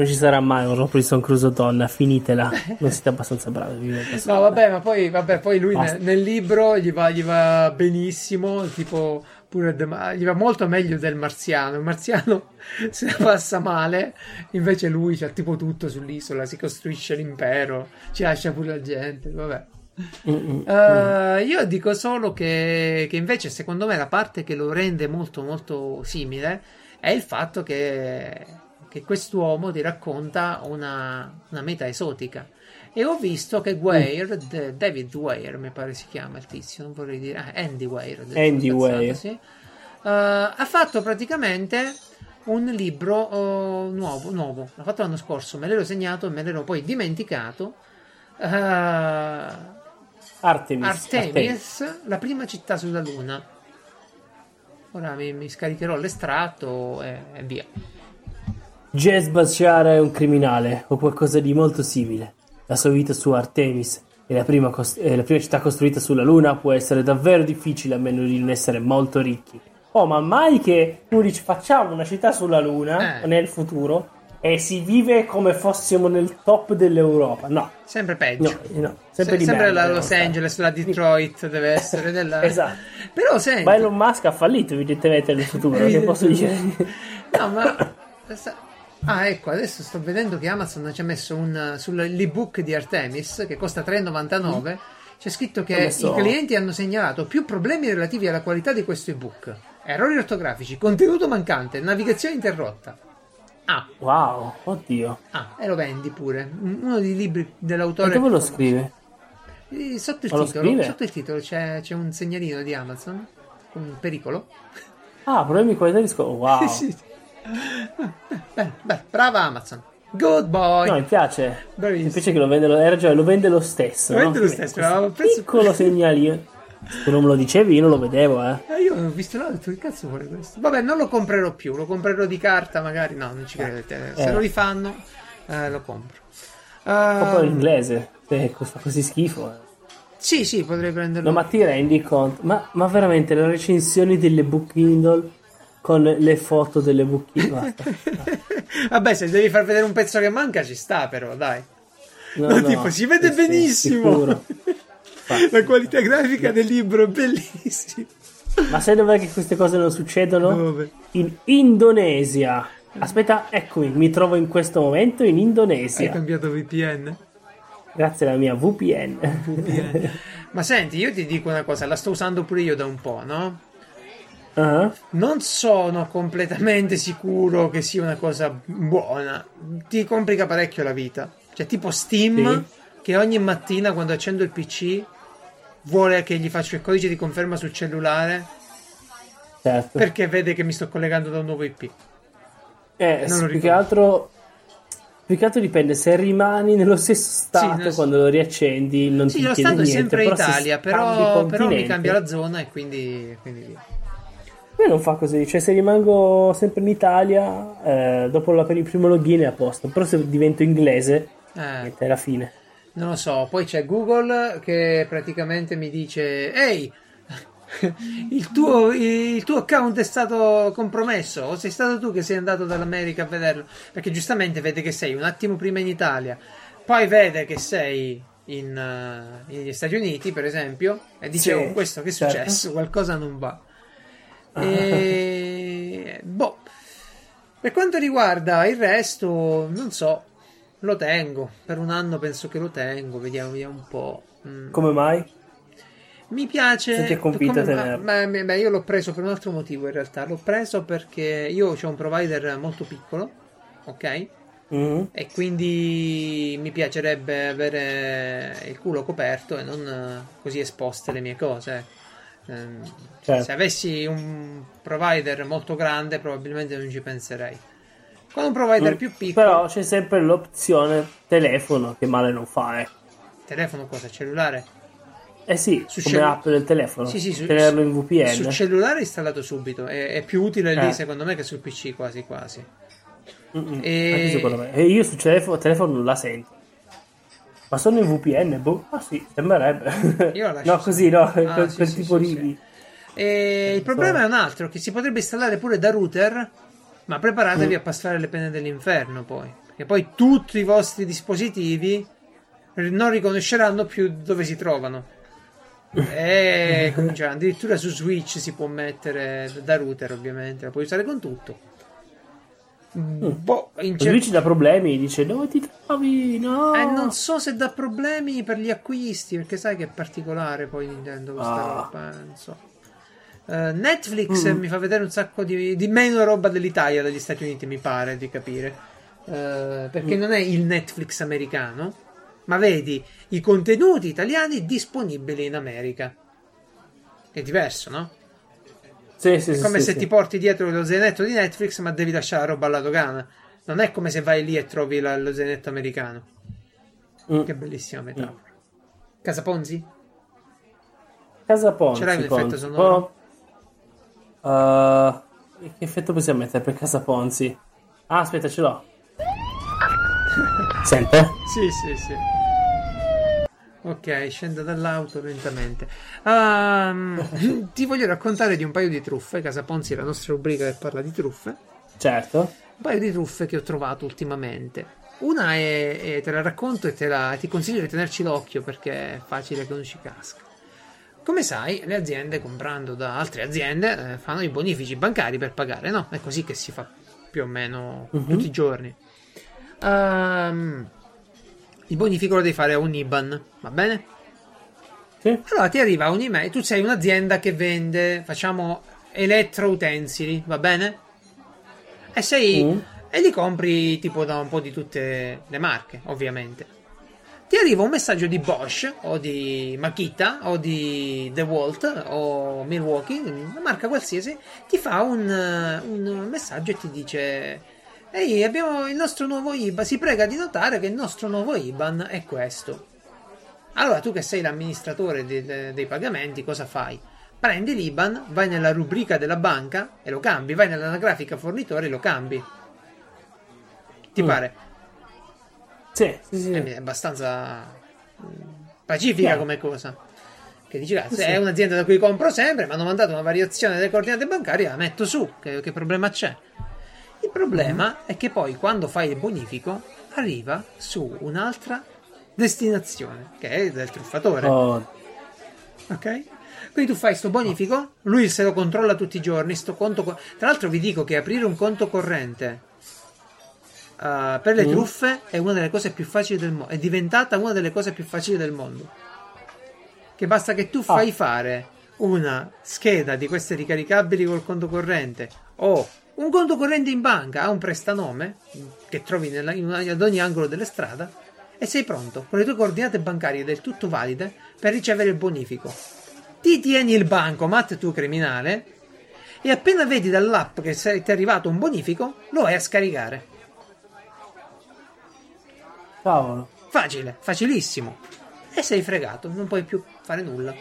[SPEAKER 2] non ci sarà mai un Robinson Crusoe donna, finitela. (laughs) Non siete abbastanza bravi.
[SPEAKER 1] no, vabbè, ma poi, vabbè, poi lui nel, nel, libro gli va, gli va benissimo, tipo pure gli va molto meglio del marziano. Il marziano (laughs) se la passa male, invece lui c'ha tipo tutto sull'isola, si costruisce l'impero, ci lascia pure la gente, vabbè. Uh, io dico solo che, che, invece secondo me la parte che lo rende molto molto simile è il fatto che, che quest'uomo ti racconta una, una meta esotica e ho visto che Weir, mm. David Weir mi pare si chiama il tizio, non vorrei dire, ah, Andy Weir,
[SPEAKER 2] Andy Weir.
[SPEAKER 1] Sì, uh, ha fatto praticamente un libro uh, nuovo, nuovo, l'ha fatto l'anno scorso, me l'ero segnato e me l'ero poi dimenticato. Uh,
[SPEAKER 2] Artemis,
[SPEAKER 1] Artemis, la prima città sulla Luna. Ora mi, mi scaricherò l'estratto e, e via.
[SPEAKER 2] Jazz Bashar è un criminale o qualcosa di molto simile. La sua vita su Artemis e la prima, cost- eh, la prima città costruita sulla Luna può essere davvero difficile a meno di non essere molto ricchi. Oh, ma mai che dice facciamo una città sulla Luna eh. nel futuro e si vive come fossimo nel top dell'Europa. No.
[SPEAKER 1] Sempre peggio.
[SPEAKER 2] No, no. Sempre,
[SPEAKER 1] Se, sempre la Los Angeles, la Detroit deve essere della... (laughs)
[SPEAKER 2] esatto.
[SPEAKER 1] Però senti...
[SPEAKER 2] Ma Elon Musk ha fallito evidentemente nel futuro, che (laughs) posso dire? (laughs)
[SPEAKER 1] no, ma... Ah, ecco, adesso sto vedendo che Amazon ci ha messo un sull'ebook di Artemis che costa 3,99. Mm. C'è scritto che so. i clienti hanno segnalato più problemi relativi alla qualità di questo ebook. Errori ortografici, contenuto mancante, navigazione interrotta.
[SPEAKER 2] Ah. Wow, oddio.
[SPEAKER 1] Ah, e lo vendi pure. Uno dei libri dell'autore.
[SPEAKER 2] E dove lo scrive?
[SPEAKER 1] Sotto il, titolo, sotto il titolo c'è, c'è, un segnalino di Amazon con pericolo.
[SPEAKER 2] Ah, problemi di qualità di scopo. Wow. (laughs) sì.
[SPEAKER 1] Beh, beh, brava Amazon. Good boy.
[SPEAKER 2] No, mi piace. Bravissimo. Mi piace che lo vende lo, già, lo vende lo stesso.
[SPEAKER 1] Lo
[SPEAKER 2] no?
[SPEAKER 1] vende lo stesso.
[SPEAKER 2] Un piccolo segnalino. Se non me lo dicevi, io non lo vedevo, eh.
[SPEAKER 1] eh io ho visto là, ho detto che cazzo vuole questo. Vabbè, non lo comprerò più, lo comprerò di carta, magari. No, non ci credete. Se eh. lo rifano, eh, lo compro.
[SPEAKER 2] Uh, un po' in inglese, se fa così schifo. Eh.
[SPEAKER 1] Sì, sì, potrei prenderlo.
[SPEAKER 2] No, ma ti rendi conto? Ma, ma veramente le recensioni delle book Kindle con le foto delle bucchine. (laughs)
[SPEAKER 1] Vabbè, se devi far vedere un pezzo che manca, ci sta, però, dai. No, no, tipo, si vede benissimo. (laughs) La qualità grafica del libro è bellissima.
[SPEAKER 2] Ma sai dov'è che queste cose non succedono?
[SPEAKER 1] Dove?
[SPEAKER 2] In Indonesia. Aspetta, eccomi, mi trovo in questo momento in Indonesia.
[SPEAKER 1] Hai cambiato VPN?
[SPEAKER 2] Grazie alla mia VPN.
[SPEAKER 1] VPN. (laughs) Ma senti, io ti dico una cosa, la sto usando pure io da un po', no?
[SPEAKER 2] Uh-huh.
[SPEAKER 1] Non sono completamente sicuro che sia una cosa buona. Ti complica parecchio la vita. Cioè, tipo Steam, sì. che ogni mattina quando accendo il PC vuole che gli faccia il codice di conferma sul cellulare.
[SPEAKER 2] Certo.
[SPEAKER 1] Perché vede che mi sto collegando da un nuovo IP.
[SPEAKER 2] Eh, non più che altro più che altro dipende se rimani nello stesso stato sì, quando lo riaccendi non
[SPEAKER 1] sì,
[SPEAKER 2] ti
[SPEAKER 1] lo
[SPEAKER 2] stato
[SPEAKER 1] è
[SPEAKER 2] sempre
[SPEAKER 1] Italia però, però mi cambia la zona e quindi, quindi
[SPEAKER 2] me non fa così, cioè se rimango sempre in Italia, eh, dopo la, il primo login è a posto, però se divento inglese, eh. è la fine.
[SPEAKER 1] Non lo so, poi c'è Google che praticamente mi dice, ehi, (laughs) il tuo, il tuo, account è stato compromesso o sei stato tu che sei andato dall'America a vederlo. Perché giustamente vede che sei un attimo prima in Italia poi vede che sei in, uh, negli Stati Uniti per esempio e dice sì, oh, questo che è certo. successo? Qualcosa non va. E (laughs) boh. Per quanto riguarda il resto non so lo tengo per un anno penso che lo tengo vediamo, vediamo un po'
[SPEAKER 2] mm. come mai?
[SPEAKER 1] Mi piace.
[SPEAKER 2] Senti convinto come, a tenerlo?
[SPEAKER 1] Beh, beh, io l'ho preso per un altro motivo in realtà. L'ho preso perché io ho un provider molto piccolo, ok? Mm-hmm. E quindi mi piacerebbe avere il culo coperto e non così esposte le mie cose. Ehm, certo. Se avessi un provider molto grande, probabilmente non ci penserei. Con un provider mm. più piccolo.
[SPEAKER 2] Però c'è sempre l'opzione telefono, che male non fa, eh.
[SPEAKER 1] Telefono cosa? Cellulare?
[SPEAKER 2] Eh sì, su come cellu- app del telefono. Sì, sì, su, tenerlo in VPN.
[SPEAKER 1] Sul cellulare installato subito. È, è più utile lì, eh. secondo me, che sul PC quasi quasi.
[SPEAKER 2] E... me. E io sul telefono, telefono non la sento. Ma sono in VPN? Boh, ah sì, sembrerebbe. Io la (laughs) lascio. no, così, no, ah, quel, sì, quel sì, tipo sì, di...
[SPEAKER 1] E il problema è un altro, che si potrebbe installare pure da router, ma preparatevi mm. a passare le pene dell'inferno poi. Perché poi tutti i vostri dispositivi non riconosceranno più dove si trovano. E (laughs) eh, cioè, addirittura su Switch si può mettere da router, ovviamente, la puoi usare con tutto.
[SPEAKER 2] Mm. Boh, in cer- Switch dà problemi, dice dove ti trovi? No.
[SPEAKER 1] Eh, non so se dà problemi per gli acquisti, perché sai che è particolare poi Nintendo questa ah. roba, eh, non so. Uh, Netflix mm. mi fa vedere un sacco di, di, meno roba dell'Italia dagli Stati Uniti, mi pare di capire. Uh, perché mm. non è il Netflix americano ma vedi i contenuti italiani disponibili in America. È diverso, no?
[SPEAKER 2] Sì, sì,
[SPEAKER 1] è come
[SPEAKER 2] sì,
[SPEAKER 1] se
[SPEAKER 2] sì.
[SPEAKER 1] ti porti dietro lo zainetto di Netflix, ma devi lasciare la roba alla dogana. Non è come se vai lì e trovi la, lo zainetto americano. Mm. Che bellissima metafora. Mm. Casa Ponzi?
[SPEAKER 2] Casa Ponzi.
[SPEAKER 1] Ce l'hai un effetto sonoro?
[SPEAKER 2] Uh, che effetto possiamo mettere per Casa Ponzi? Ah, aspetta, ce l'ho. Sente?
[SPEAKER 1] Sì, sì, sì. Ok, scendo dall'auto lentamente. Um, (laughs) ti voglio raccontare di un paio di truffe. Casa Ponzi è la nostra rubrica che parla di truffe.
[SPEAKER 2] Certo.
[SPEAKER 1] Un paio di truffe che ho trovato ultimamente. Una è, è te la racconto e te la, ti consiglio di tenerci l'occhio perché è facile che non ci casca. Come sai, le aziende comprando da altre aziende eh, fanno i bonifici bancari per pagare, no? È così che si fa più o meno uh-huh. tutti i giorni. Um, il bonifico lo devi fare a un IBAN, va bene? Sì. Allora ti arriva un'email, tu sei un'azienda che vende, facciamo elettroutensili, va bene? E sei mm. e li compri tipo da un po' di tutte le marche, ovviamente. Ti arriva un messaggio di Bosch o di Makita o di DeWalt o Milwaukee, una marca qualsiasi, ti fa un, un messaggio e ti dice Ehi, abbiamo il nostro nuovo IBAN. Si prega di notare che il nostro nuovo IBAN è questo. Allora, tu che sei l'amministratore de- de- dei pagamenti, cosa fai? Prendi l'IBAN, vai nella rubrica della banca e lo cambi, vai nell'anagrafica fornitore e lo cambi. Ti mm. pare?
[SPEAKER 2] Sì, sì, sì.
[SPEAKER 1] È abbastanza mm, pacifica yeah. come cosa. Che dici, ah, se sì. è un'azienda da cui compro sempre, mi hanno mandato una variazione delle coordinate bancarie, la metto su. Che, che problema c'è? Il problema è che poi quando fai il bonifico arriva su un'altra destinazione, che è del truffatore. Oh. Ok? Quindi tu fai sto bonifico, lui se lo controlla tutti i giorni, sto conto co- Tra l'altro vi dico che aprire un conto corrente uh, per le mm. truffe è una delle cose più facili del mondo, è diventata una delle cose più facili del mondo. Che basta che tu fai ah. fare una scheda di queste ricaricabili col conto corrente o un conto corrente in banca ha un prestanome che trovi nella, in, ad ogni angolo della strada e sei pronto con le tue coordinate bancarie del tutto valide per ricevere il bonifico. Ti tieni il bancomat, tu criminale, e appena vedi dall'app che ti è arrivato un bonifico, lo vai a scaricare.
[SPEAKER 2] Cavolo.
[SPEAKER 1] Facile, facilissimo. E sei fregato, non puoi più fare nulla.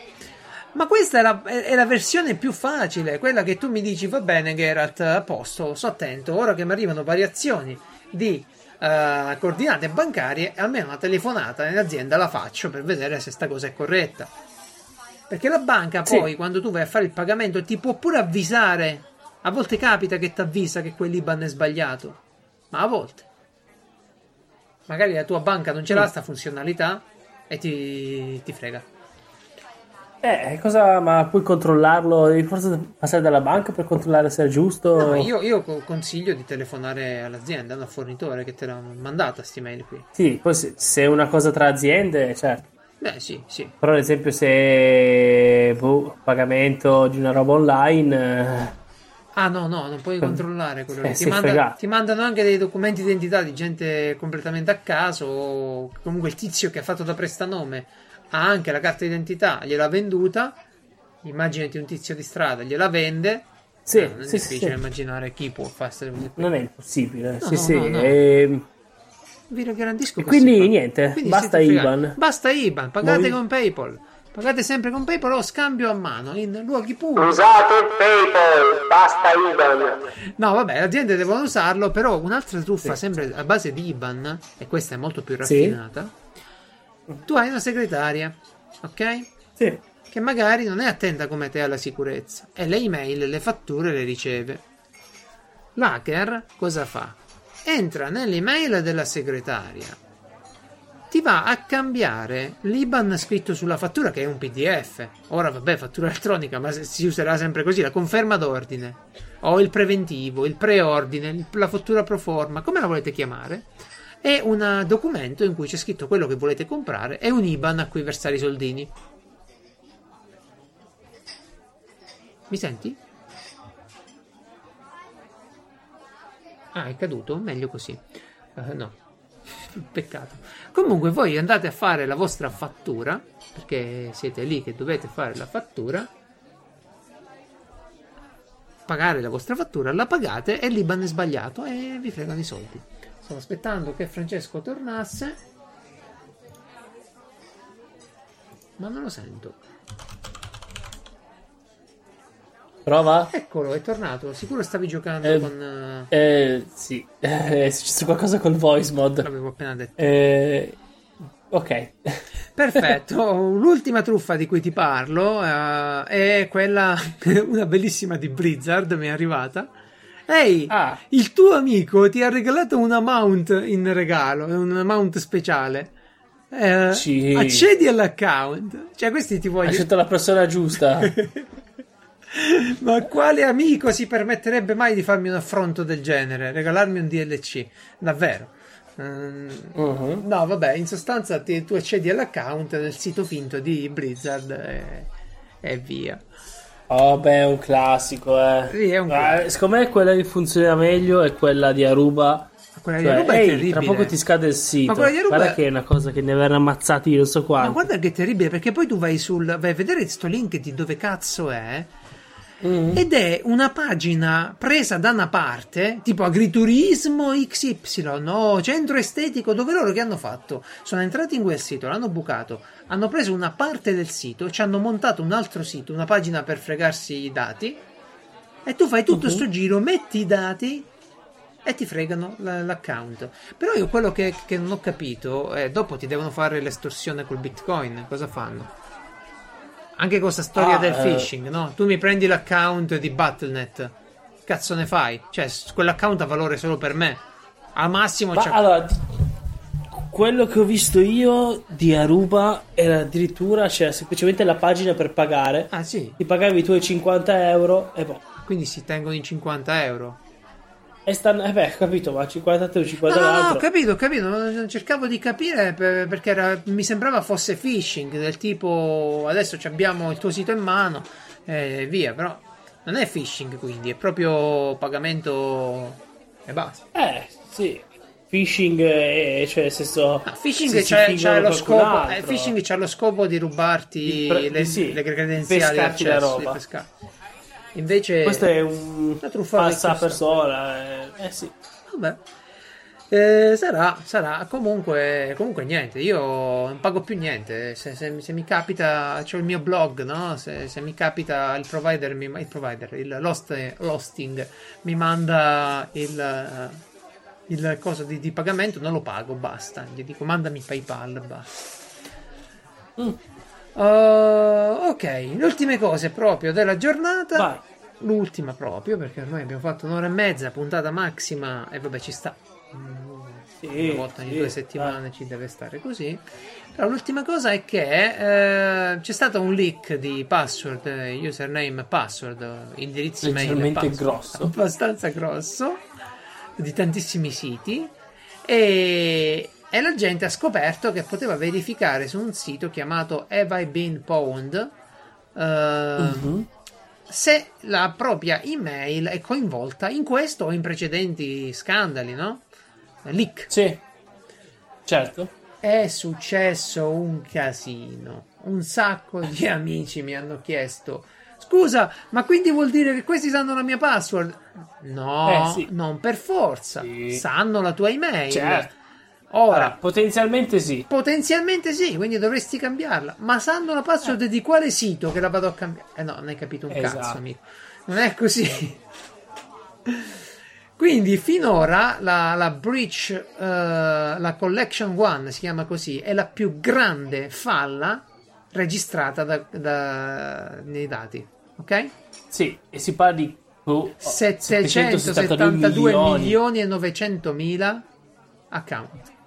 [SPEAKER 1] Ma questa è la, è la, versione più facile, quella che tu mi dici, va bene Geralt, a posto, sto attento, ora che mi arrivano variazioni di uh, coordinate bancarie, almeno una telefonata nell'azienda la faccio per vedere se sta cosa è corretta. Perché la banca poi, sì. quando tu vai a fare il pagamento, ti può pure avvisare. A volte capita che ti avvisa che quell'IBAN è sbagliato, ma a volte. Magari la tua banca non ce l'ha sta funzionalità e ti, ti frega.
[SPEAKER 2] Eh, cosa, ma puoi controllarlo? Devi forse passare dalla banca per controllare se è giusto?
[SPEAKER 1] No, io, io, consiglio di telefonare all'azienda, al fornitore che te l'ha mandata questa email qui.
[SPEAKER 2] Sì, poi se, se, è una cosa tra aziende, certo.
[SPEAKER 1] Beh, sì, sì.
[SPEAKER 2] Però, ad esempio, se boh, pagamento di una roba online.
[SPEAKER 1] Eh... Ah, no, no, non puoi controllare quello eh, Ti, manda, ti, mandano anche dei documenti di identità di gente completamente a caso. Comunque il tizio che ha fatto da prestanome ha anche la carta d'identità, gliel'ha venduta. Immaginati un tizio di strada, gliela vende.
[SPEAKER 2] Sì,
[SPEAKER 1] no, non è
[SPEAKER 2] sì,
[SPEAKER 1] difficile
[SPEAKER 2] sì.
[SPEAKER 1] immaginare chi può fare.
[SPEAKER 2] Non è impossibile.
[SPEAKER 1] No,
[SPEAKER 2] sì,
[SPEAKER 1] no,
[SPEAKER 2] sì.
[SPEAKER 1] No, no.
[SPEAKER 2] E... Ehm,
[SPEAKER 1] Vi garantisco
[SPEAKER 2] Quindi niente, quindi basta IBAN.
[SPEAKER 1] Basta IBAN, pagate Voi... con PayPal. Pagate sempre con PayPal o scambio a mano in luoghi pubblici.
[SPEAKER 3] Usate PayPal, basta IBAN.
[SPEAKER 1] No, vabbè, le aziende devono usarlo, però un'altra truffa sì. sempre a base di IBAN, e questa è molto più raffinata. Sì. Tu hai una segretaria ok?
[SPEAKER 2] Sì.
[SPEAKER 1] Che magari non è attenta come te alla sicurezza e le email, le fatture le riceve. L'hacker cosa fa? Entra nell'email della segretaria, ti va a cambiare l'IBAN scritto sulla fattura che è un PDF. Ora vabbè, fattura elettronica, ma si userà sempre così, la conferma d'ordine o il preventivo, il preordine, la fattura pro forma, come la volete chiamare? è un documento in cui c'è scritto quello che volete comprare e un IBAN a cui versare i soldini. Mi senti? Ah, è caduto? Meglio così. Uh, no. (laughs) Peccato. Comunque voi andate a fare la vostra fattura, perché siete lì che dovete fare la fattura, pagare la vostra fattura, la pagate e l'IBAN è sbagliato e vi fregano i soldi. Stavo aspettando che Francesco tornasse. Ma non lo sento.
[SPEAKER 2] Prova?
[SPEAKER 1] Eccolo, è tornato. Sicuro stavi giocando
[SPEAKER 2] eh,
[SPEAKER 1] con.
[SPEAKER 2] Uh... Eh, sì, (laughs) è successo qualcosa con voice mod.
[SPEAKER 1] L'avevo appena detto.
[SPEAKER 2] Eh, ok. (laughs)
[SPEAKER 1] Perfetto. L'ultima truffa di cui ti parlo uh, è quella, (laughs) una bellissima di Blizzard, mi è arrivata Ehi, ah. il tuo amico ti ha regalato una mount in regalo, una mount speciale. Eh. Accedi all'account. Cioè, questi ti vogliono.
[SPEAKER 2] Hai scelto la persona giusta. (laughs)
[SPEAKER 1] Ma quale amico si permetterebbe mai di farmi un affronto del genere? Regalarmi un DLC? Davvero? uh-huh. No, vabbè, in sostanza ti, tu accedi all'account del sito finto di Blizzard e, e via.
[SPEAKER 2] Oh, beh, è un classico, eh.
[SPEAKER 1] Sì, è un classico.
[SPEAKER 2] Eh, secondo me quella che funziona meglio è quella di Aruba.
[SPEAKER 1] Quella di cioè, Aruba è terribile.
[SPEAKER 2] Tra poco ti scade il sito. Ma quella di Aruba guarda che è una cosa che ne verranno ammazzati non so quanto.
[SPEAKER 1] Ma guarda che è terribile, perché poi tu vai sul. vai a vedere questo link di dove cazzo è. Mm. Ed è una pagina presa da una parte, tipo agriturismo XY, no, centro estetico, dove loro che hanno fatto? Sono entrati in quel sito, l'hanno bucato, hanno preso una parte del sito, ci hanno montato un altro sito, una pagina per fregarsi i dati, e tu fai tutto questo uh-huh. giro, metti i dati e ti fregano l- l'account. Però io quello che, che non ho capito è dopo ti devono fare l'estorsione col bitcoin, cosa fanno? Anche con questa storia ah, del eh. phishing, no? Tu mi prendi l'account di Battle.net, cazzo ne fai? Cioè, quell'account ha valore solo per me. Al massimo
[SPEAKER 2] Ma
[SPEAKER 1] c'è...
[SPEAKER 2] Allora, quello che ho visto io di Aruba era addirittura c'era semplicemente la pagina per pagare.
[SPEAKER 1] Ah, sì.
[SPEAKER 2] Ti pagavi i tuoi 50 euro e boh.
[SPEAKER 1] Quindi si tengono in 50 euro.
[SPEAKER 2] E stanno, eh beh, capito, ma 50 te 50
[SPEAKER 1] no,
[SPEAKER 2] no,
[SPEAKER 1] no, ho capito, ho capito. Cercavo di capire perché era, mi sembrava fosse phishing, del tipo adesso abbiamo il tuo sito in mano e via, però non è phishing quindi, è proprio pagamento e basta.
[SPEAKER 2] Eh, sì. Phishing, è, cioè nel senso.
[SPEAKER 1] No, phishing se c'è, c'è lo scopo. Eh, phishing c'ha lo scopo di rubarti pre- le, sì, le credenziali di accesso, la roba. Invece
[SPEAKER 2] questo è un passa persona, eh, eh sì.
[SPEAKER 1] Vabbè. Eh, sarà, sarà. Comunque, comunque niente, io non pago più niente. Se, se, se mi capita, c'ho il mio blog, no? Se, se mi capita il provider, mi, il provider, il lost, l'hosting mi manda il, il coso di, di, pagamento, non lo pago, basta. Gli dico mandami PayPal, basta. Mm. Uh, ok, le ultime cose proprio della giornata. Vai. L'ultima proprio, perché ormai abbiamo fatto un'ora e mezza, puntata massima, e vabbè ci sta sì, una volta ogni sì, due settimane ah. ci deve stare così. Però l'ultima cosa è che eh, c'è stato un leak di password, username password, indirizzi mail password,
[SPEAKER 2] grosso,
[SPEAKER 1] abbastanza grosso, di tantissimi siti e, e, la gente ha scoperto che poteva verificare su un sito chiamato Have I Been Pwned eh, uh-huh. se la propria email è coinvolta in questo o in precedenti scandali, no? leak.
[SPEAKER 2] Sì, certo.
[SPEAKER 1] È successo un casino. Un sacco di (laughs) amici mi hanno chiesto: Scusa, ma quindi vuol dire che questi sanno la mia password? No, eh, sì. non per forza. Sì. Sanno la tua email.
[SPEAKER 2] Certo. Ora, allora, potenzialmente sì.
[SPEAKER 1] Potenzialmente sì, quindi dovresti cambiarla. Ma sanno la password eh. di quale sito che la vado a cambiare? Eh no, non hai capito un esatto. cazzo, amico. Non è così. Quindi finora la, la Breach, uh, la Collection One si chiama così, è la più grande falla registrata da, da, nei dati. Ok?
[SPEAKER 2] Sì, e si parla di
[SPEAKER 1] oh, 772 milioni. milioni e 900 mila account.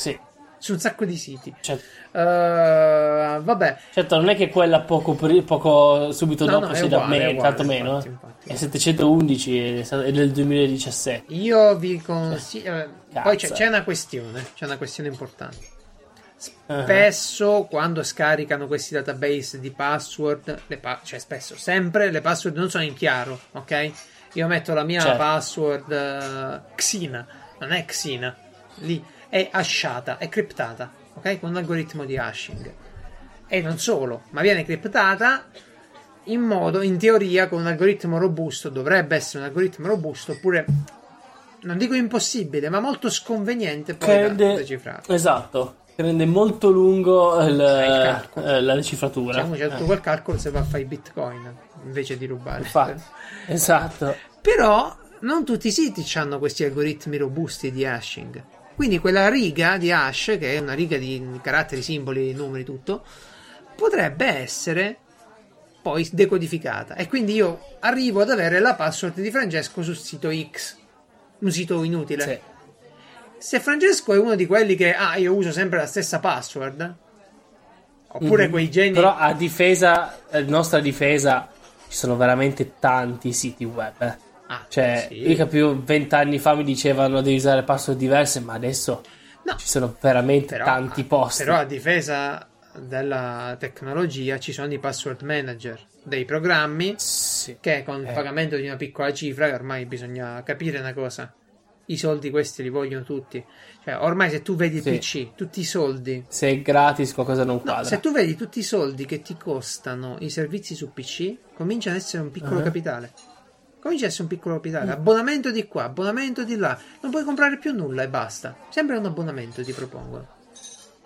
[SPEAKER 2] Sì.
[SPEAKER 1] Su un sacco di siti.
[SPEAKER 2] Certo.
[SPEAKER 1] Uh, vabbè.
[SPEAKER 2] Certo, non è che quella poco, poco subito no, dopo no, sia da meno, tanto meno. Infatti, infatti. È 711 è del 2017.
[SPEAKER 1] Io vi consiglio. Cazzo. Poi c'è, c'è, una questione, c'è una questione importante. Spesso uh-huh. quando scaricano questi database di password, pa- cioè spesso, sempre le password non sono in chiaro, ok? Io metto la mia certo. password uh, Xina, non è Xina, lì è hashata, è criptata ok? Con un algoritmo di hashing. E non solo, ma viene criptata in modo, in teoria, con un algoritmo robusto, dovrebbe essere un algoritmo robusto, oppure non dico impossibile, ma molto sconveniente poi rende, da decifrare.
[SPEAKER 2] Esatto, rende molto lungo il, il eh, la decifratura.
[SPEAKER 1] Diciamo, c'è tutto eh. quel calcolo se va a fare i bitcoin invece di rubare.
[SPEAKER 2] Infatti, esatto.
[SPEAKER 1] Però non tutti i siti hanno questi algoritmi robusti di hashing. Quindi quella riga di hash, che è una riga di caratteri, simboli, numeri, tutto, potrebbe essere poi decodificata. E quindi io arrivo ad avere la password di Francesco sul sito X, un sito inutile. Sì. Se Francesco è uno di quelli che, ah, io uso sempre la stessa password, oppure mm-hmm. quei geni...
[SPEAKER 2] Però a difesa, a nostra difesa, ci sono veramente tanti siti web. Eh Ah, cioè, sì. mica più vent'anni fa mi dicevano devi usare password diverse, ma adesso no. ci sono veramente però, tanti posti.
[SPEAKER 1] Però a difesa della tecnologia ci sono i password manager dei programmi sì. che con il eh. pagamento di una piccola cifra, ormai bisogna capire una cosa. I soldi questi li vogliono tutti. Cioè, ormai se tu vedi il sì. PC, tutti i soldi.
[SPEAKER 2] Se è gratis qualcosa non quadra. No,
[SPEAKER 1] se tu vedi tutti i soldi che ti costano i servizi su PC, comincia ad essere un piccolo uh-huh. capitale. Comincia a essere un piccolo capitale. Mm. Abbonamento di qua, abbonamento di là. Non puoi comprare più nulla e basta. Sempre un abbonamento ti propongono.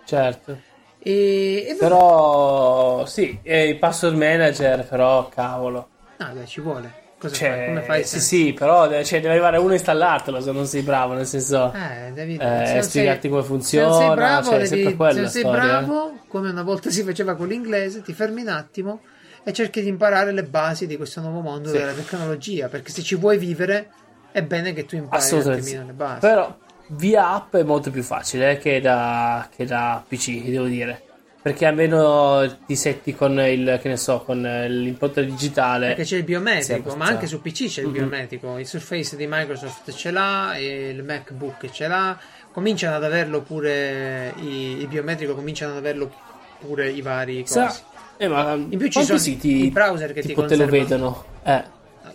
[SPEAKER 2] Certo.
[SPEAKER 1] E, e
[SPEAKER 2] però sì, il password manager, però cavolo.
[SPEAKER 1] Ah, dai, ci vuole.
[SPEAKER 2] Cioè?
[SPEAKER 1] Come fai?
[SPEAKER 2] Sì, sì, però cioè, deve arrivare uno a installartelo se non sei bravo, nel senso.
[SPEAKER 1] Eh, devi
[SPEAKER 2] eh, spiegarti come funziona. Se non sei bravo, cioè, devi, se
[SPEAKER 1] non sei
[SPEAKER 2] storia.
[SPEAKER 1] bravo, come una volta si faceva con l'inglese, ti fermi un attimo e cerchi di imparare le basi di questo nuovo mondo sì. della tecnologia, perché se ci vuoi vivere è bene che tu impari attimino le basi.
[SPEAKER 2] Però via app è molto più facile che da, che da PC, devo dire. Perché almeno ti setti con il, che ne so, con l'impronta digitale.
[SPEAKER 1] Perché c'è il biometrico, ma anche su PC c'è il mm-hmm. biometrico. Il Surface di Microsoft ce l'ha, il MacBook ce l'ha. Cominciano ad averlo pure i, il biometrico, cominciano ad averlo pure i vari. Sa-
[SPEAKER 2] eh, ma in più ci sono siti
[SPEAKER 1] i browser che
[SPEAKER 2] ti te lo vedono. Eh.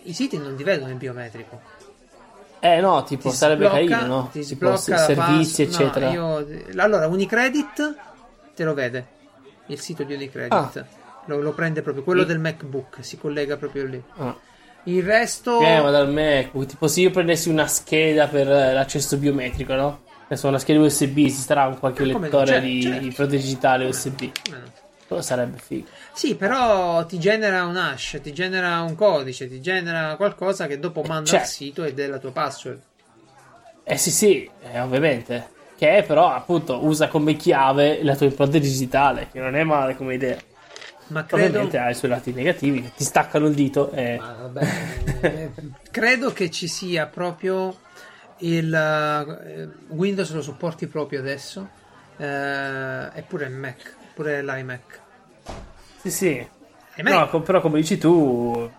[SPEAKER 1] I siti non ti vedono il biometrico.
[SPEAKER 2] Eh no, tipo ti sarebbe sblocca, carino, no?
[SPEAKER 1] Ti tipo servizi, pass... eccetera. No, io... Allora, Unicredit te lo vede. Il sito di Unicredit. Ah. Lo, lo, prende proprio, quello e... del MacBook, si collega proprio lì. Ah. Il resto.
[SPEAKER 2] Eh, ma dal Mac. Tipo, se io prendessi una scheda per l'accesso biometrico, no? Adesso una scheda USB, ci sarà un qualche lettore certo, di, certo. di digitale USB. Eh. Quello sarebbe figo.
[SPEAKER 1] Sì, però ti genera un hash, ti genera un codice, ti genera qualcosa che dopo manda cioè, al sito ed è la tua password.
[SPEAKER 2] Eh sì, sì, eh, ovviamente. Che però appunto usa come chiave la tua impronta digitale, che non è male come idea. Ma credo... Ovviamente ha i suoi lati negativi, ti staccano il dito e... Vabbè,
[SPEAKER 1] eh, credo che ci sia proprio il uh, Windows lo supporti proprio adesso, uh, e pure il Mac, pure l'iMac.
[SPEAKER 2] Sì, sì. No, però come dici tu,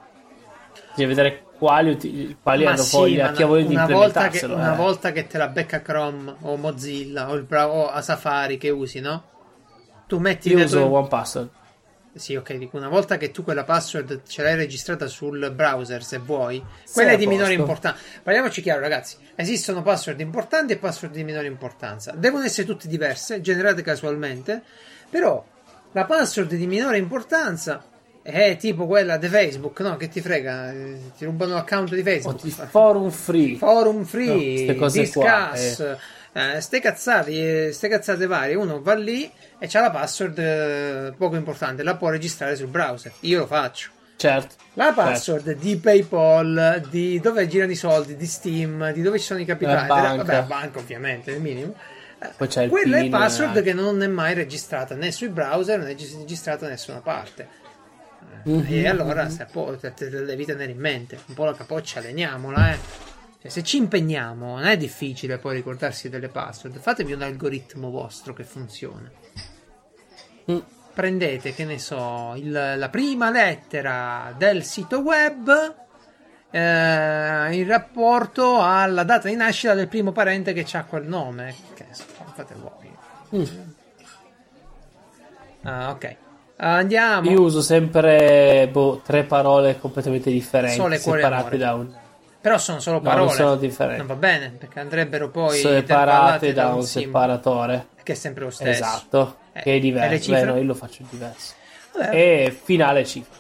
[SPEAKER 2] devi vedere quali, quali hanno sì, voglia, chi ha voglia di implementarselo.
[SPEAKER 1] Una eh. volta che te la becca Chrome o Mozilla o, il, o a Safari che usi, no? Tu metti...
[SPEAKER 2] Io uso tue... OnePassword.
[SPEAKER 1] Sì, ok, dico una volta che tu quella password ce l'hai registrata sul browser, se vuoi, quella è di minore importanza. Parliamoci chiaro, ragazzi: esistono password importanti e password di minore importanza. Devono essere tutte diverse, generate casualmente, però la password di minore importanza è tipo quella di Facebook, no? Che ti frega, eh, ti rubano l'account di Facebook.
[SPEAKER 2] Oh, forum free.
[SPEAKER 1] Forum free, no, discuss. Qua, eh. Eh, ste cazzate, ste cazzate varie. Uno va lì e c'ha la password eh, poco importante, la può registrare sul browser. Io lo faccio.
[SPEAKER 2] Certo.
[SPEAKER 1] La password certo. di PayPal, di dove girano i soldi, di Steam, di dove ci sono i capitali, la banca, vabbè, la banca ovviamente, il minimo.
[SPEAKER 2] Poi c'è il
[SPEAKER 1] Quella PIN, è password eh. che non è mai registrata né sui browser né registrata da nessuna parte. Mm-hmm. E allora se te, te devi tenere in mente un po' la capoccia, alleniamola, eh. Cioè, se ci impegniamo, non è difficile poi ricordarsi delle password. Fatevi un algoritmo vostro che funziona. Mm. Prendete, che ne so, il, la prima lettera del sito web eh, in rapporto alla data di nascita del primo parente che ha quel nome. Che ne so, fate voi. Mm. Ah, ok. Andiamo.
[SPEAKER 2] Io uso sempre boh, tre parole completamente differenti, Sole, separate da un
[SPEAKER 1] però sono solo parole.
[SPEAKER 2] No, sono differenti.
[SPEAKER 1] Non va bene, perché andrebbero poi
[SPEAKER 2] separate da, un separatore.
[SPEAKER 1] Che è sempre lo stesso.
[SPEAKER 2] Esatto, eh, che è diverso. Beh, no, io lo faccio diverso. Vabbè. E finale cifra.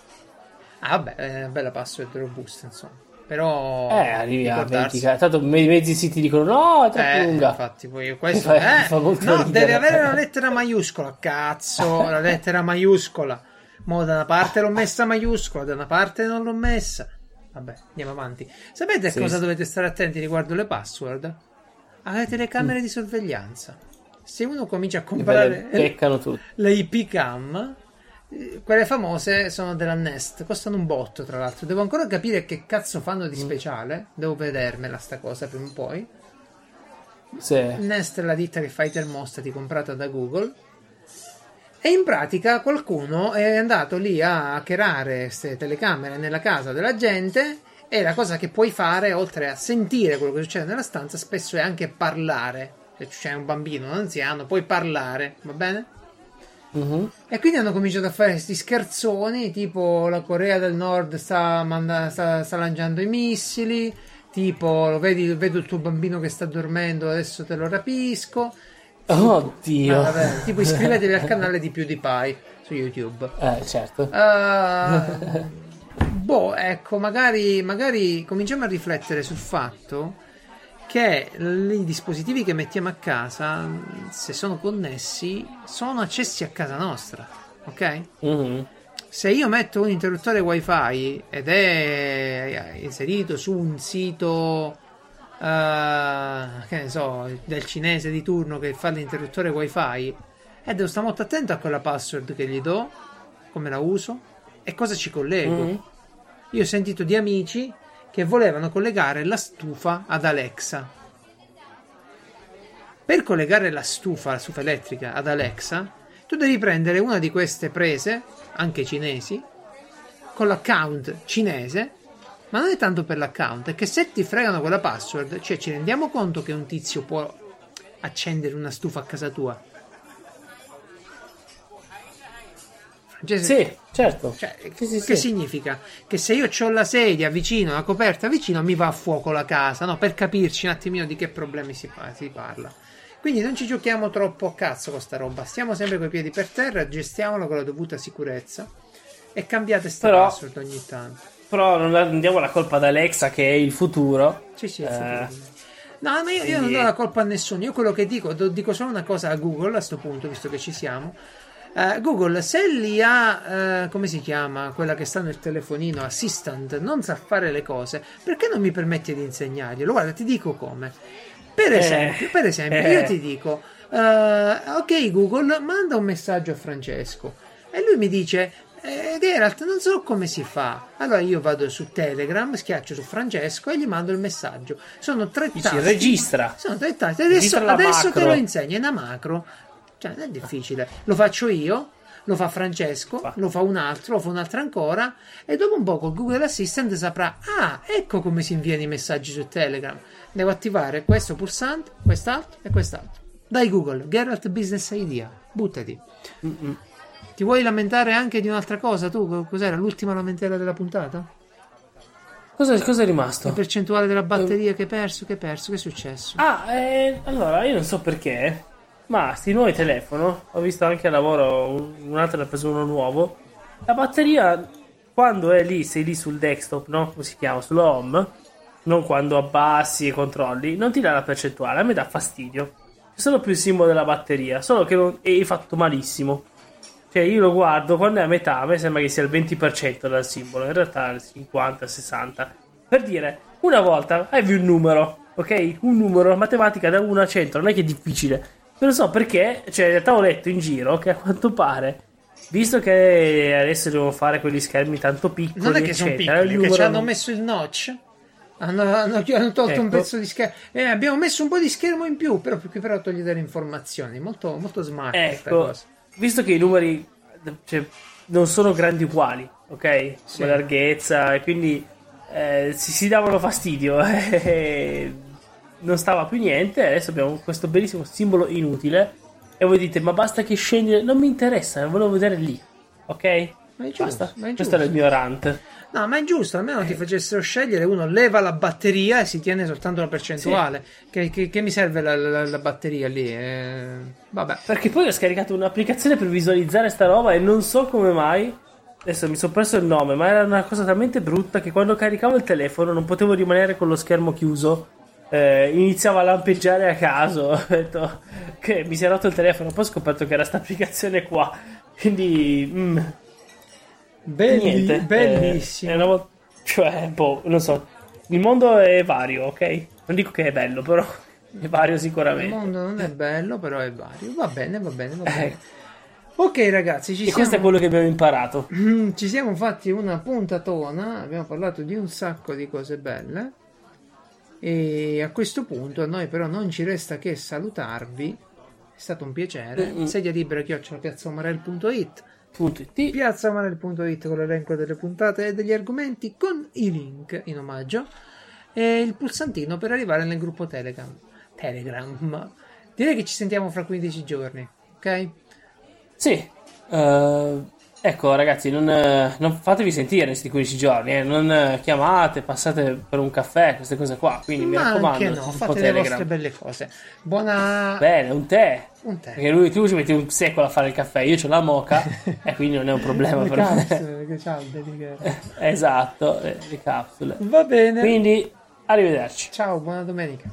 [SPEAKER 1] Ah, vabbè, è bella password robusta, insomma. Però
[SPEAKER 2] eh, arrivi a 20 tanto mezzi siti dicono no, è troppo eh, lunga.
[SPEAKER 1] Infatti, poi questo fa, eh, fa no, deve avere una lettera maiuscola. Cazzo, la lettera maiuscola. Mo da una parte l'ho messa maiuscola, da una parte non l'ho messa. Vabbè, andiamo avanti. Sapete a sì, cosa sì. dovete stare attenti riguardo le password? Alle telecamere mm. di sorveglianza. Se uno comincia a comprare
[SPEAKER 2] le,
[SPEAKER 1] le IP cam, quelle famose sono della Nest, costano un botto tra l'altro. Devo ancora capire che cazzo fanno di mm. speciale. Devo vedermela sta cosa prima o poi.
[SPEAKER 2] Sì.
[SPEAKER 1] Nest è la ditta che fa i termostati comprata da Google e in pratica qualcuno è andato lì a hackerare queste telecamere nella casa della gente e la cosa che puoi fare, oltre a sentire quello che succede nella stanza, spesso è anche parlare. Se c'è un bambino, un anziano, puoi parlare, va bene? Uh-huh. E quindi hanno cominciato a fare questi scherzoni, tipo la Corea del Nord sta, manda- sta, sta lanciando i missili, tipo vedi, vedo il tuo bambino che sta dormendo, adesso te lo rapisco.
[SPEAKER 2] Oddio. Ah,
[SPEAKER 1] vabbè, tipo iscrivetevi al (laughs) canale di PewDiePie su YouTube.
[SPEAKER 2] Eh, certo.
[SPEAKER 1] Uh, (laughs) boh, ecco, magari, magari cominciamo a riflettere sul fatto che i dispositivi che mettiamo a casa, se sono connessi, sono accessi a casa nostra, ok? Mm-hmm. Se io metto un interruttore wifi ed è inserito su un sito uh, che ne so, del cinese di turno che fa l'interruttore wifi e devo stare molto attento a quella password che gli do, come la uso e cosa ci collego. Mm-hmm. Io ho sentito di amici che volevano collegare la stufa ad Alexa. Per collegare la stufa, la stufa elettrica ad Alexa, tu devi prendere una di queste prese, anche cinesi, con l'account cinese ma non è tanto per l'account, è che se ti fregano quella password, cioè ci rendiamo conto che un tizio può accendere una stufa a casa tua.
[SPEAKER 2] Francese, sì, certo.
[SPEAKER 1] Cioè, sì, sì, che sì. significa? Che se io ho la sedia vicino, la coperta vicino, mi va a fuoco la casa, no? Per capirci un attimino di che problemi si, si parla. Quindi non ci giochiamo troppo a cazzo con sta roba, stiamo sempre coi piedi per terra, gestiamolo con la dovuta sicurezza e cambiate sta Però... password ogni tanto
[SPEAKER 2] però non, diamo la colpa ad Alexa che è il futuro.
[SPEAKER 1] Sì, sì, eh, No, ma io, io, non do la colpa a nessuno. Io quello che dico, dico solo una cosa a Google a questo punto, visto che ci siamo. Uh, Google, se li ha, uh, come si chiama, quella che sta nel telefonino, Assistant, non sa fare le cose, perché non mi permetti di insegnarglielo? Guarda, ti dico come. Per eh. esempio, eh, per esempio eh. io ti dico, uh, ok Google, manda un messaggio a Francesco. E lui mi dice, eh, Geralt, non so come si fa. Allora io vado su Telegram, schiaccio su Francesco e gli mando il messaggio. Sono tre
[SPEAKER 2] tasti. registra.
[SPEAKER 1] Sono tre tasti. Adesso, adesso te lo insegno, è una macro. Cioè, non è difficile. Lo faccio io, lo fa Francesco, fa. lo fa un altro, lo fa un altro ancora. E dopo un po' col Google Assistant saprà: Ah, ecco come si inviano i messaggi su Telegram. Devo attivare questo pulsante, quest'altro e quest'altro. Dai Google, Geralt Business Idea. Buttati. Mm-mm. Ti vuoi lamentare anche di un'altra cosa? Tu cos'era l'ultima lamentela della puntata?
[SPEAKER 2] Cosa, cosa è rimasto?
[SPEAKER 1] La percentuale della batteria uh, che hai perso? Che hai perso? Che è successo?
[SPEAKER 2] Ah, eh, allora io non so perché, ma sti nuovi telefoni, ho visto anche al lavoro un, un altro ne ha preso uno nuovo. La batteria, quando è lì, sei lì sul desktop, no? Come si chiama? Sull'home, non quando abbassi e controlli, non ti dà la percentuale, a me dà fastidio. C'è solo più il simbolo della batteria, solo che non, è fatto malissimo. Cioè, io lo guardo quando è a metà, a me sembra che sia il 20% dal simbolo, in realtà è il 50, 60. Per dire, una volta avevi un numero, ok? Un numero, matematica da 1 a 100, non è che è difficile. Non so perché, cioè, in realtà ho letto in giro che a quanto pare, visto che adesso devono fare quegli schermi tanto piccoli,
[SPEAKER 1] non è che sono piccoli, che ci hanno messo il notch. Hanno, hanno, hanno tolto ecco. un pezzo di schermo. Eh, abbiamo messo un po' di schermo in più, però, però togliete le informazioni. Molto, molto smart
[SPEAKER 2] ecco visto che i numeri cioè, non sono grandi uguali, ok? Sì. La larghezza, e quindi eh, si, si, davano fastidio. (laughs) non stava più niente. Adesso abbiamo questo bellissimo simbolo inutile. E voi dite, ma basta che scendi. Non mi interessa, volevo vedere lì, ok?
[SPEAKER 1] Ma è giusto,
[SPEAKER 2] basta.
[SPEAKER 1] Ma è
[SPEAKER 2] Questo era il mio rant.
[SPEAKER 1] No, ma è giusto, almeno ti facessero scegliere, uno leva la batteria e si tiene soltanto una percentuale. Sì. Che, che, che, mi serve la, la, la batteria lì? Eh, vabbè.
[SPEAKER 2] Perché poi ho scaricato un'applicazione per visualizzare sta roba e non so come mai. Adesso mi sono perso il nome, ma era una cosa talmente brutta che quando caricavo il telefono non potevo rimanere con lo schermo chiuso. Eh, iniziava a lampeggiare a caso. (laughs) Ho detto che mi si è rotto il telefono, poi ho scoperto che era questa applicazione qua. Quindi. Mm,
[SPEAKER 1] Belli, Niente, bellissimo.
[SPEAKER 2] È, è una, cioè, boh, non so. Il mondo è vario, ok? Non dico che è bello, però è vario sicuramente.
[SPEAKER 1] Il mondo non è bello, però è vario. Va bene, va bene, va bene. Eh. Ok, ragazzi, ci
[SPEAKER 2] e
[SPEAKER 1] siamo...
[SPEAKER 2] questo è quello che abbiamo imparato.
[SPEAKER 1] ci siamo fatti una puntatona. Abbiamo parlato di un sacco di cose belle. E a questo punto a noi, però, non ci resta che salutarvi. È stato un piacere. Mm-hmm. Sedia libera chiocciola piazzaomarel.it
[SPEAKER 2] Punto.it
[SPEAKER 1] piazzamanel.it con l'elenco delle puntate e degli argomenti con i link in omaggio e il pulsantino per arrivare nel gruppo Telegram. Telegram. Direi che ci sentiamo fra 15 giorni, ok?
[SPEAKER 2] Sì. Uh, Ecco ragazzi, non, eh, non, fatevi sentire questi 15 giorni, eh. non eh, chiamate, passate per un caffè, queste cose qua, quindi
[SPEAKER 1] Ma
[SPEAKER 2] mi raccomando.
[SPEAKER 1] Anche no, fate le vostre belle cose. Buona...
[SPEAKER 2] Bene, un tè.
[SPEAKER 1] Un tè.
[SPEAKER 2] Perché lui, tu ci metti un secolo a fare il caffè, io ho la moca (laughs) e quindi non è un problema per
[SPEAKER 1] capsule, me. Calde, (laughs)
[SPEAKER 2] esatto, le, le capsule.
[SPEAKER 1] Va bene.
[SPEAKER 2] Quindi, arrivederci.
[SPEAKER 1] Ciao, buona domenica.